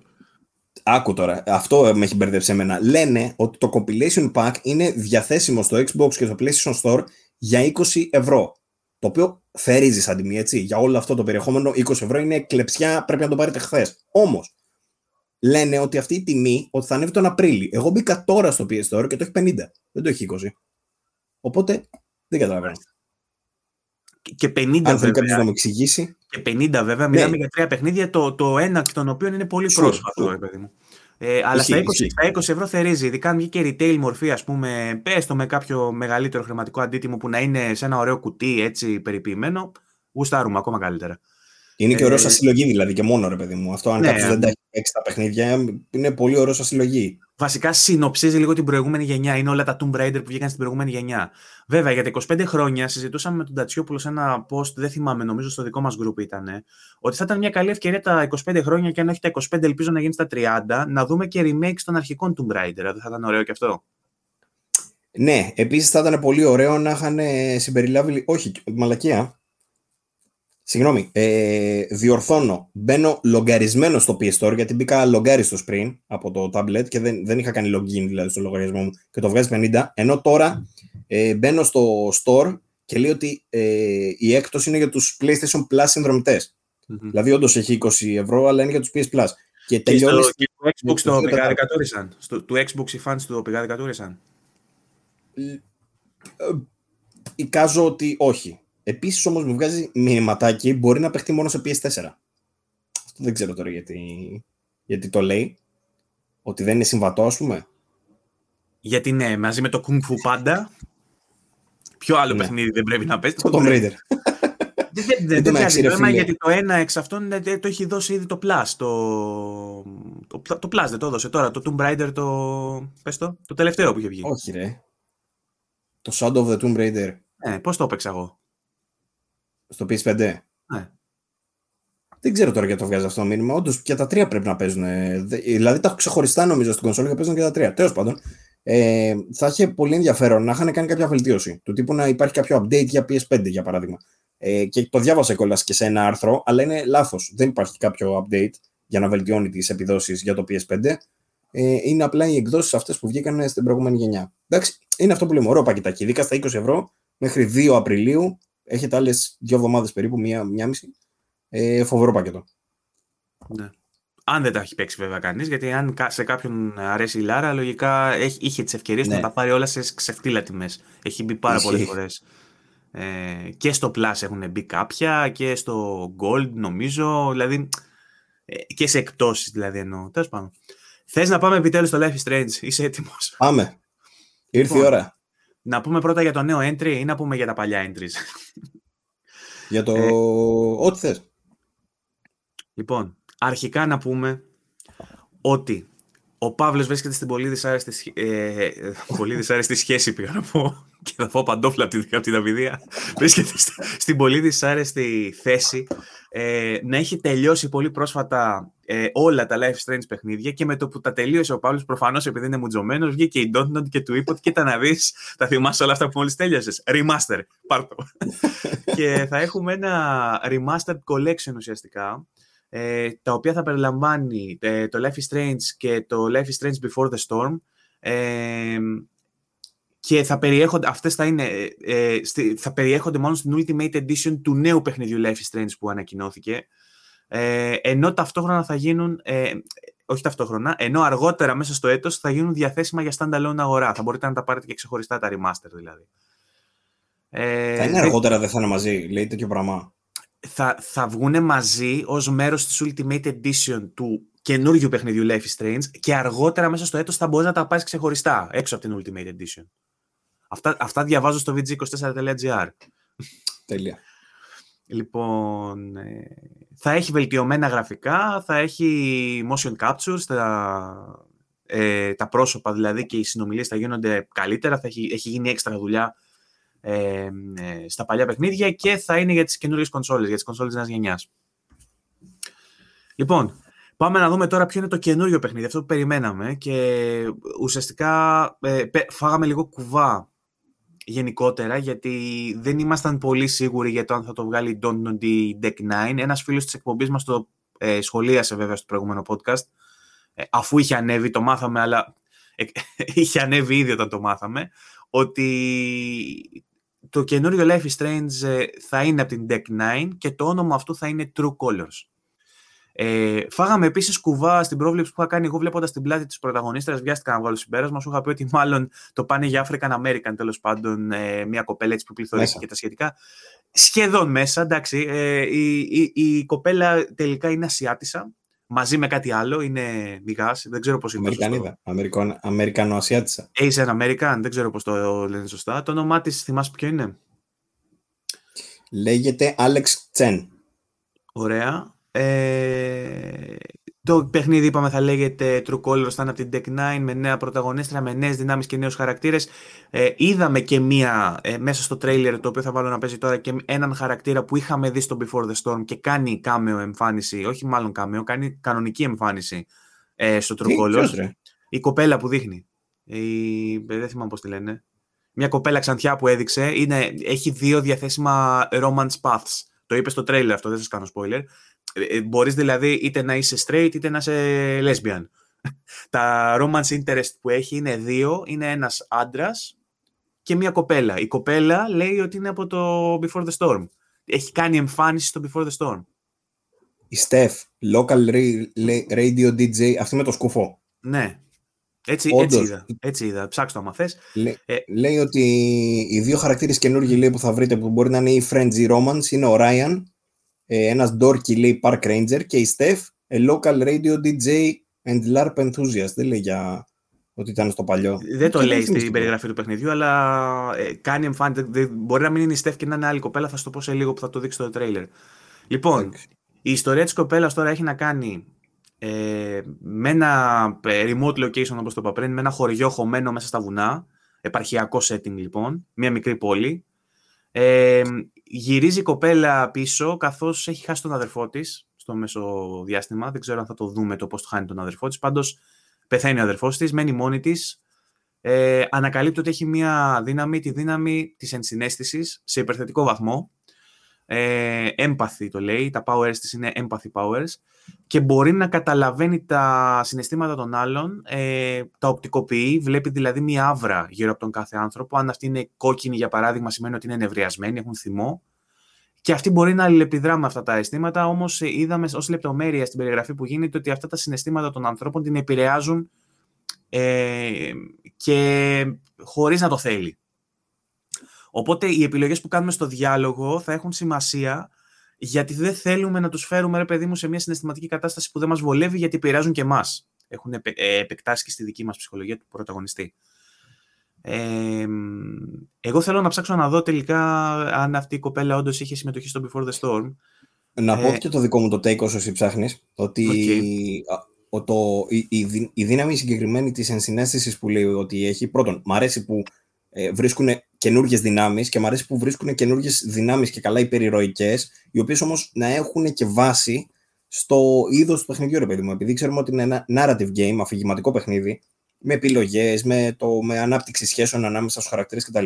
Άκου τώρα, αυτό με έχει μπερδέψει εμένα. Λένε ότι το compilation pack είναι διαθέσιμο στο Xbox και στο PlayStation Store για 20 ευρώ. Το οποίο θερίζεις σαν τιμή, έτσι. Για όλο αυτό το περιεχόμενο, 20 ευρώ είναι κλεψιά, πρέπει να το πάρετε χθες. Όμως, λένε ότι αυτή η τιμή ότι θα ανέβει τον Απρίλιο. Εγώ μπήκα τώρα στο PS Store και το έχει 50. Δεν το έχει 20. Οπότε δεν καταλαβαίνω. Και 50 Αν θέλει κάποιος να μου εξηγήσει. Και 50 βέβαια, μιλάμε ναι. για τρία παιχνίδια, το, το ένα εκ των οποίων είναι πολύ πρόσφατο, παιδί μου. Ε, αλλά στα 20, στα 20 ευρώ θερίζει, ειδικά αν βγει και retail μορφή, ας πούμε, πες το με κάποιο μεγαλύτερο χρηματικό αντίτιμο που να είναι σε ένα ωραίο κουτί έτσι περιποιημένο, γουστάρουμε ακόμα καλύτερα. Είναι και ωραίος σαν συλλογή δηλαδή και μόνο ρε παιδί μου. Αυτό αν ναι, κάποιος δεν τα έχει παίξει τα παιχνίδια, είναι πολύ ωραίος σαν συλλογή. Βασικά συνοψίζει λίγο την προηγούμενη γενιά. Είναι όλα τα Tomb Raider που βγήκαν στην προηγούμενη γενιά. Βέβαια, για τα 25 χρόνια συζητούσαμε με τον Τατσιόπουλο σε ένα post, δεν θυμάμαι, νομίζω στο δικό μας group ήταν, ότι θα ήταν μια καλή ευκαιρία τα 25 χρόνια και αν όχι τα 25, ελπίζω να γίνει στα 30, να δούμε και remakes των αρχικών Tomb Raider. Δηλαδή θα ήταν ωραίο και αυτό; Ναι, επίσης θα ήταν πολύ ωραίο να είχαν συμπεριλάβει. Όχι, μαλακία. Συγγνώμη, ε, διορθώνω. Μπαίνω λογκαρισμένο στο PS Store γιατί μπήκα λογκάριστο πριν από το tablet και δεν, δεν είχα κάνει login δηλαδή στο λογαριασμό μου και το βγάζει 50. Ενώ τώρα ε, μπαίνω στο store και λέει ότι ε, η έκπτωση είναι για τους PlayStation Plus συνδρομητές. Mm-hmm. Δηλαδή, όντως έχει 20 ευρώ, αλλά είναι για τους PS Plus. Και, τελειώνεις. Και στο, Xbox το πηγάδι κατούρισαν. Στο, του Xbox οι fans του πηγάδι κατούρισαν. Ε, εικάζω ότι όχι. Επίσης όμως μου βγάζει μηνυματάκι μπορεί να παιχτεί μόνο σε PS4. Αυτό δεν ξέρω τώρα γιατί, γιατί το λέει. Ότι δεν είναι συμβατό, ας πούμε. Γιατί ναι, μαζί με το Kung Fu πάντα. Ποιο άλλο ναι. παιχνίδι δεν πρέπει να παίζει. Το Tomb Raider. Δεν δεν πιάζει θέμα γιατί το ένα εξ αυτών το έχει δώσει ήδη το Plus. Το, το, το Plus δεν το έδωσε τώρα. Το Tomb Raider το. Πες το, το τελευταίο που είχε βγει. Όχι, ρε. Το Shadow of the Tomb Raider. Ναι, πώς το έπαιξα εγώ. Στο PS5. Ναι. Δεν ξέρω τώρα γιατί το βγάζει αυτό το μήνυμα. Όντως και τα τρία πρέπει να παίζουν. Δηλαδή τα έχω ξεχωριστά νομίζω στην κονσόλα και παίζουν και τα τρία. Τέλος πάντων, ε, θα είχε πολύ ενδιαφέρον να είχαν κάνει κάποια βελτίωση. Του τύπου να υπάρχει κάποιο update για PS5 για παράδειγμα. Ε, και το διάβασα κιόλας και σε ένα άρθρο, αλλά είναι λάθος. Δεν υπάρχει κάποιο update για να βελτιώνει τις επιδόσεις για το PS5. Ε, είναι απλά οι εκδόσεις αυτές που βγήκαν στην προηγούμενη γενιά. Εντάξει, είναι αυτό που λέμε. Ωραίο πακετάκι. Δίκα στα 20 ευρώ μέχρι 2 Απριλίου. Έχετε άλλες δύο εβδομάδες περίπου, μία, μία μισή. Ε, φοβερό πακέτο. Ναι. Αν δεν τα έχει παίξει βέβαια κανείς, γιατί αν σε κάποιον αρέσει η Λάρα, λογικά έχει, είχε τις ευκαιρίες ναι. να τα πάρει όλα σε ξεφτύλα τιμές. Έχει μπει πάρα πολλές φορές. Ε, και στο Plus έχουν μπει κάποια και στο Gold νομίζω, δηλαδή ε, και σε εκπτώσεις δηλαδή εννοώ. Τέλος πάντων. Θες να πάμε επιτέλους στο Life is Strange, είσαι έτοιμος; Πάμε. Ήρθε η λοιπόν, ώρα. Να πούμε πρώτα για το νέο entry ή να πούμε για τα παλιά entries; Για το... Ε, ό,τι θες. Λοιπόν, αρχικά να πούμε ότι ο Παύλος βρίσκεται στην πολύ δυσάρεστη, ε, πολύ δυσάρεστη σχέση, πήγα να πω, και θα πω παντόφλα από την, από την βρίσκεται στην πολύ δυσάρεστη θέση. Ε, να έχει τελειώσει πολύ πρόσφατα ε, όλα τα Life Strange παιχνίδια και με το που τα τελείωσε ο Παύλος προφανώς επειδή είναι μουτζωμένος βγήκε η Dontnod και του είπε ότι κοίτα να δεις θα θυμάσαι όλα αυτά που μόλις τέλειωσες. Remaster, πάρ' το και θα έχουμε ένα Remastered Collection ουσιαστικά ε, τα οποία θα περιλαμβάνει ε, το Life is Strange και το Life is Strange Before the Storm ε, και θα περιέχονται, αυτές θα, είναι, ε, θα περιέχονται μόνο στην Ultimate Edition του νέου παιχνιδιού Life is Strange που ανακοινώθηκε ε, ενώ ταυτόχρονα θα γίνουν, ε, όχι ταυτόχρονα, ενώ αργότερα μέσα στο έτος θα γίνουν διαθέσιμα για standalone αγορά. Θα μπορείτε να τα πάρετε και ξεχωριστά τα remaster δηλαδή. Ε, θα είναι αργότερα, δεν θα είναι μαζί, λέει τέτοιο πράγμα θα, θα βγουν μαζί ως μέρος της Ultimate Edition του καινούργιου παιχνιδιού Life is Strange και αργότερα μέσα στο έτος θα μπορείς να τα πάρεις ξεχωριστά έξω από την Ultimate Edition. Αυτά, αυτά διαβάζω στο vg24.gr. Τέλεια. Λοιπόν, ε, θα έχει βελτιωμένα γραφικά, θα έχει motion captures, τα, ε, τα πρόσωπα δηλαδή και οι συνομιλίες θα γίνονται καλύτερα, θα έχει, έχει γίνει έξτρα δουλειά ε, στα παλιά παιχνίδια και θα είναι για τις καινούριες κονσόλες, για τις κονσόλες νέας γενιάς. Λοιπόν, πάμε να δούμε τώρα ποιο είναι το καινούριο παιχνίδι, αυτό που περιμέναμε και ουσιαστικά ε, φάγαμε λίγο κουβά γενικότερα γιατί δεν ήμασταν πολύ σίγουροι για το αν θα το βγάλει η Don't Know Deck 9. Ένας φίλος της εκπομπής μας το ε, σχολίασε βέβαια στο προηγούμενο podcast ε, αφού είχε ανέβει, το μάθαμε αλλά ε, είχε ανέβει ήδη όταν το μάθαμε ότι το καινούριο Life is Strange ε, θα είναι από την Deck 9 και το όνομα αυτού θα είναι True Colors. Ε, φάγαμε επίσης κουβά στην πρόβλεψη που είχα κάνει εγώ βλέποντας την πλάτη της πρωταγωνίστρια. Βιάστηκα να βγάλω συμπέρασμα. Σου είχα πει ότι μάλλον το πάνε για African American τέλος πάντων, ε, μια κοπέλα έτσι που πληθωρήσει και τα σχετικά. Σχεδόν μέσα, εντάξει. Ε, η, η, η, κοπέλα τελικά είναι Ασιάτισα. Μαζί με κάτι άλλο, είναι μηγά. Δεν ξέρω πώς είναι. Αμερικανίδα. Αμερικανοασιάτισα. Asian American, δεν ξέρω πώς το λένε σωστά. Το όνομά της θυμάσαι ποιο είναι; Λέγεται Alex Chen. Ωραία. Ε, το παιχνίδι, είπαμε, θα λέγεται True Colors, θα είναι από την Deck 9 με νέα πρωταγωνίστρια, με νέες δυνάμεις και νέους χαρακτήρες. Ε, είδαμε και μία ε, μέσα στο τρέιλερ, το οποίο θα βάλω να παίζει τώρα, και έναν χαρακτήρα που είχαμε δει στο Before the Storm και κάνει κάμεο εμφάνιση, όχι μάλλον κάμεο, κάνει κανονική εμφάνιση ε, στο True Colors. Η κοπέλα που δείχνει. Η, δεν θυμάμαι πώς τη λένε. Μια κοπέλα ξανθιά που έδειξε. Είναι, έχει δύο διαθέσιμα romance paths. Το είπε στο τρέιλερ αυτό, δεν σας κάνω spoiler. Ε, ε, μπορείς δηλαδή είτε να είσαι straight είτε να είσαι lesbian. Τα romance interest που έχει είναι δύο, είναι ένας άντρας και μία κοπέλα. Η κοπέλα λέει ότι είναι από το Before the Storm. Έχει κάνει εμφάνιση στο Before the Storm. Η Steph, local radio DJ, αυτή με το σκουφό. Ναι. Έτσι, έτσι είδα. Έτσι είδα. Ψάξτε το άμα θες. ε, λέει ότι οι δύο χαρακτήρες καινούργιοι λέει, που θα βρείτε που μπορεί να είναι η Frenzy Romance είναι ο Ryan ε, ένας Dorky λέει Park Ranger και η Steph, a local radio DJ and LARP enthusiast. Δεν λέει για ότι ήταν στο παλιό. Δεν το λέει στην περιγραφή του παιχνιδιού, αλλά ε, κάνει εμφάνιση. Μπορεί να μην είναι η Στεφ και να είναι άλλη κοπέλα, θα σου το πω σε λίγο που θα το δείξει το τρέιλερ. Λοιπόν, η ιστορία της κοπέλας τώρα έχει να κάνει ε, με ένα ε, remote location, όπως το είπα πριν, με ένα χωριό χωμένο μέσα στα βουνά. Επαρχιακό setting λοιπόν, μια μικρή πόλη. Ε, γυρίζει η κοπέλα πίσω καθώς έχει χάσει τον αδερφό της στο μέσο διάστημα. Δεν ξέρω αν θα το δούμε το πώς το χάνει τον αδερφό της. Πάντως πεθαίνει ο αδερφός της, μένει μόνη της. Ε, ανακαλύπτει ότι έχει μια δύναμη, τη δύναμη της ενσυναίσθησης σε υπερθετικό βαθμό ε, empathy το λέει, τα powers της είναι empathy powers και μπορεί να καταλαβαίνει τα συναισθήματα των άλλων, ε, τα οπτικοποιεί, βλέπει δηλαδή μία άβρα γύρω από τον κάθε άνθρωπο. Αν αυτή είναι κόκκινη για παράδειγμα σημαίνει ότι είναι νευριασμένοι, έχουν θυμό. Και αυτή μπορεί να αλληλεπιδρά με αυτά τα αισθήματα, όμως ε, είδαμε ως λεπτομέρεια στην περιγραφή που γίνεται ότι αυτά τα συναισθήματα των ανθρώπων την επηρεάζουν ε, και χωρίς να το θέλει. Οπότε οι επιλογές που κάνουμε στο διάλογο θα έχουν σημασία γιατί δεν θέλουμε να τους φέρουμε, ρε παιδί μου, σε μια συναισθηματική κατάσταση που δεν μας βολεύει γιατί επηρεάζουν και εμάς. Έχουν επε, ε, επεκτάσεις και στη δική μας ψυχολογία του πρωταγωνιστή. Ε, εγώ θέλω να ψάξω να δω τελικά αν αυτή η κοπέλα όντως είχε συμμετοχή στο Before the Storm. Να πω ε, και το δικό μου το take όσο εσύ ψάχνεις, ότι okay. το, η, η, η, δύναμη συγκεκριμένη της ενσυναίσθησης που λέει ότι έχει, πρώτον, μ' αρέσει που ε, βρίσκουν καινούργιες δυνάμεις και μου αρέσει που βρίσκουν καινούργιες δυνάμεις και καλά υπερηρωικές, οι οποίες όμως να έχουν και βάση στο είδος του παιχνιδιού, ρε παιδί μου. Επειδή ξέρουμε ότι είναι ένα narrative game, αφηγηματικό παιχνίδι, με επιλογές, με, με ανάπτυξη σχέσεων ανάμεσα στους χαρακτήρες κτλ.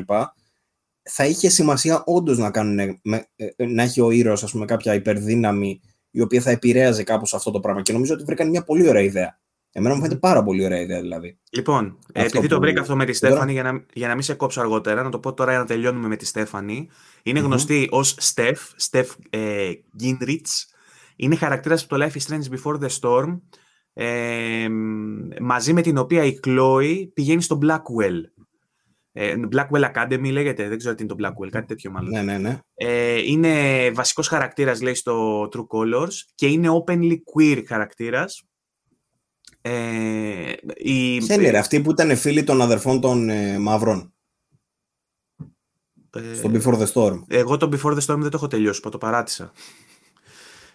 Θα είχε σημασία όντως να, κάνουν, με, ε, να έχει ο ήρωας κάποια υπερδύναμη η οποία θα επηρέαζε κάπως αυτό το πράγμα. Και νομίζω ότι βρήκαν μια πολύ ωραία ιδέα. Εμένα μου φαίνεται πάρα πολύ ωραία ιδέα δηλαδή. Λοιπόν, επειδή το βρήκα αυτό με τη Στέφανη, για να, για να μην σε κόψω αργότερα, να το πω τώρα για να τελειώνουμε με τη Στέφανη. Είναι γνωστή ως Στεφ, Στεφ ε, Είναι χαρακτήρας από το Life is Strange Before the Storm. Ε, μαζί με την οποία η Chloe πηγαίνει στο Blackwell. Ε, Blackwell Academy λέγεται, δεν ξέρω τι είναι το Blackwell, κάτι τέτοιο μάλλον. Ναι, ναι, ναι. Ε, είναι βασικός χαρακτήρας, λέει, στο True Colors και είναι openly queer χαρακτήρας ε, η... Ποια είναι αυτή που ήταν φίλη των αδερφών των ε, Μαύρων. Ε, στο Before the Storm. Εγώ το Before the Storm δεν το έχω τελειώσει, το παράτησα.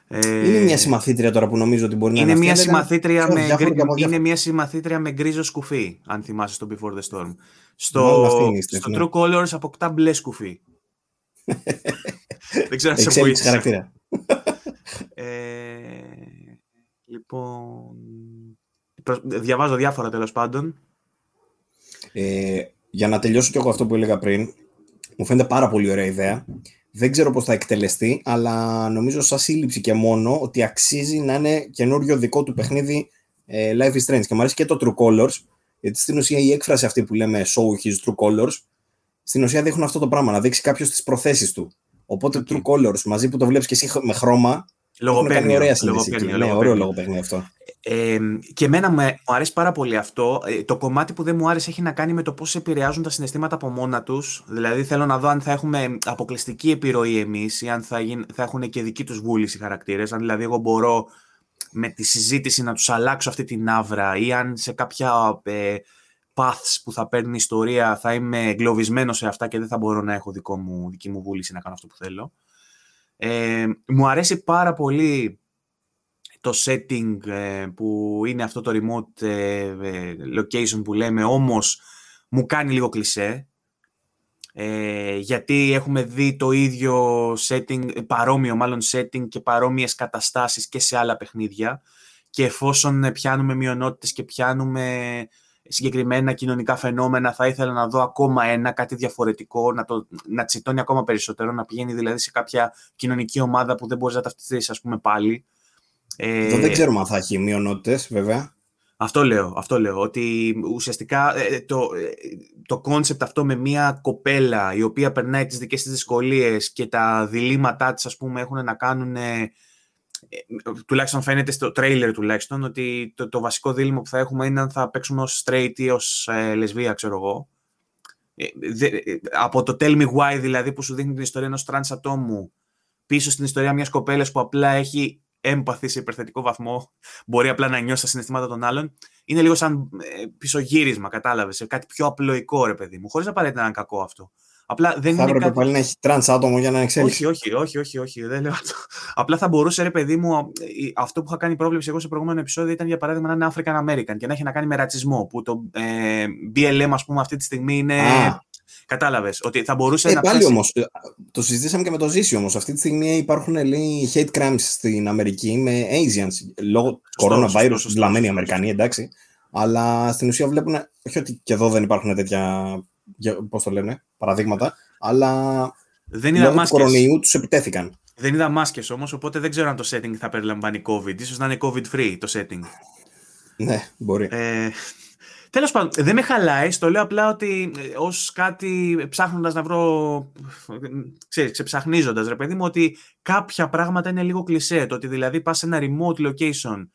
Ε, είναι μια συμμαθήτρια τώρα που νομίζω ότι μπορεί να είναι. Μια συμμαθήτρια με, είναι μια συμμαθήτρια με γκρίζο σκουφί, αν θυμάσαι στο Before the Storm. Στο, στο ναι. True Colors αποκτά μπλε σκουφί. δεν ξέρω αν σε βοήθησε. χαρακτήρα. ε, λοιπόν διαβάζω διάφορα τέλος πάντων. Ε, για να τελειώσω και εγώ αυτό που έλεγα πριν, μου φαίνεται πάρα πολύ ωραία ιδέα. Δεν ξέρω πώς θα εκτελεστεί, αλλά νομίζω σαν σύλληψη και μόνο ότι αξίζει να είναι καινούριο δικό του παιχνίδι ε, Life is Strange. Και μου αρέσει και το True Colors, γιατί στην ουσία η έκφραση αυτή που λέμε Show his True Colors, στην ουσία δείχνουν αυτό το πράγμα, να δείξει κάποιος τις προθέσεις του. Οπότε okay. True Colors, μαζί που το βλέπεις και εσύ με χρώμα, Λογοπαίγνιο. Ωραία λογοπαίγνιο, ναι, ωραίο λογοπαίγνιο αυτό. Ε, και εμένα μου αρέσει πάρα πολύ αυτό. Ε, το κομμάτι που δεν μου άρεσε έχει να κάνει με το πώς επηρεάζουν τα συναισθήματα από μόνα τους. Δηλαδή, θέλω να δω αν θα έχουμε αποκλειστική επιρροή εμείς ή αν θα, θα έχουν και δική τους βούληση οι χαρακτήρες. Αν δηλαδή, εγώ μπορώ με τη συζήτηση να τους αλλάξω αυτή την άβρα ή αν σε κάποια ε, paths που θα παίρνει η ιστορία θα είμαι εγκλωβισμένος σε αυτά και δεν θα μπορώ να έχω δικό μου, δική μου βούληση να κάνω αυτό που θέλω. Ε, μου αρέσει πάρα πολύ το setting ε, που είναι αυτό το remote ε, location που λέμε, όμως μου κάνει λίγο κλισέ. γιατί έχουμε δει το ίδιο setting, παρόμοιο μάλλον setting και παρόμοιες καταστάσεις και σε άλλα παιχνίδια και εφόσον πιάνουμε μειονότητες και πιάνουμε συγκεκριμένα κοινωνικά φαινόμενα, θα ήθελα να δω ακόμα ένα, κάτι διαφορετικό, να, το, να τσιτώνει ακόμα περισσότερο, να πηγαίνει δηλαδή σε κάποια κοινωνική ομάδα που δεν μπορείς να ταυτιστείς, ας πούμε, πάλι. Ε, δεν ξέρουμε αν θα έχει μειονότητες, βέβαια. Αυτό λέω, αυτό λέω, ότι ουσιαστικά ε, το, ε, το κόνσεπτ αυτό με μια κοπέλα η οποία περνάει τις δικές της δυσκολίες και τα διλήμματά της, ας πούμε, έχουν να κάνουν ε, τουλάχιστον φαίνεται στο τρέιλερ τουλάχιστον ότι το, το βασικό δίλημμα που θα έχουμε είναι αν θα παίξουμε ως straight ή ως ε, λεσβία, ξέρω εγώ. Ε, ε, από το Tell Me Why δηλαδή που σου δείχνει την ιστορία ενός τρανς ατόμου πίσω στην ιστορία μιας κοπέλας που απλά έχει empathy σε υπερθετικό βαθμό, μπορεί απλά να νιώσει τα συναισθήματα των άλλων. Είναι λίγο σαν ε, πισωγύρισμα, κατάλαβες, σε κάτι πιο απλοϊκό, ρε παιδί μου, χωρίς να απαραίτητα να είναι κακό αυτό. Απλά δεν θα είναι έπρεπε κάτι... πάλι να έχει τρανς άτομο για να εξέλιξεις. Όχι, όχι, όχι, όχι, όχι, δεν λέω αυτό. Απλά θα μπορούσε, ρε παιδί μου, ε, αυτό που είχα κάνει πρόβλεψη εγώ σε προηγούμενο επεισόδιο ήταν για παράδειγμα να είναι African American και να έχει να κάνει με ρατσισμό. Που το ε, BLM, ας πούμε, αυτή τη στιγμή είναι. Α. Κατάλαβες. Ότι θα μπορούσε Ε, να. πάλι πιάσει- όμως. Το συζητήσαμε και με το Ζήση όμως. Αυτή τη στιγμή υπάρχουν λέει, hate crimes στην Αμερική με Asians. Λόγω του σωστό, coronavirus, σωστό, βλαμμένοι σωστό. Αμερικανοί, εντάξει. Αλλά στην ουσία βλέπουν. Όχι ότι και εδώ δεν υπάρχουν τέτοια. Πώς το λένε, παραδείγματα. Αλλά Δεν είδα λόγω του μάσκες. κορονοϊού τους επιτέθηκαν. Δεν είδα μάσκες όμως, οπότε δεν ξέρω αν το setting θα περιλαμβάνει COVID. Ίσως να είναι COVID-free το setting. Ναι, μπορεί. Ε, Τέλος πάντων, δεν με χαλάει. Στο λέω απλά ότι ως κάτι ψάχνοντας να βρω. ξέρεις, ξεψαχνίζοντας, ρε παιδί μου, ότι κάποια πράγματα είναι λίγο κλισέ. Το ότι δηλαδή πας σε ένα remote location,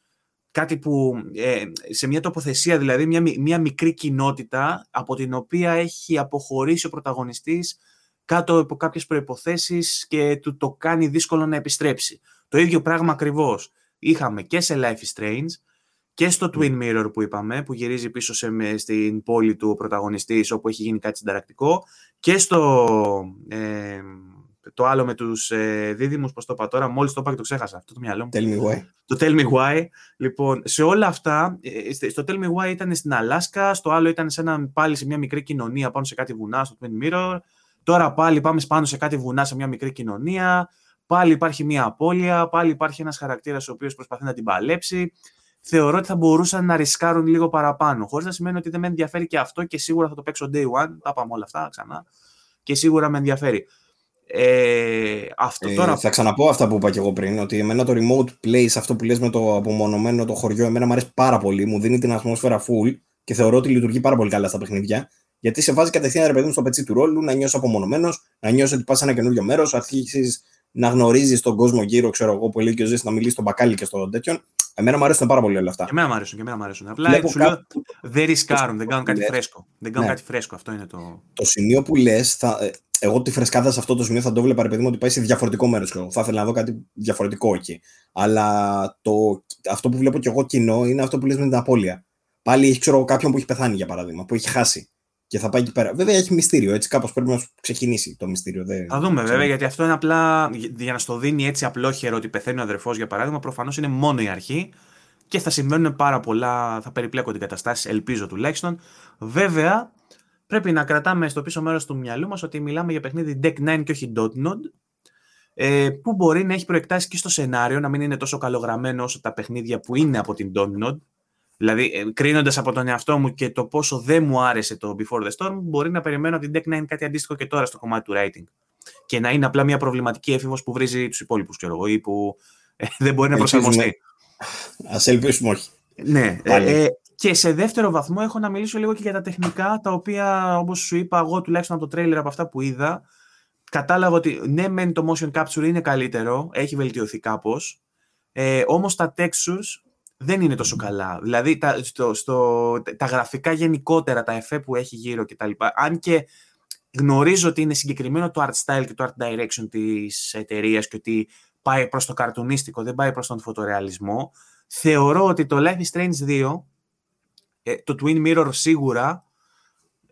κάτι που ε, σε μια τοποθεσία, δηλαδή μια, μι- μια μικρή κοινότητα από την οποία έχει αποχωρήσει ο πρωταγωνιστής κάτω από κάποιες προϋποθέσεις και του το κάνει δύσκολο να επιστρέψει. Το ίδιο πράγμα ακριβώς είχαμε και σε Life is Strange και στο Twin Mirror που είπαμε, που γυρίζει πίσω σε, με- στην πόλη του ο πρωταγωνιστής όπου έχει γίνει κάτι συνταρακτικό και στο ε, το άλλο με τους ε, δίδυμους, πώς το είπα τώρα, μόλις το είπα και το ξέχασα, αυτό το μυαλό μου. Tell me why. Το Tell Me Why. Λοιπόν, σε όλα αυτά, ε, στε- στο Tell Me Why ήταν στην Αλάσκα, στο άλλο ήταν σε ένα, πάλι σε μια μικρή κοινωνία πάνω σε κάτι βουνά, στο Twin Mirror. Τώρα πάλι πάμε πάνω σε κάτι βουνά, σε μια μικρή κοινωνία. Πάλι υπάρχει μια απώλεια, πάλι υπάρχει ένας χαρακτήρας ο οποίος προσπαθεί να την παλέψει. Θεωρώ ότι θα μπορούσαν να ρισκάρουν λίγο παραπάνω. Χωρίς να σημαίνει ότι δεν με ενδιαφέρει και αυτό και σίγουρα θα το παίξω day one. Τα πάμε όλα αυτά ξανά. Και σίγουρα με ενδιαφέρει. Ε, αυτό Ε, τώρα. θα ξαναπώ αυτά που είπα και εγώ πριν, ότι εμένα το remote place, αυτό που λες με το απομονωμένο το χωριό, εμένα μου αρέσει πάρα πολύ, μου δίνει την ατμόσφαιρα full και θεωρώ ότι λειτουργεί πάρα πολύ καλά στα παιχνίδια. Γιατί σε βάζει κατευθείαν ρε παιδί μου στο πετσί του ρόλου, να νιώσει απομονωμένος, να νιώσει ότι πας σε ένα καινούριο μέρος, αρχίσεις να γνωρίζεις τον κόσμο γύρω, ξέρω εγώ, που λέει και ο Ζήση να μιλήσει στον μπακάλι και στο τέτοιον. Εμένα μου αρέσουν πάρα πολύ όλα αυτά. Και εμένα μου αρέσουν, και εμένα μου αρέσουν. Απλά Βλέπω σου λέω, κάπου- δεν ρισκάρουν, δεν κάνουν κάτι Ναι. φρέσκο. Δεν κάνουν Ναι. κάτι φρέσκο, αυτό είναι το. Το σημείο που λες, εγώ τη φρεσκάδα σε αυτό το σημείο θα το βλέπα, ρε παιδί μου, ότι πάει σε διαφορετικό μέρος. Θα ήθελα να δω κάτι διαφορετικό εκεί. Αλλά το, αυτό που βλέπω κι εγώ κοινό είναι αυτό που λες με την απώλεια. Πάλι έχει ξέρω, εγώ, κάποιον που έχει πεθάνει, για παράδειγμα, που έχει χάσει. Και θα πάει εκεί πέρα. Βέβαια έχει μυστήριο, έτσι κάπως πρέπει να σου ξεκινήσει το μυστήριο. Δεν... Θα δούμε ξέρω. βέβαια, γιατί αυτό είναι απλά για- για να στο δίνει έτσι απλόχερο ότι πεθαίνει ο αδερφός, για παράδειγμα, προφανώς είναι μόνο η αρχή και θα συμβαίνουν πάρα πολλά, θα περιπλέκονται οι καταστάσεις, ελπίζω τουλάχιστον. Βέβαια, πρέπει να κρατάμε στο πίσω μέρος του μυαλού μας ότι μιλάμε για παιχνίδι Deck 9 και όχι Dotnod, ε, που μπορεί να έχει προεκτάσει και στο σενάριο, να μην είναι τόσο καλογραμμένο όσο τα παιχνίδια που είναι από την Dotnod. Δηλαδή, ε, κρίνοντας από τον εαυτό μου και το πόσο δεν μου άρεσε το Before the Storm, μπορεί να περιμένω από την Deck 9 κάτι αντίστοιχο και τώρα στο κομμάτι του writing. Και να είναι απλά μια προβληματική έφηβος που βρίζει τους υπόλοιπους, ξέρω εγώ, ή που ε, δεν μπορεί να Ελπίζουμε. προσαρμοστεί. Α ελπίσουμε όχι. Ναι. Πάλι. Ε, ε, και σε δεύτερο βαθμό έχω να μιλήσω λίγο και για τα τεχνικά, τα οποία, όπως σου είπα, εγώ τουλάχιστον από το τρέιλερ από αυτά που είδα, κατάλαβα ότι ναι, μεν το motion capture είναι καλύτερο, έχει βελτιωθεί κάπως, ε, όμως τα textures δεν είναι τόσο καλά. Δηλαδή, τα, στο, στο, τα γραφικά γενικότερα, τα εφέ που έχει γύρω κτλ. Αν και γνωρίζω ότι είναι συγκεκριμένο το art style και το art direction της εταιρείας και ότι πάει προς το καρτουνίστικο, δεν πάει προς τον φωτορεαλισμό, θεωρώ ότι το Life is Strange 2, ε, το Twin Mirror σίγουρα,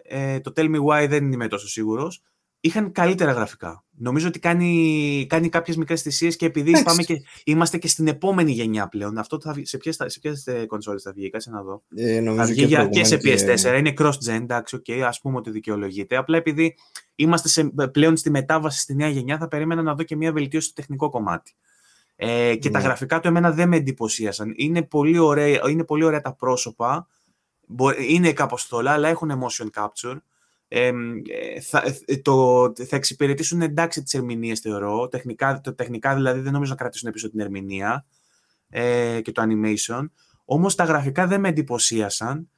ε, το Tell Me Why δεν είμαι τόσο σίγουρος, είχαν καλύτερα γραφικά. Νομίζω ότι κάνει, κάνει κάποιες μικρές θυσίες και επειδή Εντάξει. πάμε και, είμαστε και στην επόμενη γενιά πλέον, αυτό θα βγει, σε ποιες, θα- σε ποιες ε, κονσόλες θα βγει, κάτσε να δω. Ε, Θα νομίζω βγει για- και σε προηγουμένως PS4, είναι cross-gen, εντάξει, okay, ας πούμε ότι δικαιολογείται. Απλά επειδή είμαστε σε, πλέον στη μετάβαση στη νέα γενιά, θα περίμενα να δω και μια βελτίωση στο τεχνικό κομμάτι. Ε, και τα Ναι. γραφικά του εμένα δεν με εντυπωσίασαν. Είναι πολύ ωραία, είναι πολύ ωραία τα πρόσωπα, Μπο- είναι κάπως θολά, αλλά έχουν motion capture. Ε, ε, θα, ε, το, θα εξυπηρετήσουν εντάξει τις ερμηνείες θεωρώ. Τεχνικά, το, τεχνικά δηλαδή δεν νομίζω να κρατήσουν πίσω την ερμηνεία ε, και το animation. Όμως τα γραφικά δεν με εντυπωσίασαν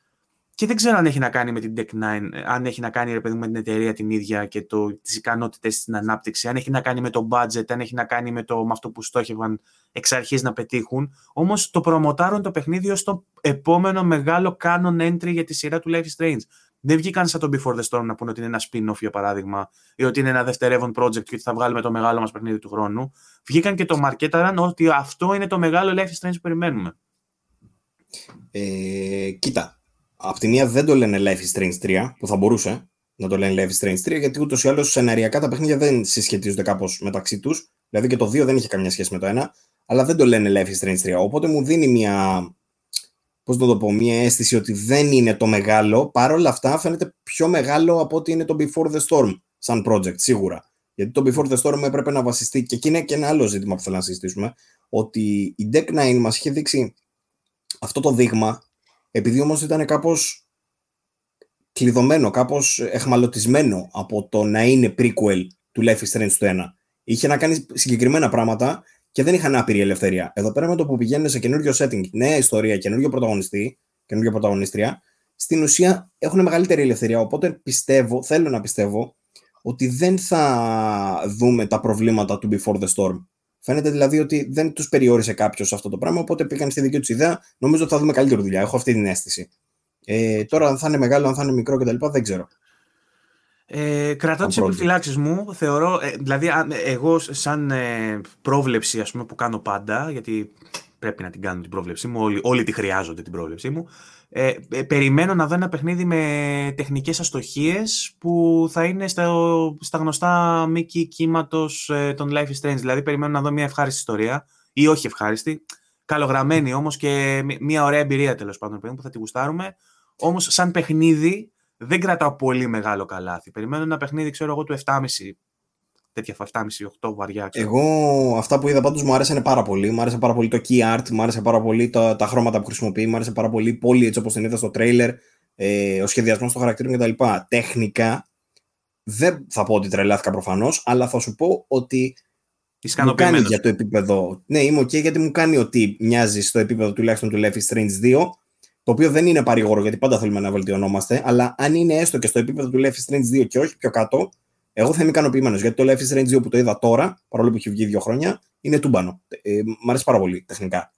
και δεν ξέρω αν έχει να κάνει με την Tech 9, αν έχει να κάνει ρε παιδί, μου, με την εταιρεία την ίδια και το, τις ικανότητες στην ανάπτυξη, αν έχει να κάνει με το budget, αν έχει να κάνει με, το, με αυτό που στόχευαν εξ αρχής να πετύχουν. Όμως το προμοτάρουν το παιχνίδι ως το επόμενο μεγάλο canon entry για τη σειρά του Life is Strange. Δεν βγήκαν σαν το Before the Storm να πούνε ότι είναι ένα spin-off για παράδειγμα, ή ότι είναι ένα δευτερεύον project και ότι θα βγάλουμε το μεγάλο μας παιχνίδι του χρόνου. Βγήκαν και το μαρκέταραν ότι αυτό είναι το μεγάλο Life is Strange που περιμένουμε. Ε, κοίτα, απ' τη μία δεν το λένε Life is Strange 3, που θα μπορούσε να το λένε Life is Strange 3, γιατί ούτως ή άλλως σεναριακά τα παιχνίδια δεν συσχετίζονται κάπως μεταξύ τους. Δηλαδή και το 2 δεν είχε καμιά σχέση με το 1, αλλά δεν το λένε Life is Strange 3. Οπότε μου δίνει μια. Πώς να το πω, μια αίσθηση ότι δεν είναι το μεγάλο. Παρ' όλα αυτά φαίνεται πιο μεγάλο από ότι είναι το Before the Storm σαν project, σίγουρα. Γιατί το Before the Storm έπρεπε να βασιστεί, και εκεί είναι και ένα άλλο ζήτημα που θέλω να συζητήσουμε, ότι η Deck 9 μας είχε δείξει αυτό το δείγμα, επειδή όμως ήταν κάπως κλειδωμένο, κάπως εχμαλωτισμένο από το να είναι prequel του Life is Strange του 1. Είχε να κάνει συγκεκριμένα πράγματα και δεν είχαν άπειρη ελευθερία. Εδώ πέρα με το που πηγαίνουν σε καινούριο setting, νέα ιστορία, καινούριο πρωταγωνιστή, καινούργια πρωταγωνίστρια, στην ουσία έχουν μεγαλύτερη ελευθερία. Οπότε πιστεύω, θέλω να πιστεύω, ότι δεν θα δούμε τα προβλήματα του Before the Storm. Φαίνεται δηλαδή ότι δεν τους περιόρισε κάποιος αυτό το πράγμα, οπότε πήγαν στη δική τους ιδέα. Νομίζω ότι θα δούμε καλύτερη δουλειά. Έχω αυτή την αίσθηση. Ε, τώρα, αν θα είναι μεγάλο, αν θα είναι μικρό κτλ., δεν ξέρω. Ε, κρατάω τις επιφυλάξεις μου. Θεωρώ, ε, δηλαδή, εγώ σαν ε, πρόβλεψη ας πούμε, που κάνω πάντα, γιατί πρέπει να την κάνω την πρόβλεψή μου, όλοι, όλοι τη χρειάζονται την πρόβλεψή μου. Ε, ε, περιμένω να δω ένα παιχνίδι με τεχνικές αστοχίες που θα είναι στα, στα γνωστά μήκη κύματος ε, των Life is Strange. Δηλαδή περιμένω να δω μια ευχάριστη ιστορία ή όχι ευχάριστη, καλογραμμένη όμως και μια ωραία εμπειρία τέλος πάντων που θα τη γουστάρουμε. Όμως σαν παιχνίδι δεν κρατάω πολύ μεγάλο καλάθι. Περιμένω ένα παιχνίδι, ξέρω εγώ, του 7,5 τέτοια 7,5-8 βαριά. Ξέρω. Εγώ αυτά που είδα πάντως μου άρεσαν πάρα πολύ. Μου άρεσε πάρα πολύ το key art, μου άρεσε πάρα πολύ το, τα χρώματα που χρησιμοποιεί, μου άρεσε πάρα πολύ πολύ έτσι όπως την είδα στο trailer, ε, ο σχεδιασμός των χαρακτήρων κτλ. Τεχνικά δεν θα πω ότι τρελάθηκα προφανώς, αλλά θα σου πω ότι μου κάνει για το επίπεδο. Ναι, είμαι ok γιατί μου κάνει ότι μοιάζει στο επίπεδο τουλάχιστον του Life is Strange 2, το οποίο δεν είναι παρήγορο γιατί πάντα θέλουμε να βελτιωνόμαστε, αλλά αν είναι έστω και στο επίπεδο του Life is Strange 2 και όχι πιο κάτω, εγώ θα είμαι ικανοποιημένος γιατί το Life is Strange 2 που το είδα τώρα, παρόλο που έχει βγει δύο χρόνια, είναι τούμπανο. Ε, μ' αρέσει πάρα πολύ τεχνικά.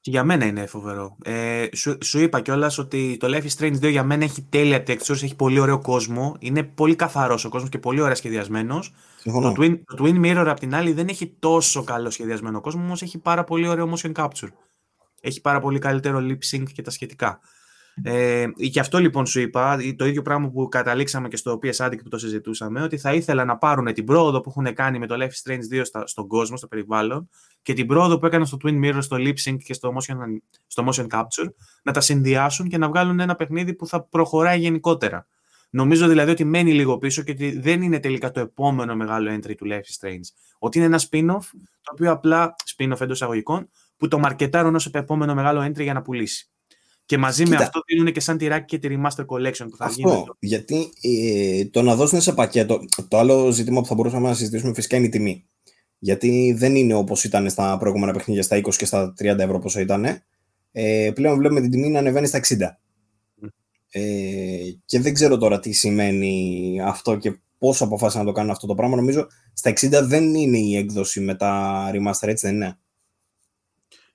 Και για μένα είναι φοβερό. Ε, σου, σου είπα κιόλας ότι το Life is Strange 2 για μένα έχει τέλεια textures, έχει πολύ ωραίο κόσμο, είναι πολύ καθαρός ο κόσμος και πολύ ωραία σχεδιασμένος. Το Twin, το Twin Mirror απ' την άλλη δεν έχει τόσο καλό σχεδιασμένο κόσμο, όμως έχει πάρα πολύ ωραίο motion capture. Έχει πάρα πολύ καλύτερο lip sync και τα σχετικά. Ε, και αυτό λοιπόν σου είπα, το ίδιο πράγμα που καταλήξαμε και στο PS Addict που το συζητούσαμε, ότι θα ήθελα να πάρουν την πρόοδο που έχουν κάνει με το Life is Strange 2 στα, στον κόσμο, στο περιβάλλον, και την πρόοδο που έκαναν στο Twin Mirror, στο Lip Sync και στο motion, στο motion Capture, να τα συνδυάσουν και να βγάλουν ένα παιχνίδι που θα προχωράει γενικότερα. Νομίζω δηλαδή ότι μένει λίγο πίσω και ότι δεν είναι τελικά το επόμενο μεγάλο entry του Life is Strange. Ότι είναι ένα spin-off, το οποίο απλά, spin-off εντός αγωγικών, που το μαρκετάρουν ως επόμενο μεγάλο entry για να πουλήσει. Και μαζί με αυτό δίνουν και σαν τυράκι και τη Remaster Collection που θα αυτό, γίνει. Γιατί ε, το να δώσουν σε πακέτο. Το άλλο ζήτημα που θα μπορούσαμε να συζητήσουμε φυσικά είναι η τιμή. Γιατί δεν είναι όπως ήταν στα προηγούμενα παιχνίδια, στα 20 και στα 30 ευρώ πόσο ήταν. Ε, πλέον βλέπουμε την τιμή να ανεβαίνει στα 60. Ε, και δεν ξέρω τώρα τι σημαίνει αυτό και πόσο αποφάσισαν να το κάνουν αυτό το πράγμα. Νομίζω στα 60 δεν είναι η έκδοση με τα remaster, έτσι δεν είναι.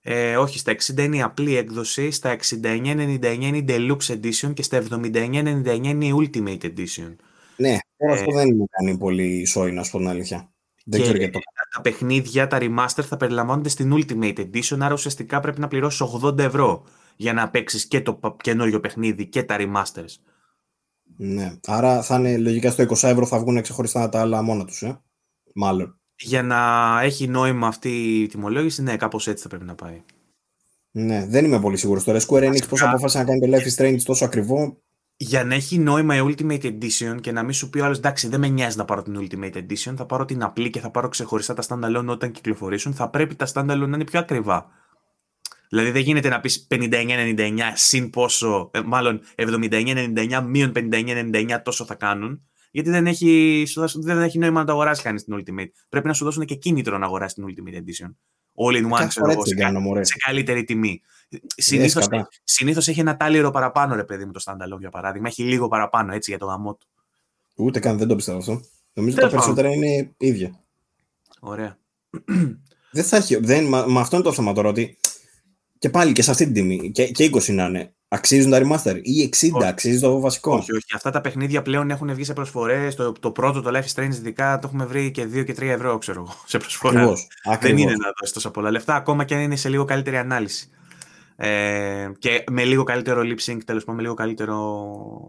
Ε, όχι, στα 60 είναι η απλή έκδοση, στα 69-99 είναι η Deluxe Edition και στα 79-99 είναι η Ultimate Edition. Ναι, τώρα αυτό ε, δεν μου κάνει πολύ σόι, να σου πω την αλήθεια. Δεν ξέρω γιατί το... Τα παιχνίδια, τα remaster θα περιλαμβάνονται στην Ultimate Edition, άρα ουσιαστικά πρέπει να πληρώσεις 80 ευρώ για να παίξεις και το καινούριο παιχνίδι και τα remasters. Ναι, άρα θα είναι λογικά στο 20 ευρώ θα βγουν ξεχωριστά τα άλλα μόνα τους, ε; μάλλον. Για να έχει νόημα αυτή η τιμολόγηση, ναι, κάπως έτσι θα πρέπει να πάει. Ναι, δεν είμαι πολύ σίγουρος. Τώρα Square Enix πώς αποφάσισε να κάνει το Life is Strange τόσο ακριβό; Για να έχει νόημα η Ultimate Edition και να μην σου πει ο άλλος εντάξει, δεν με νοιάζει να πάρω την Ultimate Edition, θα πάρω την απλή και θα πάρω ξεχωριστά τα standalone όταν κυκλοφορήσουν, θα πρέπει τα standalone να είναι πιο ακριβά. Δηλαδή δεν γίνεται να πεις 59-99 συν πόσο, ε, μάλλον 79-99 μείον 59-99 τόσο θα κάνουν. Γιατί δεν έχει, δεν έχει νόημα να το αγοράσει κανείς την Ultimate. Πρέπει να σου δώσουν και κίνητρο να αγοράσεις την Ultimate Edition. All in one, ξέρω εγώ, σε, σε καλύτερη τιμή. Συνήθως έχει ένα τάλιρο παραπάνω, ρε παιδί μου, το standalone για παράδειγμα. Έχει λίγο παραπάνω έτσι για το γαμό του. Ούτε καν δεν το πιστεύω αυτό. Νομίζω ότι τα περισσότερα είναι ίδια. Ωραία. Δεν θα έχει. Δεν, μα, αυτό είναι το θέμα τώρα. Ότι και πάλι και σε αυτή την τιμή, και, και 20 να είναι, Αξίζουν τα remaster ή 60, όχι. αξίζει το βασικό; Όχι, όχι. Αυτά τα παιχνίδια πλέον έχουν βγει σε προσφορές. Το, το πρώτο, το Life Strange, ειδικά το έχουμε βρει και 2 και 3 ευρώ, ξέρω εγώ, σε προσφορά. Ακριβώς. Δεν είναι να δώσεις τόσα πολλά λεφτά, ακόμα και αν είναι σε λίγο καλύτερη ανάλυση. Ε, και με λίγο καλύτερο lip sync, τέλος πάντων, με λίγο καλύτερο.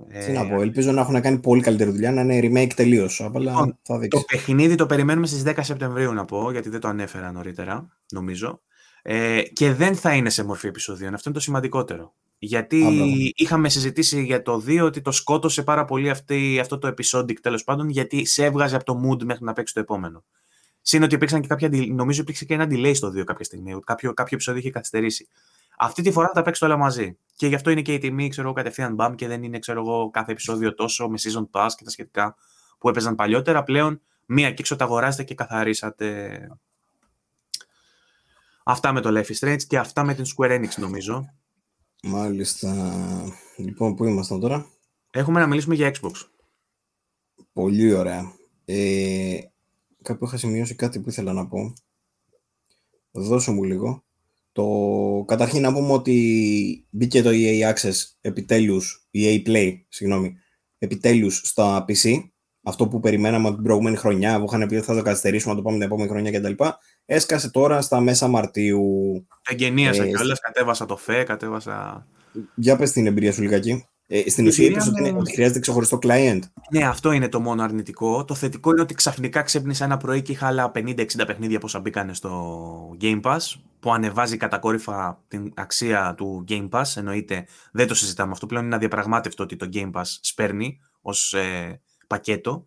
Ε... Τι να πω, ελπίζω να έχουν κάνει πολύ καλύτερη δουλειά, να είναι remake τελείως. Λοιπόν, το παιχνίδι το περιμένουμε στις 10 Σεπτεμβρίου, να πω, γιατί δεν το ανέφερα νωρίτερα, νομίζω. Ε, και δεν θα είναι σε μορφή επεισοδίων. Αυτό είναι το σημαντικότερο. Γιατί είχαμε συζητήσει για το 2 ότι το σκότωσε πάρα πολύ αυτή, αυτό το επεισόδιο τέλος πάντων, γιατί σε έβγαζε από το mood μέχρι να παίξει το επόμενο. Συν ότι υπήρξαν και κάποια. Νομίζω υπήρξε και ένα delay στο 2 κάποια στιγμή. Κάποιο, κάποιο επεισόδιο είχε καθυστερήσει. Αυτή τη φορά θα τα παίξω όλα μαζί. Και γι' αυτό είναι και η τιμή, ξέρω εγώ, κατευθείαν μπαμ και δεν είναι, ξέρω εγώ, κάθε επεισόδιο τόσο με season pass και τα σχετικά που έπαιζαν παλιότερα. Πλέον μία και έξω τα αγοράζετε και καθαρίσατε. Αυτά με το Life is Strange και αυτά με την Square Enix νομίζω. Μάλιστα. Λοιπόν, πού ήμασταν τώρα; Έχουμε να μιλήσουμε για Xbox. Πολύ ωραία. Ε, κάπου είχα σημειώσει κάτι που ήθελα να πω. Δώσω μου λίγο. Το... Καταρχήν να πούμε ότι μπήκε το EA Access επιτέλους, EA Play, συγγνώμη, επιτέλους στα PC. Αυτό που περιμέναμε από την προηγούμενη χρονιά, που είχαν πει ότι θα το καθυστερήσουμε να το πάμε την επόμενη χρονιά κτλ. Έσκασε τώρα στα μέσα Μαρτίου. Εγγενίασα ε, κιόλας, κατέβασα το ΦΕ, κατέβασα. Για πες την εμπειρία σου λιγάκι. Ε, στην ουσία είπες ότι, ότι χρειάζεται ξεχωριστό client. Ναι, αυτό είναι το μόνο αρνητικό. Το θετικό είναι ότι ξαφνικά ξύπνησα ένα πρωί και είχα άλλα 50-60 παιχνίδια πόσα μπήκανε στο Game Pass, που ανεβάζει κατακόρυφα την αξία του Game Pass. Εννοείται, δεν το συζητάμε αυτό. Πλέον είναι αδιαπραγμάτευτο ότι το Game Pass σπέρνει ως ε, πακέτο.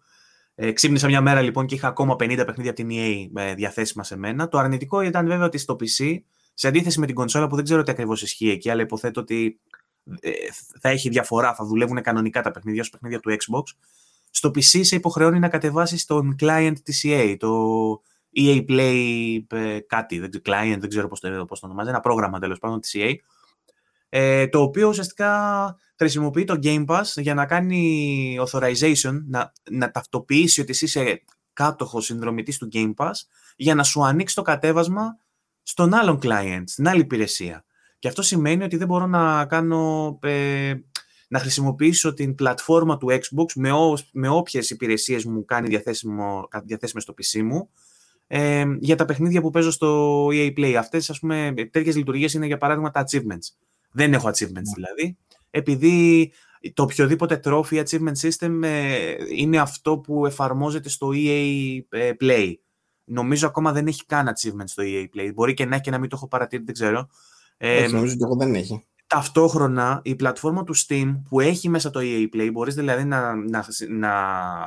Ε, ξύπνησα μια μέρα λοιπόν και είχα ακόμα 50 παιχνίδια από την EA ε, διαθέσιμα σε μένα. Το αρνητικό ήταν βέβαια ότι στο PC, σε αντίθεση με την κονσόλα που δεν ξέρω τι ακριβώς ισχύει εκεί, αλλά υποθέτω ότι ε, θα έχει διαφορά, θα δουλεύουν κανονικά τα παιχνίδια, ως παιχνίδια του Xbox. Στο PC σε υποχρεώνει να κατεβάσεις τον client της EA, το EA Play ε, κάτι, δεν, client, δεν ξέρω πώς το, πώς το ονομάζει, ένα πρόγραμμα τέλος πάντων της EA, ε, το οποίο ουσιαστικά χρησιμοποιεί το Game Pass για να κάνει authorization, να, να ταυτοποιήσει ότι εσύ είσαι κάτοχος συνδρομητής του Game Pass για να σου ανοίξει το κατέβασμα στον άλλον client, στην άλλη υπηρεσία. Και αυτό σημαίνει ότι δεν μπορώ να κάνω, ε, να χρησιμοποιήσω την πλατφόρμα του Xbox με, ό, με όποιες υπηρεσίες μου κάνει διαθέσιμο, διαθέσιμες στο PC μου ε, για τα παιχνίδια που παίζω στο EA Play. Αυτές, ας πούμε, τέτοιες λειτουργίες είναι για παράδειγμα τα achievements. Δεν έχω achievements ναι. δηλαδή, επειδή το οποιοδήποτε trophy achievement system ε, είναι αυτό που εφαρμόζεται στο EA ε, Play. Νομίζω ακόμα δεν έχει καν achievement στο EA Play. Μπορεί και να έχει και να μην το έχω παρατηρήσει, δεν ξέρω. Ε, νομίζω ότι δεν έχει. Ταυτόχρονα, η πλατφόρμα του Steam που έχει μέσα το EA Play, μπορείς δηλαδή να, να, να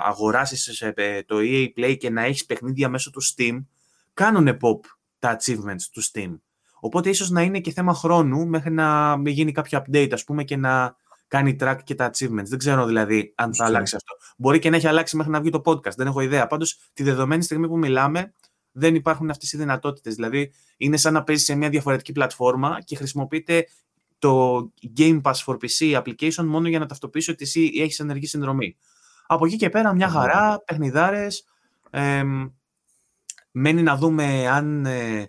αγοράσεις το EA Play και να έχεις παιχνίδια μέσω του Steam, κάνουν pop τα achievements του Steam. Οπότε ίσως να είναι και θέμα χρόνου μέχρι να γίνει κάποιο update, ας πούμε, και να κάνει track και τα achievements. Δεν ξέρω δηλαδή αν θα αλλάξει αυτό. Μπορεί και να έχει αλλάξει μέχρι να βγει το podcast, δεν έχω ιδέα. Πάντως, τη δεδομένη στιγμή που μιλάμε, δεν υπάρχουν αυτές οι δυνατότητες. Δηλαδή, είναι σαν να παίζει σε μια διαφορετική πλατφόρμα και χρησιμοποιείται το Game Pass for PC application μόνο για να ταυτοποιήσει ότι εσύ έχεις ενεργή συνδρομή. Από εκεί και πέρα μια χαρά, παιχνιδάρες. Ε, μένει να δούμε αν ε,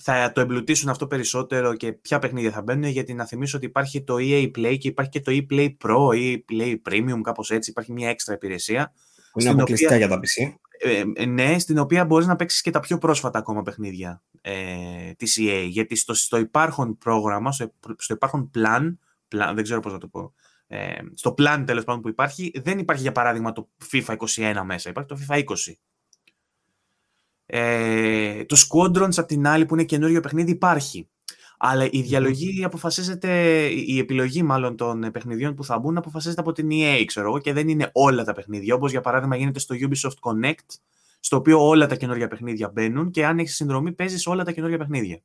θα το εμπλουτίσουν αυτό περισσότερο και ποια παιχνίδια θα μπαίνουν, γιατί να θυμίσω ότι υπάρχει το EA Play και υπάρχει και το EA Play Pro ή Play Premium, κάπως έτσι, υπάρχει μια έξτρα υπηρεσία. Που είναι αποκλειστικά οποία... για τα PC. Ε, ε, ναι, στην οποία μπορείς να παίξεις και τα πιο πρόσφατα ακόμα παιχνίδια ε, της EA. Γιατί στο, στο υπάρχον πρόγραμμα, στο, στο υπάρχον plan, plan, δεν ξέρω πώς να το πω, ε, στο plan τέλος πάντων που υπάρχει, δεν υπάρχει για παράδειγμα το FIFA 21 μέσα, υπάρχει το FIFA 20. Ε, το Squadrons απ' την άλλη που είναι καινούριο παιχνίδι υπάρχει. Αλλά η διαλογή αποφασίζεται, η επιλογή μάλλον των παιχνιδιών που θα μπουν αποφασίζεται από την EA, ξέρω εγώ, και δεν είναι όλα τα παιχνίδια. Όπως για παράδειγμα γίνεται στο Ubisoft Connect, στο οποίο όλα τα καινούργια παιχνίδια μπαίνουν και αν έχεις συνδρομή παίζεις όλα τα καινούργια παιχνίδια.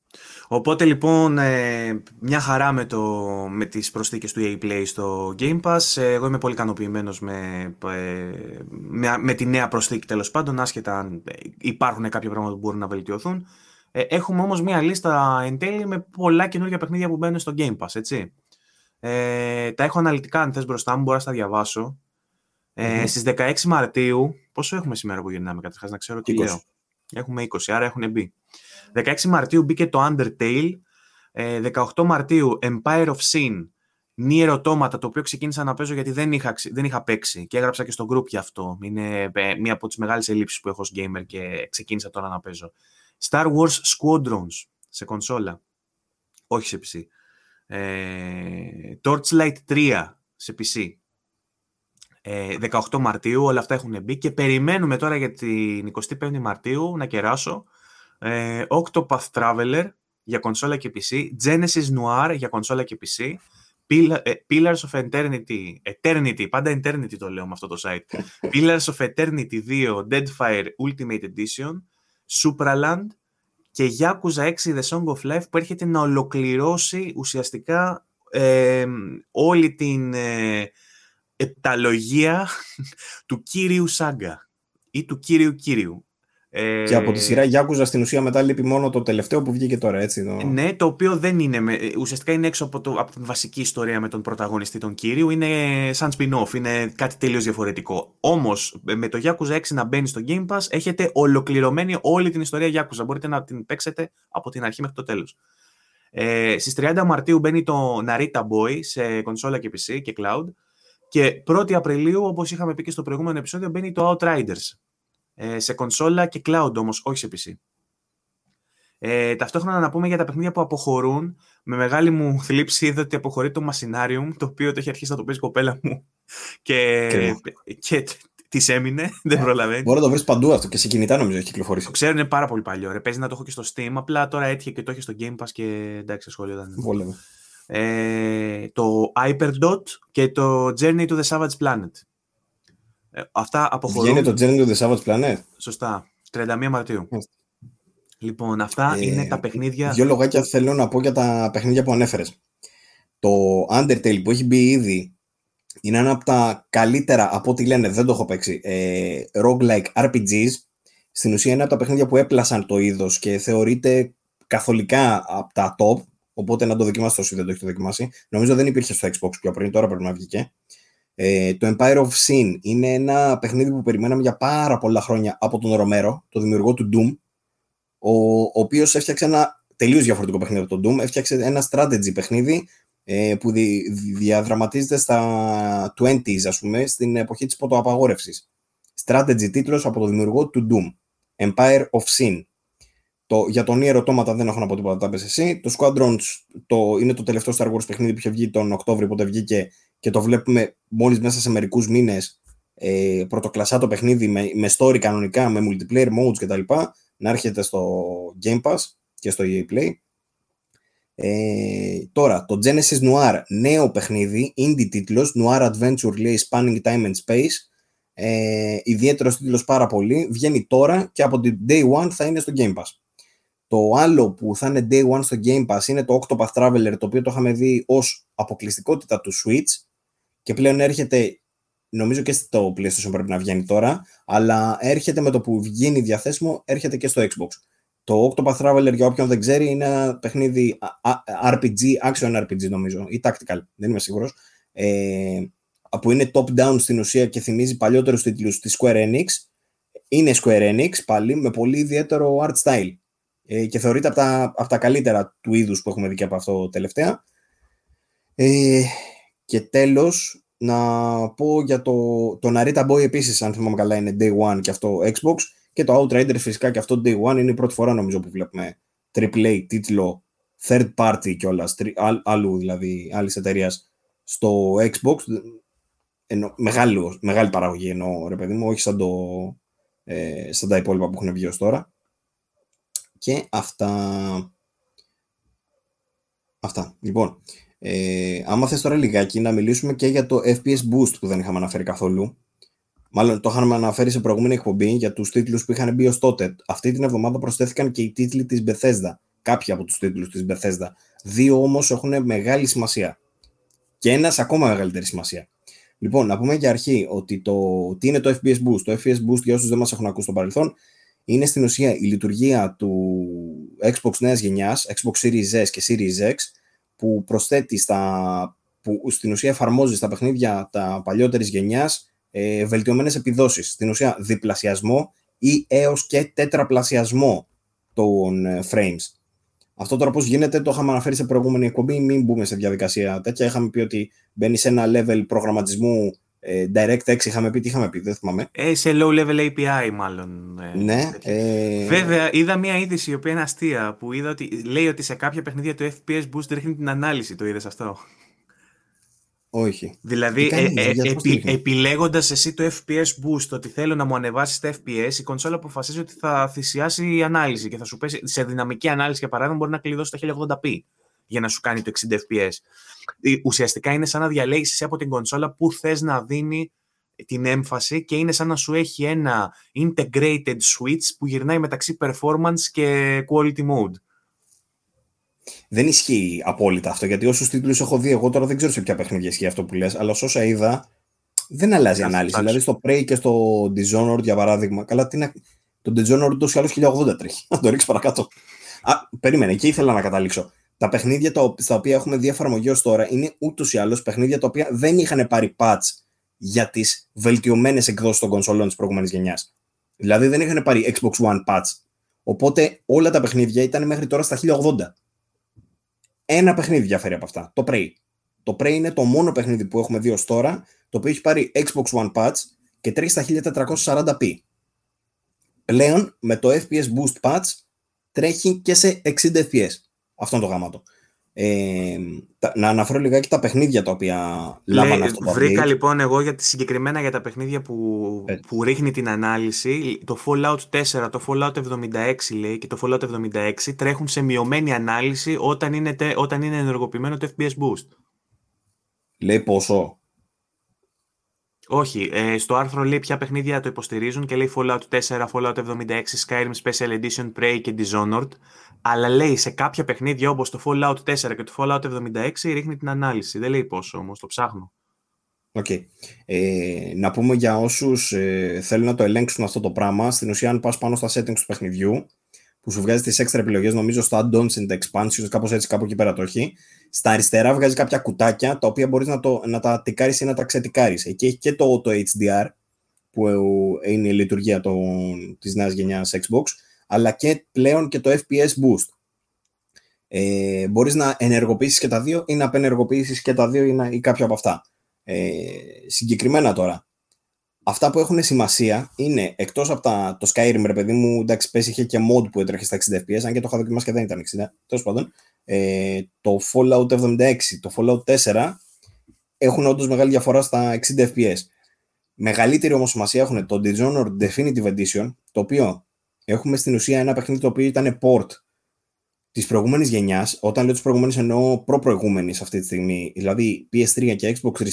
Οπότε λοιπόν ε, μια χαρά με, το, με τις προσθήκες του EA Play στο Game Pass. Ε, εγώ είμαι πολύ ικανοποιημένος με, ε, με, με, τη νέα προσθήκη τέλος πάντων, άσχετα αν υπάρχουν κάποια πράγματα που μπορούν να βελτιωθούν. Ε, έχουμε όμως μια λίστα εν τέλει με πολλά καινούργια παιχνίδια που μπαίνουν στο Game Pass, έτσι. Ε, τα έχω αναλυτικά αν θες μπροστά μου, μπορώ να τα διαβάσω. Ε, Στις 16 Μαρτίου, πόσο έχουμε σήμερα που γυρνάμε καταρχάς, να ξέρω τι λέω. Έχουμε 20, άρα έχουν μπει. 16 Μαρτίου μπήκε το Undertale, 18 ε, Μαρτίου Empire of Sin, Νι ερωτώματα, το οποίο ξεκίνησα να παίζω γιατί δεν είχα, δεν είχα παίξει και έγραψα και στο group για αυτό. Είναι ε, μία από τις μεγάλες ελλείψεις που έχω ως gamer και ξεκίνησα τώρα να παίζω. Star Wars Squadrons σε κονσόλα, όχι σε PC. Ε, Torchlight 3 σε PC. 18 ε, Μαρτίου, όλα αυτά έχουν μπει και περιμένουμε τώρα για την 25η Μαρτίου να κεράσω ε, Octopath Traveler για κονσόλα και PC, Genesis Noir για κονσόλα και PC, ε, Pillars of Eternity, Eternity, πάντα Eternity το λέω με αυτό το site, Pillars of Eternity 2, Deadfire Ultimate Edition, Supraland και Yakuza 6 The Song of Life που έρχεται να ολοκληρώσει ουσιαστικά ε, όλη την ε, επταλογία του κύριου Σάγκα ή του κύριου κύριου. Ε, και από τη σειρά Γιάκουζα στην ουσία μετά λείπει μόνο το τελευταίο που βγήκε τώρα, έτσι. Το... Ναι, το οποίο δεν είναι. Ουσιαστικά είναι έξω από, το, από την βασική ιστορία με τον πρωταγωνιστή τον Κύριου. Είναι σαν spin-off, είναι κάτι τελείως διαφορετικό. Όμως με το Yakuza 6 να μπαίνει στο Game Pass έχετε ολοκληρωμένη όλη την ιστορία Yakuza. Μπορείτε να την παίξετε από την αρχή μέχρι το τέλος. Ε, Στις 30 Μαρτίου μπαίνει το Narita Boy σε κονσόλα και PC και cloud. Και 1η Απριλίου, όπως είχαμε πει και στο προηγούμενο επεισόδιο, μπαίνει το Outriders ε, σε κονσόλα και cloud όμως, όχι σε PC. Ε, ταυτόχρονα να πούμε για τα παιχνίδια που αποχωρούν. Με μεγάλη μου θλίψη είδα ότι αποχωρεί το Machinarium, το οποίο το έχει αρχίσει να το παίζει η κοπέλα μου και, και της έμεινε, δεν ε, προλαβαίνει. Μπορεί να το βρεις παντού αυτό και σε κινητά νομίζω έχει κυκλοφορήσει. Το ξέρω, είναι πάρα πολύ παλιό. Ρε. Παίζει να το έχω και στο Steam, απλά τώρα έτυχε και το έχει στο Game Pass και εντάξει, σχολείο ήταν. Ε, το Hyperdot και το Journey to the Savage Planet. Ε, αυτά αποχωρούν. Βγαίνει το Journey to the Savage Planet; Σωστά. 31 Μαρτίου. Λοιπόν, αυτά ε, είναι τα παιχνίδια. Δύο λογάκια θέλω να πω για τα παιχνίδια που ανέφερες. Το Undertale που έχει μπει ήδη είναι ένα από τα καλύτερα από ό,τι λένε, δεν το έχω παίξει. Ε, roguelike RPGs. Στην ουσία είναι από τα παιχνίδια που έπλασαν το είδος και θεωρείται καθολικά από τα top. Οπότε να το δοκιμάσετε όσοι δεν το έχετε δοκιμάσει. Νομίζω δεν υπήρχε στο Xbox πιο πριν, τώρα πρέπει να βγει ε, το Empire of Sin είναι ένα παιχνίδι που περιμέναμε για πάρα πολλά χρόνια από τον Ρομέρο, το δημιουργό του Doom, ο, ο οποίος έφτιαξε ένα τελείως διαφορετικό παιχνίδι από τον Doom. Έφτιαξε ένα strategy παιχνίδι ε, που δι, διαδραματίζεται στα 20s, ας πούμε, στην εποχή της πρωτοαπαγόρευσης. Strategy τίτλος από το δημιουργό του Doom. Empire of Sin. Το, για τον Nier Automata δεν έχω να πω τίποτα, τα πες εσύ. Το Squadrons το, είναι το τελευταίο Star Wars παιχνίδι που είχε βγει τον Οκτώβριο, πότε βγήκε και το βλέπουμε μόλις μέσα σε μερικούς μήνες ε, πρωτοκλασσά το παιχνίδι με, με story κανονικά, με multiplayer modes κτλ. να έρχεται στο Game Pass και στο EA Play. Ε, τώρα, το Genesis Noir, νέο παιχνίδι, indie τίτλος, Noir Adventure λέει Spanning Time and Space, ε, ιδιαίτερος τίτλος πάρα πολύ, βγαίνει τώρα και από την Day One θα είναι στο Game Pass. Το άλλο που θα είναι Day One στο Game Pass είναι το Octopath Traveler, το οποίο το είχαμε δει ως αποκλειστικότητα του Switch, και πλέον έρχεται, νομίζω και στο PlayStation πρέπει να βγαίνει τώρα, αλλά έρχεται με το που βγαίνει διαθέσιμο, έρχεται και στο Xbox. Το Octopath Traveler, για όποιον δεν ξέρει, είναι ένα παιχνίδι RPG, action RPG νομίζω, ή tactical, δεν είμαι σίγουρος, ε, που είναι top-down στην ουσία και θυμίζει παλιότερους τίτλους της Square Enix. Είναι Square Enix πάλι, με πολύ ιδιαίτερο art style ε, και θεωρείται από τα, από τα καλύτερα του είδους που έχουμε δει και από αυτό τελευταία. Ε, και τέλος, να πω για το, το Narita Boy επίσης, αν θυμάμαι καλά, είναι Day One και αυτό Xbox. Και το Outrider φυσικά και αυτό Day One είναι η πρώτη φορά νομίζω που βλέπουμε AAA τίτλο third party κιόλας, άλλου δηλαδή, άλλης εταιρείας στο Xbox. Εννο, μεγάλη, μεγάλη παραγωγή εννοώ, ρε παιδί μου, όχι σαν, το, ε, σαν τα υπόλοιπα που έχουν βγει ως τώρα. Και αυτά... Αυτά. Λοιπόν, ε, άμα θες τώρα λιγάκι να μιλήσουμε και για το FPS Boost που δεν είχαμε αναφέρει καθόλου. Μάλλον το είχαμε αναφέρει σε προηγούμενη εκπομπή για τους τίτλους που είχαν μπει ως τότε. Αυτή την εβδομάδα προσθέθηκαν και οι τίτλοι της Bethesda. Κάποιοι από τους τίτλους της Bethesda. Δύο όμως έχουν μεγάλη σημασία. Και ένας ακόμα μεγαλύτερη σημασία. Λοιπόν, να πούμε για αρχή ότι το, τι είναι το FPS Boost. Το FPS Boost, για όσους δεν μας έχουν ακούσει στο παρελθόν, είναι στην ουσία η λειτουργία του Xbox νέας γενιάς, Xbox Series S και Series X, που προσθέτει στα, που στην ουσία εφαρμόζει στα παιχνίδια τα παλιότερης γενιάς ε, βελτιωμένες επιδόσεις. Στην ουσία διπλασιασμό ή έως και τετραπλασιασμό των ε, frames. Αυτό τώρα πώς γίνεται, το είχαμε αναφέρει σε προηγούμενη εκπομπή. Μην μπούμε σε διαδικασία τέτοια. Είχαμε πει ότι μπαίνει σε ένα level προγραμματισμού ε, DirectX. Είχαμε πει, τι είχαμε πει, δεν θυμάμαι. Ε, σε low level API, μάλλον. Ε, ναι. Ε... Βέβαια, είδα μια είδηση η οποία είναι αστεία που είδα ότι λέει ότι σε κάποια παιχνίδια το FPS Boost ρίχνει την ανάλυση. Το είδες αυτό; Όχι. Δηλαδή, ε, ε, επι, επιλέγοντας εσύ το FPS boost, ότι θέλω να μου ανεβάσεις τα FPS, η κονσόλα αποφασίζει ότι θα θυσιάσει η ανάλυση και θα σου πέσει σε δυναμική ανάλυση, για παράδειγμα, μπορεί να κλειδώσει τα 1080p για να σου κάνει το 60 FPS. Ουσιαστικά είναι σαν να διαλέγεις από την κονσόλα που θες να δίνει την έμφαση και είναι σαν να σου έχει ένα integrated switch που γυρνάει μεταξύ performance και quality mode. Δεν ισχύει απόλυτα αυτό, γιατί όσους τίτλους έχω δει, εγώ τώρα δεν ξέρω σε ποια παιχνίδια ισχύει αυτό που λες, αλλά όσα είδα, δεν αλλάζει η ανάλυση. Δηλαδή στο Prey και στο Dishonored, για παράδειγμα, καλά, τι να... το Dishonored τόσο ή άλλως 1080 τρέχει. Να το ρίξει παρακάτω. Α, περίμενε, εκεί ήθελα να καταλήξω. Τα παιχνίδια στα οποία έχουμε δει εφαρμογή ως τώρα είναι ούτως ή άλλως παιχνίδια τα οποία δεν είχαν πάρει patch για τις βελτιωμένες εκδόσεις των κονσολών της προηγούμενης γενιάς. Δηλαδή δεν είχαν πάρει Xbox One patch. Οπότε όλα τα παιχνίδια ήταν μέχρι τώρα στα 1080. Ένα παιχνίδι διαφέρει από αυτά. Το Prey. Το Prey είναι το μόνο παιχνίδι που έχουμε δει ως τώρα το οποίο έχει πάρει Xbox One Patch και τρέχει στα 1440p. Πλέον με το FPS Boost Patch τρέχει και σε 60 FPS. Αυτό είναι το γάμα του. Ε, να αναφέρω λιγάκι τα παιχνίδια τα οποία λάβανε αυτό το Βρήκα λοιπόν εγώ για, συγκεκριμένα για τα παιχνίδια που, που ρίχνει την ανάλυση το Fallout 4, το Fallout 76 λέει και το Fallout 76 τρέχουν σε μειωμένη ανάλυση όταν είναι, όταν είναι ενεργοποιημένο το FPS Boost. Λέει πόσο; Όχι, ε, στο άρθρο λέει ποια παιχνίδια το υποστηρίζουν και λέει Fallout 4, Fallout 76, Skyrim Special Edition, Prey και Dishonored. Αλλά λέει σε κάποια παιχνίδια όπως το Fallout 4 και το Fallout 76 ρίχνει την ανάλυση. Δεν λέει πόσο όμως, το ψάχνω. OK. Okay. Ε, να πούμε για όσους ε, θέλουν να το ελέγξουν αυτό το πράγμα, στην ουσία αν πας πάνω στα settings του παιχνιδιού, που σου βγάζει τις έξτρα επιλογές, νομίζω στο add-ons and expansions, κάπως έτσι κάπου εκεί πέρα το έχει, στα αριστερά βγάζει κάποια κουτάκια, τα οποία μπορείς να, το, να τα τικάρεις ή να τα ξετικάρεις. Εκεί έχει και το, το HDR, που είναι η λειτουργία το, της νέας γενιάς Xbox, αλλά και πλέον και το FPS boost. Ε, μπορείς να ενεργοποιήσεις και τα δύο ή να απενεργοποιήσεις και τα δύο ή, να, ή κάποιο από αυτά. Ε, συγκεκριμένα τώρα, αυτά που έχουν σημασία είναι εκτός από τα, το Skyrim, ρε παιδί μου, εντάξει, πες είχε και mod που έτρεχε στα 60 FPS, αν και το είχα δοκιμάσει και δεν ήταν 60, τέλος πάντων. Ε, το Fallout 76, το Fallout 4 έχουν όντως μεγάλη διαφορά στα 60 FPS. Μεγαλύτερη όμως σημασία έχουν το Dishonored Definitive Edition, το οποίο έχουμε στην ουσία ένα παιχνίδι το οποίο ήταν port της προηγούμενης γενιάς. Όταν λέω της προηγούμενης, εννοώ προ-προηγούμενη αυτή τη στιγμή, δηλαδή PS3 και Xbox 360,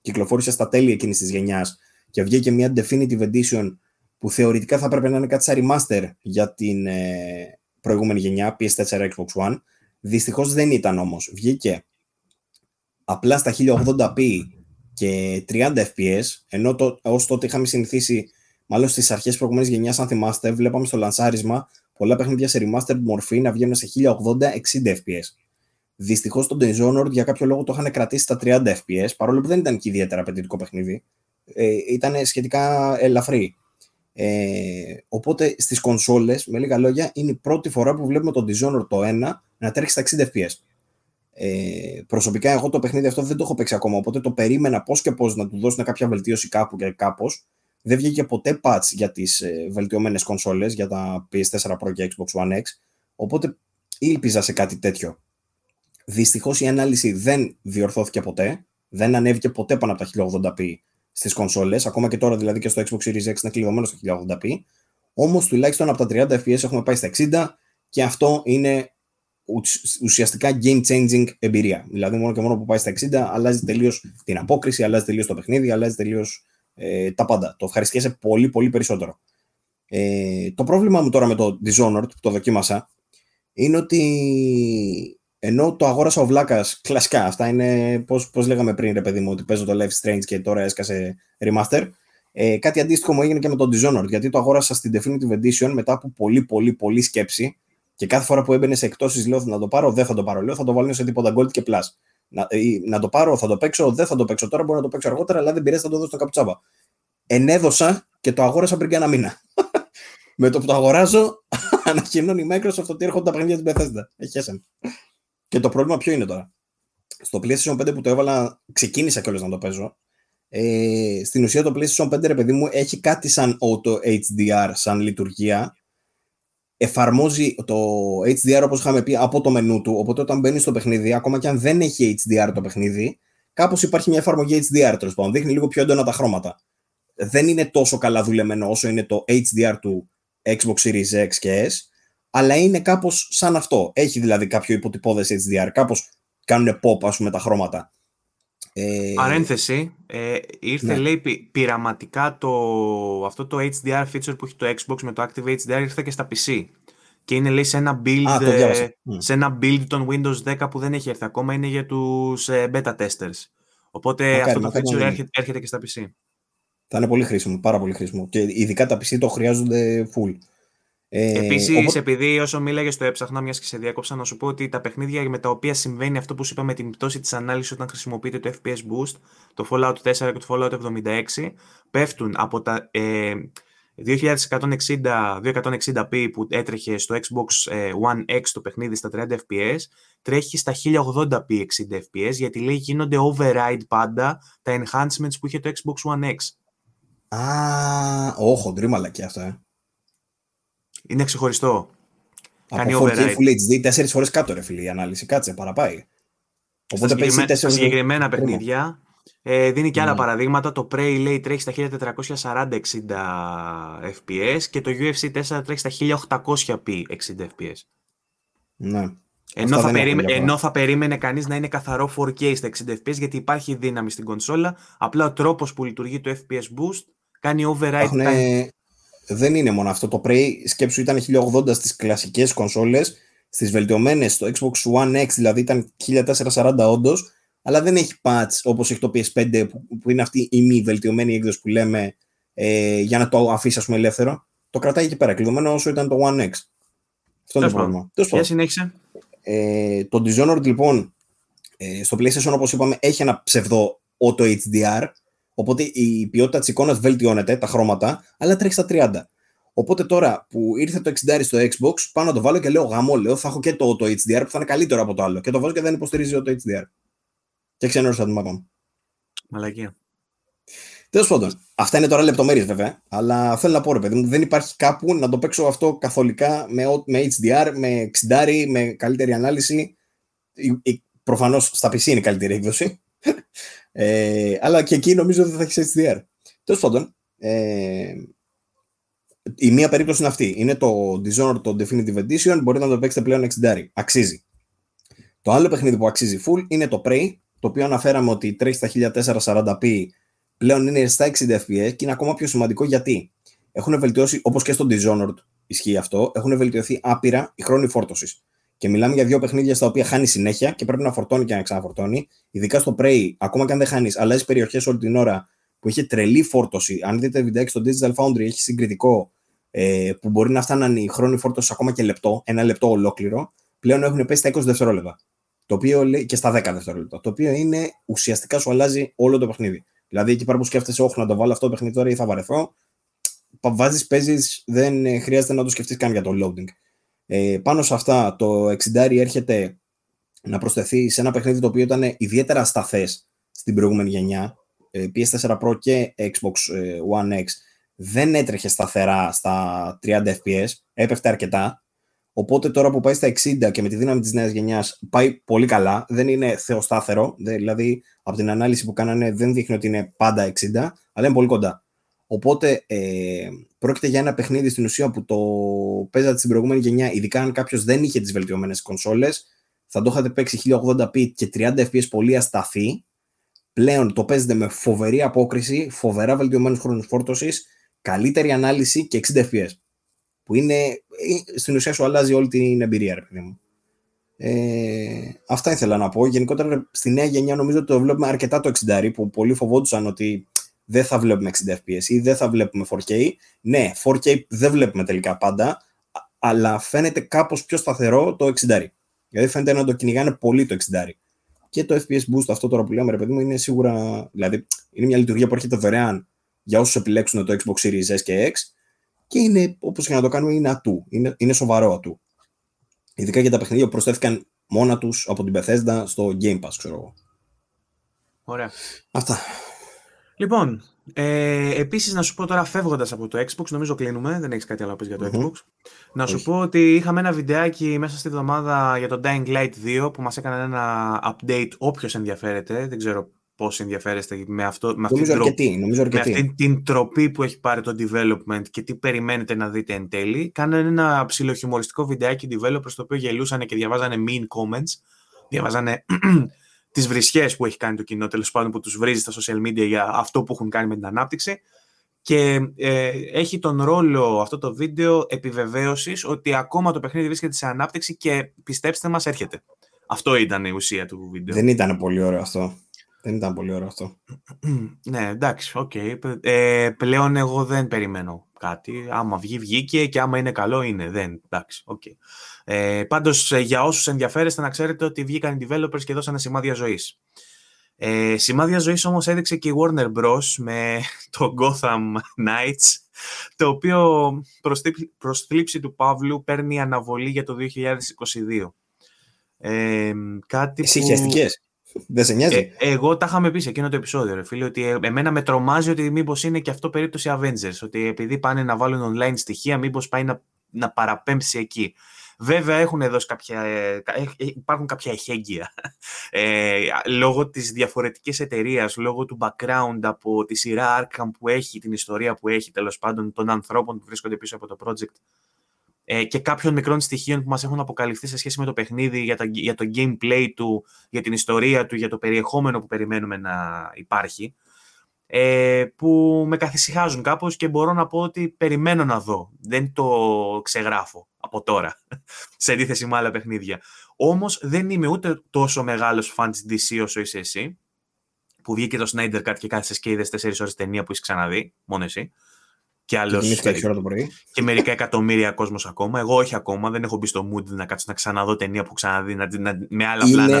κυκλοφόρησε στα τέλη εκείνης της γενιάς και βγήκε μια Definitive Edition που θεωρητικά θα έπρεπε να είναι κάτι σαν remaster για την ε, προηγούμενη γενιά, PS4, Xbox One. Δυστυχώς δεν ήταν όμως. Βγήκε απλά στα 1080p και 30 fps, ενώ το, ως τότε είχαμε συνηθίσει Μάλλον στις αρχές προηγούμενης γενιάς, αν θυμάστε, βλέπαμε στο λανσάρισμα πολλά παιχνίδια σε remastered μορφή να βγαίνουν σε 1080-60 FPS. Δυστυχώς το Dishonored για κάποιο λόγο το είχαν κρατήσει στα 30 FPS, παρόλο που δεν ήταν και ιδιαίτερα απαιτητικό παιχνίδι. Ε, ήταν σχετικά ελαφρύ. Ε, οπότε στις κονσόλες, με λίγα λόγια, είναι η πρώτη φορά που βλέπουμε το Dishonored το 1 να τρέχει στα 60 FPS. Ε, προσωπικά, εγώ το παιχνίδι αυτό δεν το έχω παίξει ακόμα, οπότε το περίμενα πώς και πώς να του δώσουν κάποια βελτίωση κάπου και κάπως. Δεν βγήκε ποτέ patch για τις ε, βελτιωμένες κονσόλες, για τα PS4 Pro και Xbox One X, οπότε ήλπιζα σε κάτι τέτοιο. Δυστυχώς η ανάλυση δεν διορθώθηκε ποτέ, δεν ανέβηκε ποτέ πάνω από τα 1080p στις κονσόλες, ακόμα και τώρα δηλαδή και στο Xbox Series X είναι κλειδωμένο στο 1080p, όμως τουλάχιστον από τα 30 fps έχουμε πάει στα 60 και αυτό είναι ουσιαστικά game changing εμπειρία. Δηλαδή μόνο και μόνο που πάει στα 60 αλλάζει τελείως την απόκριση, αλλάζει τελείως το παιχνίδι, αλλάζει τελείως ε, τα πάντα. Το ευχαριστιέσαι πολύ, πολύ περισσότερο. Ε, το πρόβλημα μου τώρα με το Dishonored που το δοκίμασα είναι ότι ενώ το αγόρασα ο Βλάκας κλασικά, αυτά είναι πώς, πώς λέγαμε πριν, ρε παιδί μου, ότι παίζω το Life Strange και τώρα έσκασε remaster. Ε, κάτι αντίστοιχο μου έγινε και με το Dishonored, γιατί το αγόρασα στην Definitive Edition μετά από πολύ, πολύ, πολύ σκέψη. Και κάθε φορά που έμπαινε σε εκτόσεις, λέω να το πάρω, δεν θα το πάρω. Λέω θα το βάλω σε τίποτα Gold και Plus να, να το πάρω, θα το παίξω, δεν θα το παίξω τώρα, μπορώ να το παίξω αργότερα, αλλά δεν πειράζει, θα το δώσω στο καπουτσάβα. Ενέδωσα και το αγόρασα πριν και ένα μήνα. Με το που το αγοράζω, ανακοινώνει η Microsoft ότι έρχονται τα παιχνίδια την Bethesda. Έχει Και το πρόβλημα ποιο είναι τώρα. Στο PlayStation 5 που το έβαλα, ξεκίνησα κιόλας να το παίζω. Ε, στην ουσία το PlayStation 5, ρε παιδί μου, έχει κάτι σαν Auto HDR, σαν λειτουργία. Εφαρμόζει το HDR όπως είχαμε πει από το μενού του, οπότε όταν μπαίνει στο παιχνίδι, ακόμα και αν δεν έχει HDR το παιχνίδι, κάπως υπάρχει μια εφαρμογή HDR, τέλος πάντων. Δείχνει λίγο πιο έντονα τα χρώματα. Δεν είναι τόσο καλά δουλεμένο όσο είναι το HDR του Xbox Series X και S, αλλά είναι κάπως σαν αυτό. Έχει δηλαδή κάποιο υποτυπώδες HDR, κάπως κάνουν pop ας πούμε τα χρώματα. Ε... Παρένθεση, ε, ήρθε ναι. λέει πειραματικά το, αυτό το HDR feature που έχει το Xbox με το Active HDR ήρθε και στα PC. Και είναι λέει σε ένα build, ε, σε ένα build των Windows 10 που δεν έχει έρθει ακόμα, είναι για τους ε, beta testers. Οπότε αυτό το feature έρχεται, έρχεται και στα PC. Θα είναι πολύ χρήσιμο, πάρα πολύ χρήσιμο. Και ειδικά τα PC το χρειάζονται full. Ε, Επίσης, οπότε... επειδή όσο μίλαγε στο έψαχνα, μιας και σε διάκοψα, να σου πω ότι τα παιχνίδια με τα οποία συμβαίνει αυτό που σου είπα με την πτώση της ανάλυσης όταν χρησιμοποιείται το FPS Boost, το Fallout 4 και το Fallout 76, πέφτουν από τα ε, 2160, 260p που έτρεχε στο Xbox ε, One X το παιχνίδι στα 30 fps, τρέχει στα 1080p 60 fps, γιατί λέει γίνονται override πάντα τα enhancements που είχε το Xbox One X. Α, όχι, ντρίμαλα και αυτό, ε. Είναι ξεχωριστό. Κάνει από 4K Full HD, τέσσερις φορές κάτω, ρε φίλε, η ανάλυση. Κάτσε, παραπάει. Οπότε παίζει τέσσερα. συγκεκριμένα παιχνίδια. Ε, δίνει και άλλα ναι. παραδείγματα. Το Prey λέει τρέχει στα 1440-60 FPS και το UFC 4 τρέχει στα 1800p 60 FPS. Ναι. Ενώ θα, περίμενε, ενώ θα περίμενε κανείς να είναι καθαρό 4K στα 60 FPS γιατί υπάρχει δύναμη στην κονσόλα. Απλά ο τρόπος που λειτουργεί το FPS Boost κάνει override. Έχουνε, δεν είναι μόνο αυτό. Το Prey σκέψου ήταν 1080 στις κλασικές κονσόλες, στις βελτιωμένες στο Xbox One X δηλαδή ήταν 1440 όντως, αλλά δεν έχει patch όπως έχει το PS5 που, είναι αυτή η μη βελτιωμένη έκδοση που λέμε ε, για να το αφήσει ας πούμε ελεύθερο. Το κρατάει εκεί πέρα, κλειδωμένο όσο ήταν το One X. Αυτό είναι το πρόβλημα. Για συνέχισε. Ε, το Dishonored λοιπόν ε, στο PlayStation όπως είπαμε έχει ένα ψευδό Auto HDR Οπότε η ποιότητα της εικόνας βελτιώνεται, τα χρώματα, αλλά τρέχει στα 30. Οπότε τώρα που ήρθε το 60 στο Xbox, πάω να το βάλω και λέω γαμό, λέω θα έχω και το, το HDR που θα είναι καλύτερο από το άλλο. Και το βάζω και δεν υποστηρίζει το HDR. Και ξενέρωσα την μάκam. Μαλακία. Τέλος πάντων, αυτά είναι τώρα λεπτομέρειες βέβαια, αλλά θέλω να πω ρε παιδί μου, δεν υπάρχει κάπου να το παίξω αυτό καθολικά με, με HDR, με 60, με καλύτερη ανάλυση. Προφανώς στα PC είναι η καλύτερη έκδοση. Ε, αλλά και εκεί νομίζω ότι θα έχεις HDR. Τέλος πάντων, ε, η μία περίπτωση είναι αυτή. Είναι το Dishonored, το Definitive Edition. Μπορείτε να το παίξετε πλέον 60. Αξίζει. Το άλλο παιχνίδι που αξίζει full είναι το Prey, το οποίο αναφέραμε ότι τρέχει στα 1440p. Πλέον είναι στα 60 fps και είναι ακόμα πιο σημαντικό γιατί έχουν βελτιώσει, όπως και στο Dishonored ισχύει αυτό, έχουν βελτιωθεί άπειρα οι χρόνοι φόρτωσης. Και μιλάμε για δύο παιχνίδια στα οποία χάνει συνέχεια και πρέπει να φορτώνει και να ξαναφορτώνει. Ειδικά στο Prey, ακόμα και αν δεν χάνεις, αλλάζει περιοχές όλη την ώρα που έχει τρελή φόρτωση. Αν δείτε βιντεάκι στο Digital Foundry, έχει συγκριτικό ε, που μπορεί να φτάνουν οι χρόνοι φόρτωσης ακόμα και λεπτό, ένα λεπτό ολόκληρο. Πλέον έχουν πέσει στα 20 δευτερόλεπτα. Το οποίο λέει και στα 10 δευτερόλεπτα. Το οποίο είναι ουσιαστικά σου αλλάζει όλο το παιχνίδι. Δηλαδή εκεί πέρα που σκέφτεσαι, Όχι, να το βάλω αυτό το παιχνίδι τώρα ή θα βαρεθώ. Βάζεις, παίζεις, δεν χρειάζεται να το σκεφτείς καν για το loading. Ε, πάνω σε αυτά το 60 έρχεται να προσθεθεί σε ένα παιχνίδι το οποίο ήταν ιδιαίτερα σταθές στην προηγούμενη γενιά. Ε, PS4 Pro και Xbox ε, One X δεν έτρεχε σταθερά στα 30 FPS, έπεφτε αρκετά. Οπότε τώρα που πάει στα 60 και με τη δύναμη της νέας γενιάς πάει πολύ καλά, δεν είναι θεοστάθερο, δηλαδή από την ανάλυση που κάνανε δεν δείχνει ότι είναι πάντα 60, αλλά είναι πολύ κοντά. Οπότε ε, πρόκειται για ένα παιχνίδι στην ουσία που το παίζατε στην προηγούμενη γενιά, ειδικά αν κάποιος δεν είχε τις βελτιωμένες κονσόλες, θα το είχατε παίξει 1080p και 30 fps πολύ ασταθή. Πλέον το παίζετε με φοβερή απόκριση, φοβερά βελτιωμένους χρόνους φόρτωσης, καλύτερη ανάλυση και 60 fps. Που είναι, ε, στην ουσία σου αλλάζει όλη την εμπειρία, ρε παιδί μου. Ε, αυτά ήθελα να πω. Γενικότερα στη νέα γενιά νομίζω ότι το βλέπουμε αρκετά το 60 που πολλοί φοβόντουσαν ότι δεν θα βλέπουμε 60 fps ή δεν θα βλέπουμε 4K. Ναι, 4K δεν βλέπουμε τελικά πάντα, αλλά φαίνεται κάπως πιο σταθερό το 60. Δηλαδή φαίνεται να το κυνηγάνε πολύ το 60. Και το FPS boost αυτό τώρα που λέμε, ρε παιδί μου, είναι σίγουρα, δηλαδή είναι μια λειτουργία που έρχεται δωρεάν για όσους επιλέξουν το Xbox Series S και X και είναι, όπως και να το κάνουμε, είναι ατού. Είναι, είναι σοβαρό ατού. Ειδικά για τα παιχνίδια που προσθέθηκαν μόνα τους από την Bethesda στο Game Pass, ξέρω εγώ. Ωραία. Αυτά. Λοιπόν, ε, επίσης να σου πω τώρα φεύγοντας από το Xbox, νομίζω κλείνουμε, δεν έχεις κάτι άλλο να πεις για το Xbox. Να σου πω ότι είχαμε ένα βιντεάκι μέσα στη βδομάδα για το Dying Light 2 που μας έκανε ένα update όποιος ενδιαφέρεται, δεν ξέρω πώς ενδιαφέρεστε με, αυτό, με, αυτή, αρκετή, νομίζω με αυτή την τροπή που έχει πάρει το development και τι περιμένετε να δείτε εν τέλει. Κάνανε ένα ψιλοχιουμοριστικό βιντεάκι developers το οποίο γελούσαν και διαβάζανε mean comments, διαβάζανε τις βρισιές που έχει κάνει το κοινό, τέλος πάντων που τους βρίζει στα social media για αυτό που έχουν κάνει με την ανάπτυξη και ε, έχει τον ρόλο αυτό το βίντεο επιβεβαίωσης ότι ακόμα το παιχνίδι βρίσκεται σε ανάπτυξη και πιστέψτε μας έρχεται. Αυτό ήταν η ουσία του βίντεο. Δεν ήταν πολύ ωραίο αυτό. Δεν ήταν πολύ ωραίο αυτό. ναι, εντάξει, OK. Okay. Ε, πλέον εγώ δεν περιμένω κάτι. Άμα βγει, βγήκε και άμα είναι καλό, είναι. Δεν, εντάξει, OK. Okay. Ε, πάντως, ε, για όσους ενδιαφέρεστε να ξέρετε ότι βγήκαν οι developers και δώσανε σημάδια ζωής. Ε, σημάδια ζωής όμως έδειξε και η Warner Bros. με το Gotham Knights, το οποίο προς θλίψη του Παύλου παίρνει αναβολή για το 2022. Ε, κάτι Εσύ που... Δεν σε νοιάζει. Ε, εγώ τα είχαμε πει σε εκείνο το επεισόδιο, ρε φίλε, ότι ε, εμένα με τρομάζει ότι μήπως είναι και αυτό περίπτωση Avengers. Ότι επειδή πάνε να βάλουν online στοιχεία, μήπως πάει να, να παραπέμψει εκεί. Βέβαια έχουν εδώ κάποια, ε, υπάρχουν κάποια εχέγγυα ε, λόγω της διαφορετικής εταιρείας, λόγω του background από τη σειρά Arkham που έχει, την ιστορία που έχει τέλος πάντων των ανθρώπων που βρίσκονται πίσω από το project ε, και κάποιων μικρών στοιχείων που μας έχουν αποκαλυφθεί σε σχέση με το παιχνίδι, για, τα, για το gameplay του, για την ιστορία του, για το περιεχόμενο που περιμένουμε να υπάρχει, ε, που με καθησυχάζουν κάπως και μπορώ να πω ότι περιμένω να δω. Δεν το ξεγράφω από τώρα, σε αντίθεση με άλλα παιχνίδια. Όμως δεν είμαι ούτε τόσο μεγάλος φαν της DC όσο είσαι εσύ, που βγήκε το Snyder Cut και κάθεσες και είδες 4 ώρες ταινία που έχεις ξαναδεί, μόνο εσύ και άλλος. Και μερικά εκατομμύρια κόσμος ακόμα. Εγώ όχι ακόμα. Δεν έχω μπει στο mood να κάτσω να ξαναδώ ταινία που ξαναδεί να, να, με άλλα Είναι πλάνα.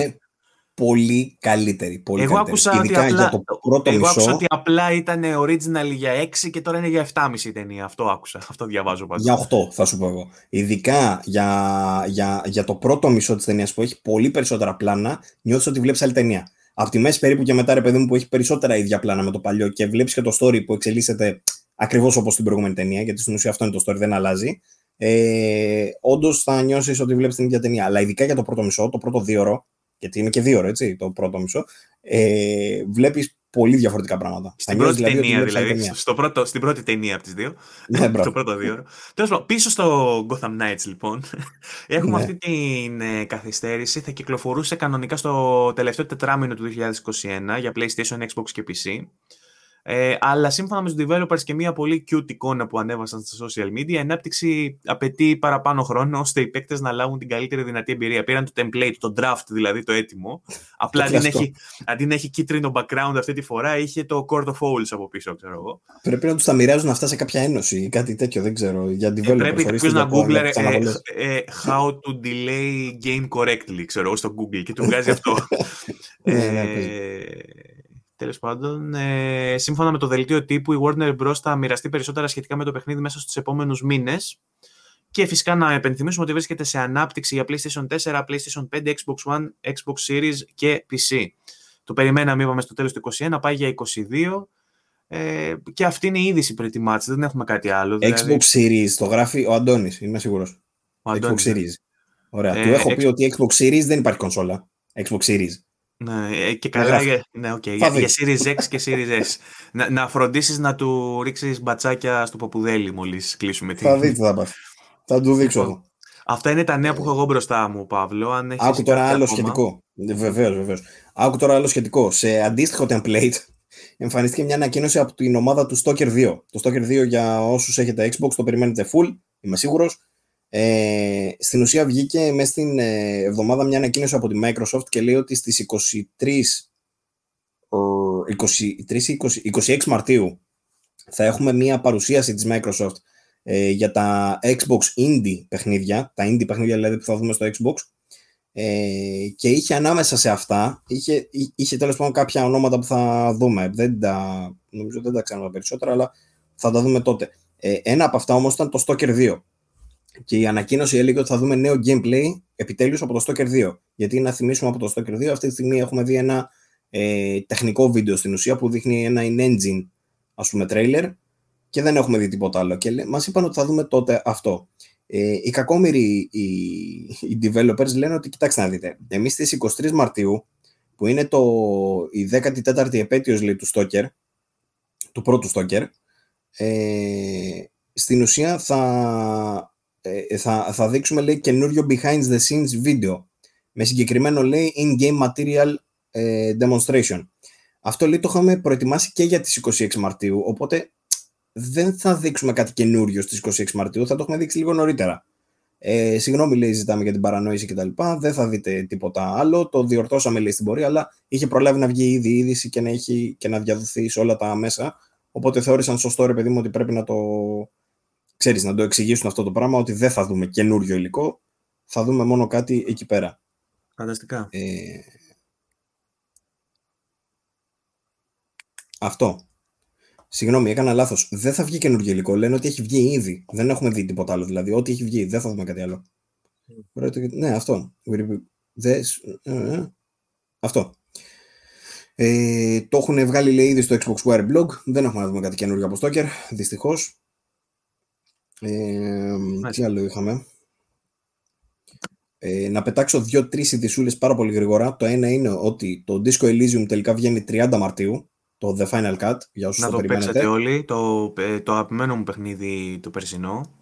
Πολύ καλύτερη. Πολύ εγώ καλύτερη. άκουσα, ότι απλά, το πρώτο εγώ άκουσα ότι απλά ήταν original για 6 και τώρα είναι για 7,5 η ταινία. Αυτό άκουσα. Αυτό διαβάζω πάντα. Για 8 θα σου πω εγώ. Ειδικά για, για, για το πρώτο μισό της ταινίας που έχει πολύ περισσότερα πλάνα, νιώθεις ότι βλέπεις άλλη ταινία. Από τη μέση περίπου και μετά, ρε παιδί μου, που έχει περισσότερα ίδια πλάνα με το παλιό και βλέπεις και το story που εξελίσσεται ακριβώς όπως στην προηγούμενη ταινία, γιατί στην ουσία αυτό είναι το story, δεν αλλάζει. Ε, Όντως θα νιώσεις ότι βλέπεις την ίδια ταινία. Αλλά ειδικά για το πρώτο μισό, το πρώτο δύο ώρο, γιατί είναι και δύο ώρο, έτσι, το πρώτο μισό, ε, βλέπεις πολύ διαφορετικά πράγματα. Στην πρώτη δηλαδή, ταινία, δηλαδή. Στο πρώτο, στην πρώτη ταινία από τις δύο. Ναι, το πρώτο δύο ώρο. Τέλος πάντων, πίσω στο Gotham Knights, λοιπόν, έχουμε ναι. αυτή την ε, καθυστέρηση. Θα κυκλοφορούσε κανονικά στο τελευταίο τετράμινο του 2021 για PlayStation, Xbox και PC. Ε, αλλά σύμφωνα με τους developers και μια πολύ cute εικόνα που ανέβασαν στα social media, η ανάπτυξη απαιτεί παραπάνω χρόνο ώστε οι παίκτες να λάβουν την καλύτερη δυνατή εμπειρία. Πήραν το template, το draft δηλαδή, το έτοιμο. Απλά αντί, να έχει, αντί να έχει κίτρινο background αυτή τη φορά, είχε το Court of Owls από πίσω, ξέρω εγώ. Πρέπει να του τα μοιράζουν αυτά σε κάποια ένωση ή κάτι τέτοιο, δεν ξέρω. Για developers. Ε, πρέπει κάποιος να google ε, ε, how to delay game correctly, ξέρω στο Google και του βγάζει αυτό. Ναι, ναι, ε, Τέλος πάντων, ε, σύμφωνα με το δελτίο τύπου, η Warner Bros. θα μοιραστεί περισσότερα σχετικά με το παιχνίδι μέσα στους επόμενους μήνες. Και φυσικά να επενθυμίσουμε ότι βρίσκεται σε ανάπτυξη για PlayStation 4, PlayStation 5, Xbox One, Xbox Series και PC. Το περιμέναμε, είπαμε, στο τέλος του 2021, πάει για 22. Ε, και αυτή είναι η είδηση pretty much, δεν έχουμε κάτι άλλο. Δηλαδή... Xbox Series, το γράφει ο Αντώνης, είμαι σίγουρος. Xbox Series. Ωραία, ε, του έχω πει ότι Xbox Series δεν υπάρχει κονσόλα. Xbox Series. Ναι, ε, και καλά για, ναι, okay, για, για Series X και Series S. να, να φροντίσεις να του ρίξεις μπατσάκια στο παπουδέλι μόλις κλείσουμε. Θα δείτε θα πάει. Θα του δείξω εγώ. Αυτά είναι τα νέα που έχω εγώ μπροστά μου, Παύλο. Αν Άκου τώρα άλλο ακόμα. σχετικό. Βεβαίως, βεβαίως. Άκου τώρα άλλο σχετικό. Σε αντίστοιχο template εμφανίστηκε μια ανακοίνωση από την ομάδα του Stalker 2. Το Stalker 2 για όσους έχετε Xbox το περιμένετε full, είμαι σίγουρος. Ε, στην ουσία βγήκε μέσα στην ε, εβδομάδα μια ανακοίνωση από τη Microsoft και λέει ότι στις 23, 23 26 Μαρτίου θα έχουμε μια παρουσίαση της Microsoft ε, για τα Xbox Indie παιχνίδια, τα Indie παιχνίδια δηλαδή που θα δούμε στο Xbox ε, και είχε ανάμεσα σε αυτά, είχε, είχε τέλος πάντων κάποια ονόματα που θα δούμε, δεν τα, νομίζω δεν τα ξέρουμε περισσότερα, αλλά θα τα δούμε τότε. Ε, ένα από αυτά όμως ήταν το Stalker 2. Και η ανακοίνωση έλεγε ότι θα δούμε νέο gameplay επιτέλους από το Stalker 2. Γιατί να θυμίσουμε από το Stalker 2, αυτή τη στιγμή έχουμε δει ένα ε, τεχνικό βίντεο στην ουσία που δείχνει ένα in-engine ας πούμε trailer και δεν έχουμε δει τίποτα άλλο. Και μας είπαν ότι θα δούμε τότε αυτό. Ε, οι κακόμοιροι οι, οι developers λένε ότι κοιτάξτε να δείτε, εμείς στις 23 Μαρτίου που είναι το, η 14η επέτειος λέει, του Stalker, του πρώτου Stalker, ε, στην ουσία θα, ε, θα, θα δείξουμε λέει καινούριο behind the scenes βίντεο με συγκεκριμένο λέει in-game material ε, demonstration. Αυτό λέει το είχαμε προετοιμάσει και για τις 26 Μαρτίου, οπότε δεν θα δείξουμε κάτι καινούριο στις 26 Μαρτίου, θα το έχουμε δείξει λίγο νωρίτερα. Ε, συγγνώμη, λέει, ζητάμε για την παρανόηση κτλ. Δεν θα δείτε τίποτα άλλο. Το διορθώσαμε, λέει, στην πορεία, αλλά είχε προλάβει να βγει ήδη η είδηση και να, έχει, και να διαδοθεί σε όλα τα μέσα. Οπότε θεώρησαν σωστό, ρε παιδί μου, ότι πρέπει να το, ξέρεις, να το εξηγήσουν αυτό το πράγμα, ότι δεν θα δούμε καινούριο υλικό, θα δούμε μόνο κάτι εκεί πέρα. Φανταστικά. Ε, αυτό. Συγγνώμη, έκανα λάθος. Δεν θα βγει καινούργιο υλικό. Λένε ότι έχει βγει ήδη. Δεν έχουμε δει τίποτα άλλο. Δηλαδή, ό,τι έχει βγει, δεν θα δούμε κάτι άλλο. Ναι, αυτό. Ε, ε. Αυτό. Ε, το έχουν βγάλει λέει ήδη στο Xbox Wire Blog. Δεν έχουμε να δούμε κάτι καινούργιο από Stoker, δυστυχώς. Ε, τι άλλο είχαμε; Ε, να πετάξω δύο-τρεις ειδισούλε πάρα πολύ γρήγορα. Το ένα είναι ότι το Disco Elysium τελικά βγαίνει 30 Μαρτίου το The Final Cut, για όσους Να το, το παίξετε όλοι, το, ε, το αγαπημένο μου παιχνίδι το περσινό.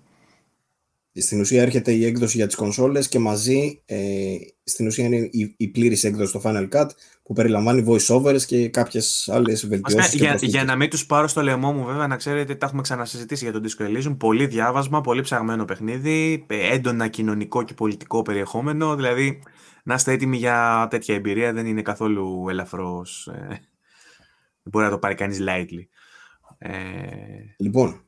Στην ουσία έρχεται η έκδοση για τις κονσόλες και μαζί ε, στην ουσία είναι η, η πλήρης έκδοση στο Final Cut που περιλαμβάνει voice-overs και κάποιες άλλες βελτιώσεις. Για, για, να μην τους πάρω στο λαιμό μου βέβαια να ξέρετε τα έχουμε ξανασυζητήσει για τον Disco Elysium. Πολύ διάβασμα, πολύ ψαγμένο παιχνίδι, ε, έντονα κοινωνικό και πολιτικό περιεχόμενο, δηλαδή να είστε έτοιμοι για τέτοια εμπειρία δεν είναι καθόλου ελαφρώς ε, μπορεί να το πάρει κανείς lightly. Ε... Λοιπόν,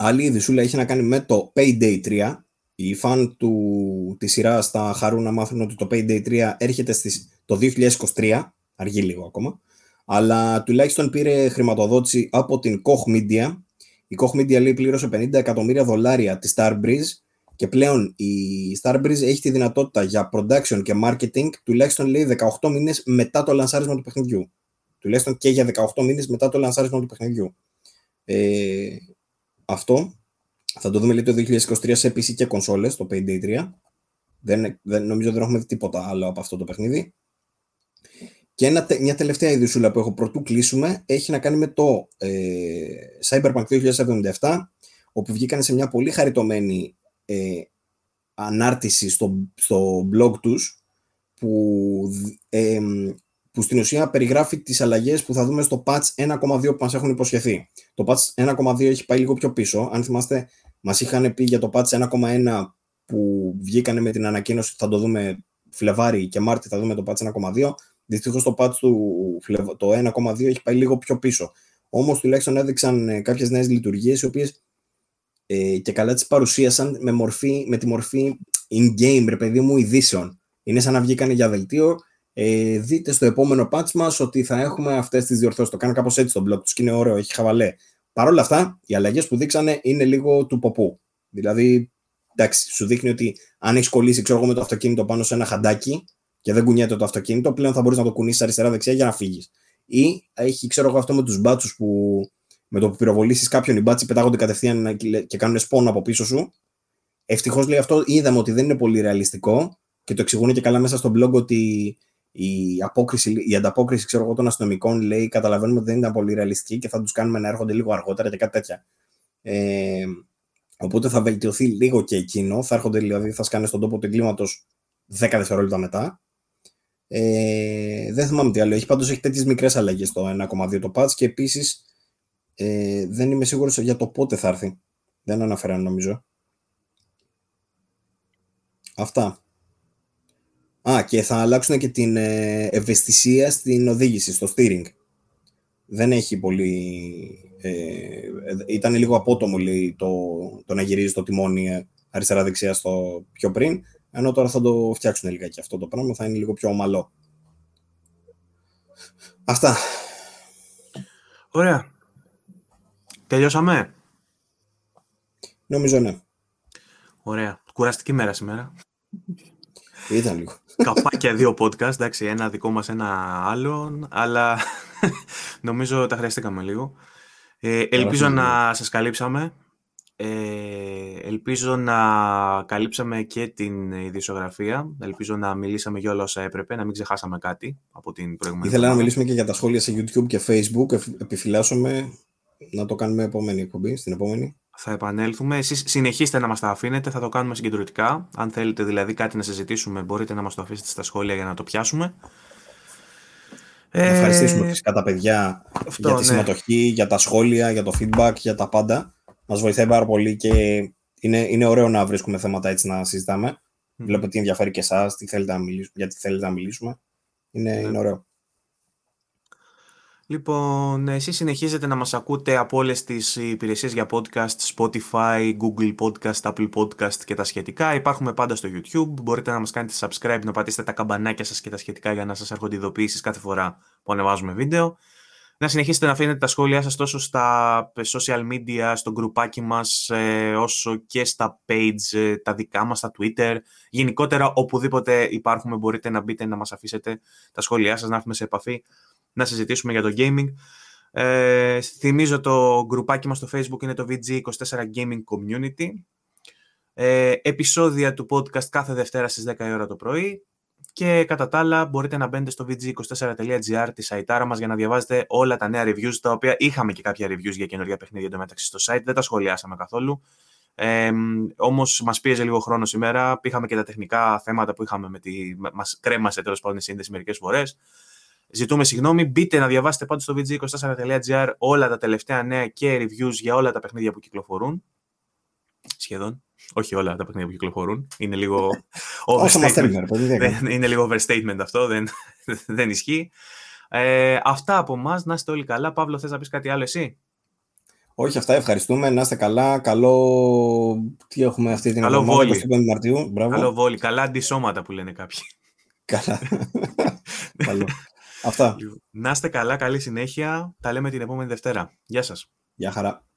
άλλη ειδησούλα έχει να κάνει με το Payday 3. Οι φαν του, της σειράς θα χαρούν να μάθουν ότι το Payday 3 έρχεται στις, το 2023, αργεί λίγο ακόμα, αλλά τουλάχιστον πήρε χρηματοδότηση από την Koch Media. Η Koch Media λέει πλήρωσε 50 εκατομμύρια δολάρια της Starbreeze και πλέον η Starbreeze έχει τη δυνατότητα για production και marketing τουλάχιστον λέει 18 μήνες μετά το λανσάρισμα του παιχνιδιού τουλάχιστον και για 18 μήνες μετά το λανσάρισμα του παιχνιδιού. Ε, αυτό θα το δούμε λίγο το 2023 σε PC και κονσόλες, το Payday 3. Δεν, δεν, νομίζω δεν έχουμε δει τίποτα άλλο από αυτό το παιχνίδι. Και ένα, μια τελευταία ειδησούλα που έχω πρωτού κλείσουμε έχει να κάνει με το ε, Cyberpunk 2077 όπου βγήκαν σε μια πολύ χαριτωμένη ε, ανάρτηση στο, στο blog τους που ε, που στην ουσία περιγράφει τις αλλαγές που θα δούμε στο patch 1,2 που μας έχουν υποσχεθεί. Το patch 1,2 έχει πάει λίγο πιο πίσω. Αν θυμάστε, μας είχαν πει για το patch 1,1 που βγήκανε με την ανακοίνωση ότι θα το δούμε Φλεβάρι και Μάρτι θα δούμε το patch 1,2. Δυστυχώς το patch του το 1,2 έχει πάει λίγο πιο πίσω. Όμως τουλάχιστον έδειξαν ε, κάποιες νέες λειτουργίες οι οποίες ε, και καλά τις παρουσίασαν με, μορφή, με τη μορφή in-game, ρε παιδί μου, ειδήσεων. Είναι σαν να βγήκανε για δελτίο ε, δείτε στο επόμενο patch μας ότι θα έχουμε αυτές τις διορθώσεις. Το κάνω κάπως έτσι στο blog τους και είναι ωραίο, έχει χαβαλέ. Παρ' όλα αυτά, οι αλλαγές που δείξανε είναι λίγο του ποπού. Δηλαδή, εντάξει, σου δείχνει ότι αν έχεις κολλήσει ξέρω εγώ, με το αυτοκίνητο πάνω σε ένα χαντάκι και δεν κουνιέται το αυτοκίνητο, πλέον θα μπορείς να το κουνήσεις αριστερά-δεξιά για να φύγεις. Ή έχει, ξέρω εγώ, αυτό με τους μπάτσους που με το που πυροβολήσεις κάποιον, οι μπάτσοι πετάγονται κατευθείαν και κάνουν σπόνο από πίσω σου. Ευτυχώς λέει αυτό, είδαμε ότι δεν είναι πολύ ρεαλιστικό και το εξηγούν και καλά μέσα στο blog ότι η, απόκριση, η ανταπόκριση ξέρω εγώ, των αστυνομικών λέει καταλαβαίνουμε ότι δεν ήταν πολύ ρεαλιστική και θα τους κάνουμε να έρχονται λίγο αργότερα και κάτι τέτοια. Ε, οπότε θα βελτιωθεί λίγο και εκείνο. Θα έρχονται δηλαδή, θα σκάνε στον τόπο του εγκλήματος 10 δευτερόλεπτα μετά. Ε, δεν θυμάμαι τι άλλο. Έχει πάντως έχει τέτοιες μικρές αλλαγές στο 1,2 το patch και επίσης ε, δεν είμαι σίγουρος για το πότε θα έρθει. Δεν αναφέραν νομίζω. Αυτά. Α, και θα αλλάξουν και την ε, ευαισθησία στην οδήγηση, στο steering. Δεν έχει πολύ... Ε, ήταν λίγο απότομο λέει, το, το να γυρίζεις το τιμόνι ε, αριστερά-δεξιά στο πιο πριν, ενώ τώρα θα το φτιάξουν λίγα και αυτό το πράγμα, θα είναι λίγο πιο ομαλό. Αυτά. Ωραία. Τελειώσαμε; Νομίζω ναι. Ωραία. Κουραστική μέρα σήμερα. Ήταν λίγο. Καπάκια δύο podcast, εντάξει, ένα δικό μας, ένα άλλο, αλλά νομίζω τα χρειαστήκαμε λίγο. Ε, ελπίζω να σας καλύψαμε. Ε, ελπίζω να καλύψαμε και την ειδησιογραφία. Ελπίζω να μιλήσαμε για όλα όσα έπρεπε, να μην ξεχάσαμε κάτι από την προηγούμενη. Ήθελα να μιλήσουμε και για τα σχόλια σε YouTube και Facebook. Επιφυλάσσομαι να το κάνουμε επόμενη εκπομπή, στην επόμενη. Θα επανέλθουμε. Εσείς συνεχίστε να μας τα αφήνετε, θα το κάνουμε συγκεντρωτικά. Αν θέλετε δηλαδή κάτι να συζητήσουμε, μπορείτε να μας το αφήσετε στα σχόλια για να το πιάσουμε. Να ευχαριστήσουμε ε... φυσικά τα παιδιά για τη ναι. συμμετοχή, για τα σχόλια, για το feedback, για τα πάντα. Μας βοηθάει πάρα πολύ και είναι, είναι ωραίο να βρίσκουμε θέματα έτσι να συζητάμε. Mm. Βλέπω τι ενδιαφέρει και εσάς, γιατί θέλετε να μιλήσουμε. Είναι, ναι. είναι ωραίο. Λοιπόν, εσείς συνεχίζετε να μας ακούτε από όλες τις υπηρεσίες για podcast, Spotify, Google Podcast, Apple Podcast και τα σχετικά. Υπάρχουμε πάντα στο YouTube. Μπορείτε να μας κάνετε subscribe, να πατήσετε τα καμπανάκια σας και τα σχετικά για να σας έρχονται ειδοποιήσεις κάθε φορά που ανεβάζουμε βίντεο. Να συνεχίσετε να αφήνετε τα σχόλιά σας τόσο στα social media, στο γκρουπάκι μας, ε, όσο και στα page, ε, τα δικά μας, στα Twitter. Γενικότερα, οπουδήποτε υπάρχουμε μπορείτε να μπείτε να μας αφήσετε τα σχόλιά σας, να έρθουμε σε επαφή να συζητήσουμε για το gaming. Ε, θυμίζω το γκρουπάκι μας στο facebook είναι το VG24 Gaming Community. Ε, επεισόδια του podcast κάθε Δευτέρα στις 10 η ώρα το πρωί. Και κατά τα άλλα μπορείτε να μπαίνετε στο vg24.gr τη site μας για να διαβάζετε όλα τα νέα reviews, τα οποία είχαμε και κάποια reviews για καινούργια παιχνίδια εντωμεταξύ στο site, δεν τα σχολιάσαμε καθόλου. Ε, Όμως μας πίεζε λίγο χρόνος σήμερα. Είχαμε και τα τεχνικά θέματα που είχαμε με τη. Μας κρέμασε τέλος πάντων η σύνδεση μερικές φορές. Ζητούμε συγγνώμη. Μπείτε να διαβάσετε πάντως στο vg24.gr όλα τα τελευταία νέα και reviews για όλα τα παιχνίδια που κυκλοφορούν. Σχεδόν. Όχι όλα τα παιχνίδια που κυκλοφορούν. Είναι λίγο overstatement. είναι λίγο overstatement αυτό. Δεν, δεν ισχύει. Ε, αυτά από εμά. Να είστε όλοι καλά. Παύλο, θες να πεις κάτι άλλο εσύ; Όχι, αυτά ευχαριστούμε. Να είστε καλά. Καλό. Τι έχουμε αυτή την Καλό εβδομάδα, 25 Μαρτίου. Μπράβο. Καλό βόλι. Καλά αντισώματα που λένε κάποιοι. Καλά. Καλό. Αυτά. Να είστε καλά, καλή συνέχεια. Τα λέμε την επόμενη Δευτέρα. Γεια σας. Γεια χαρά.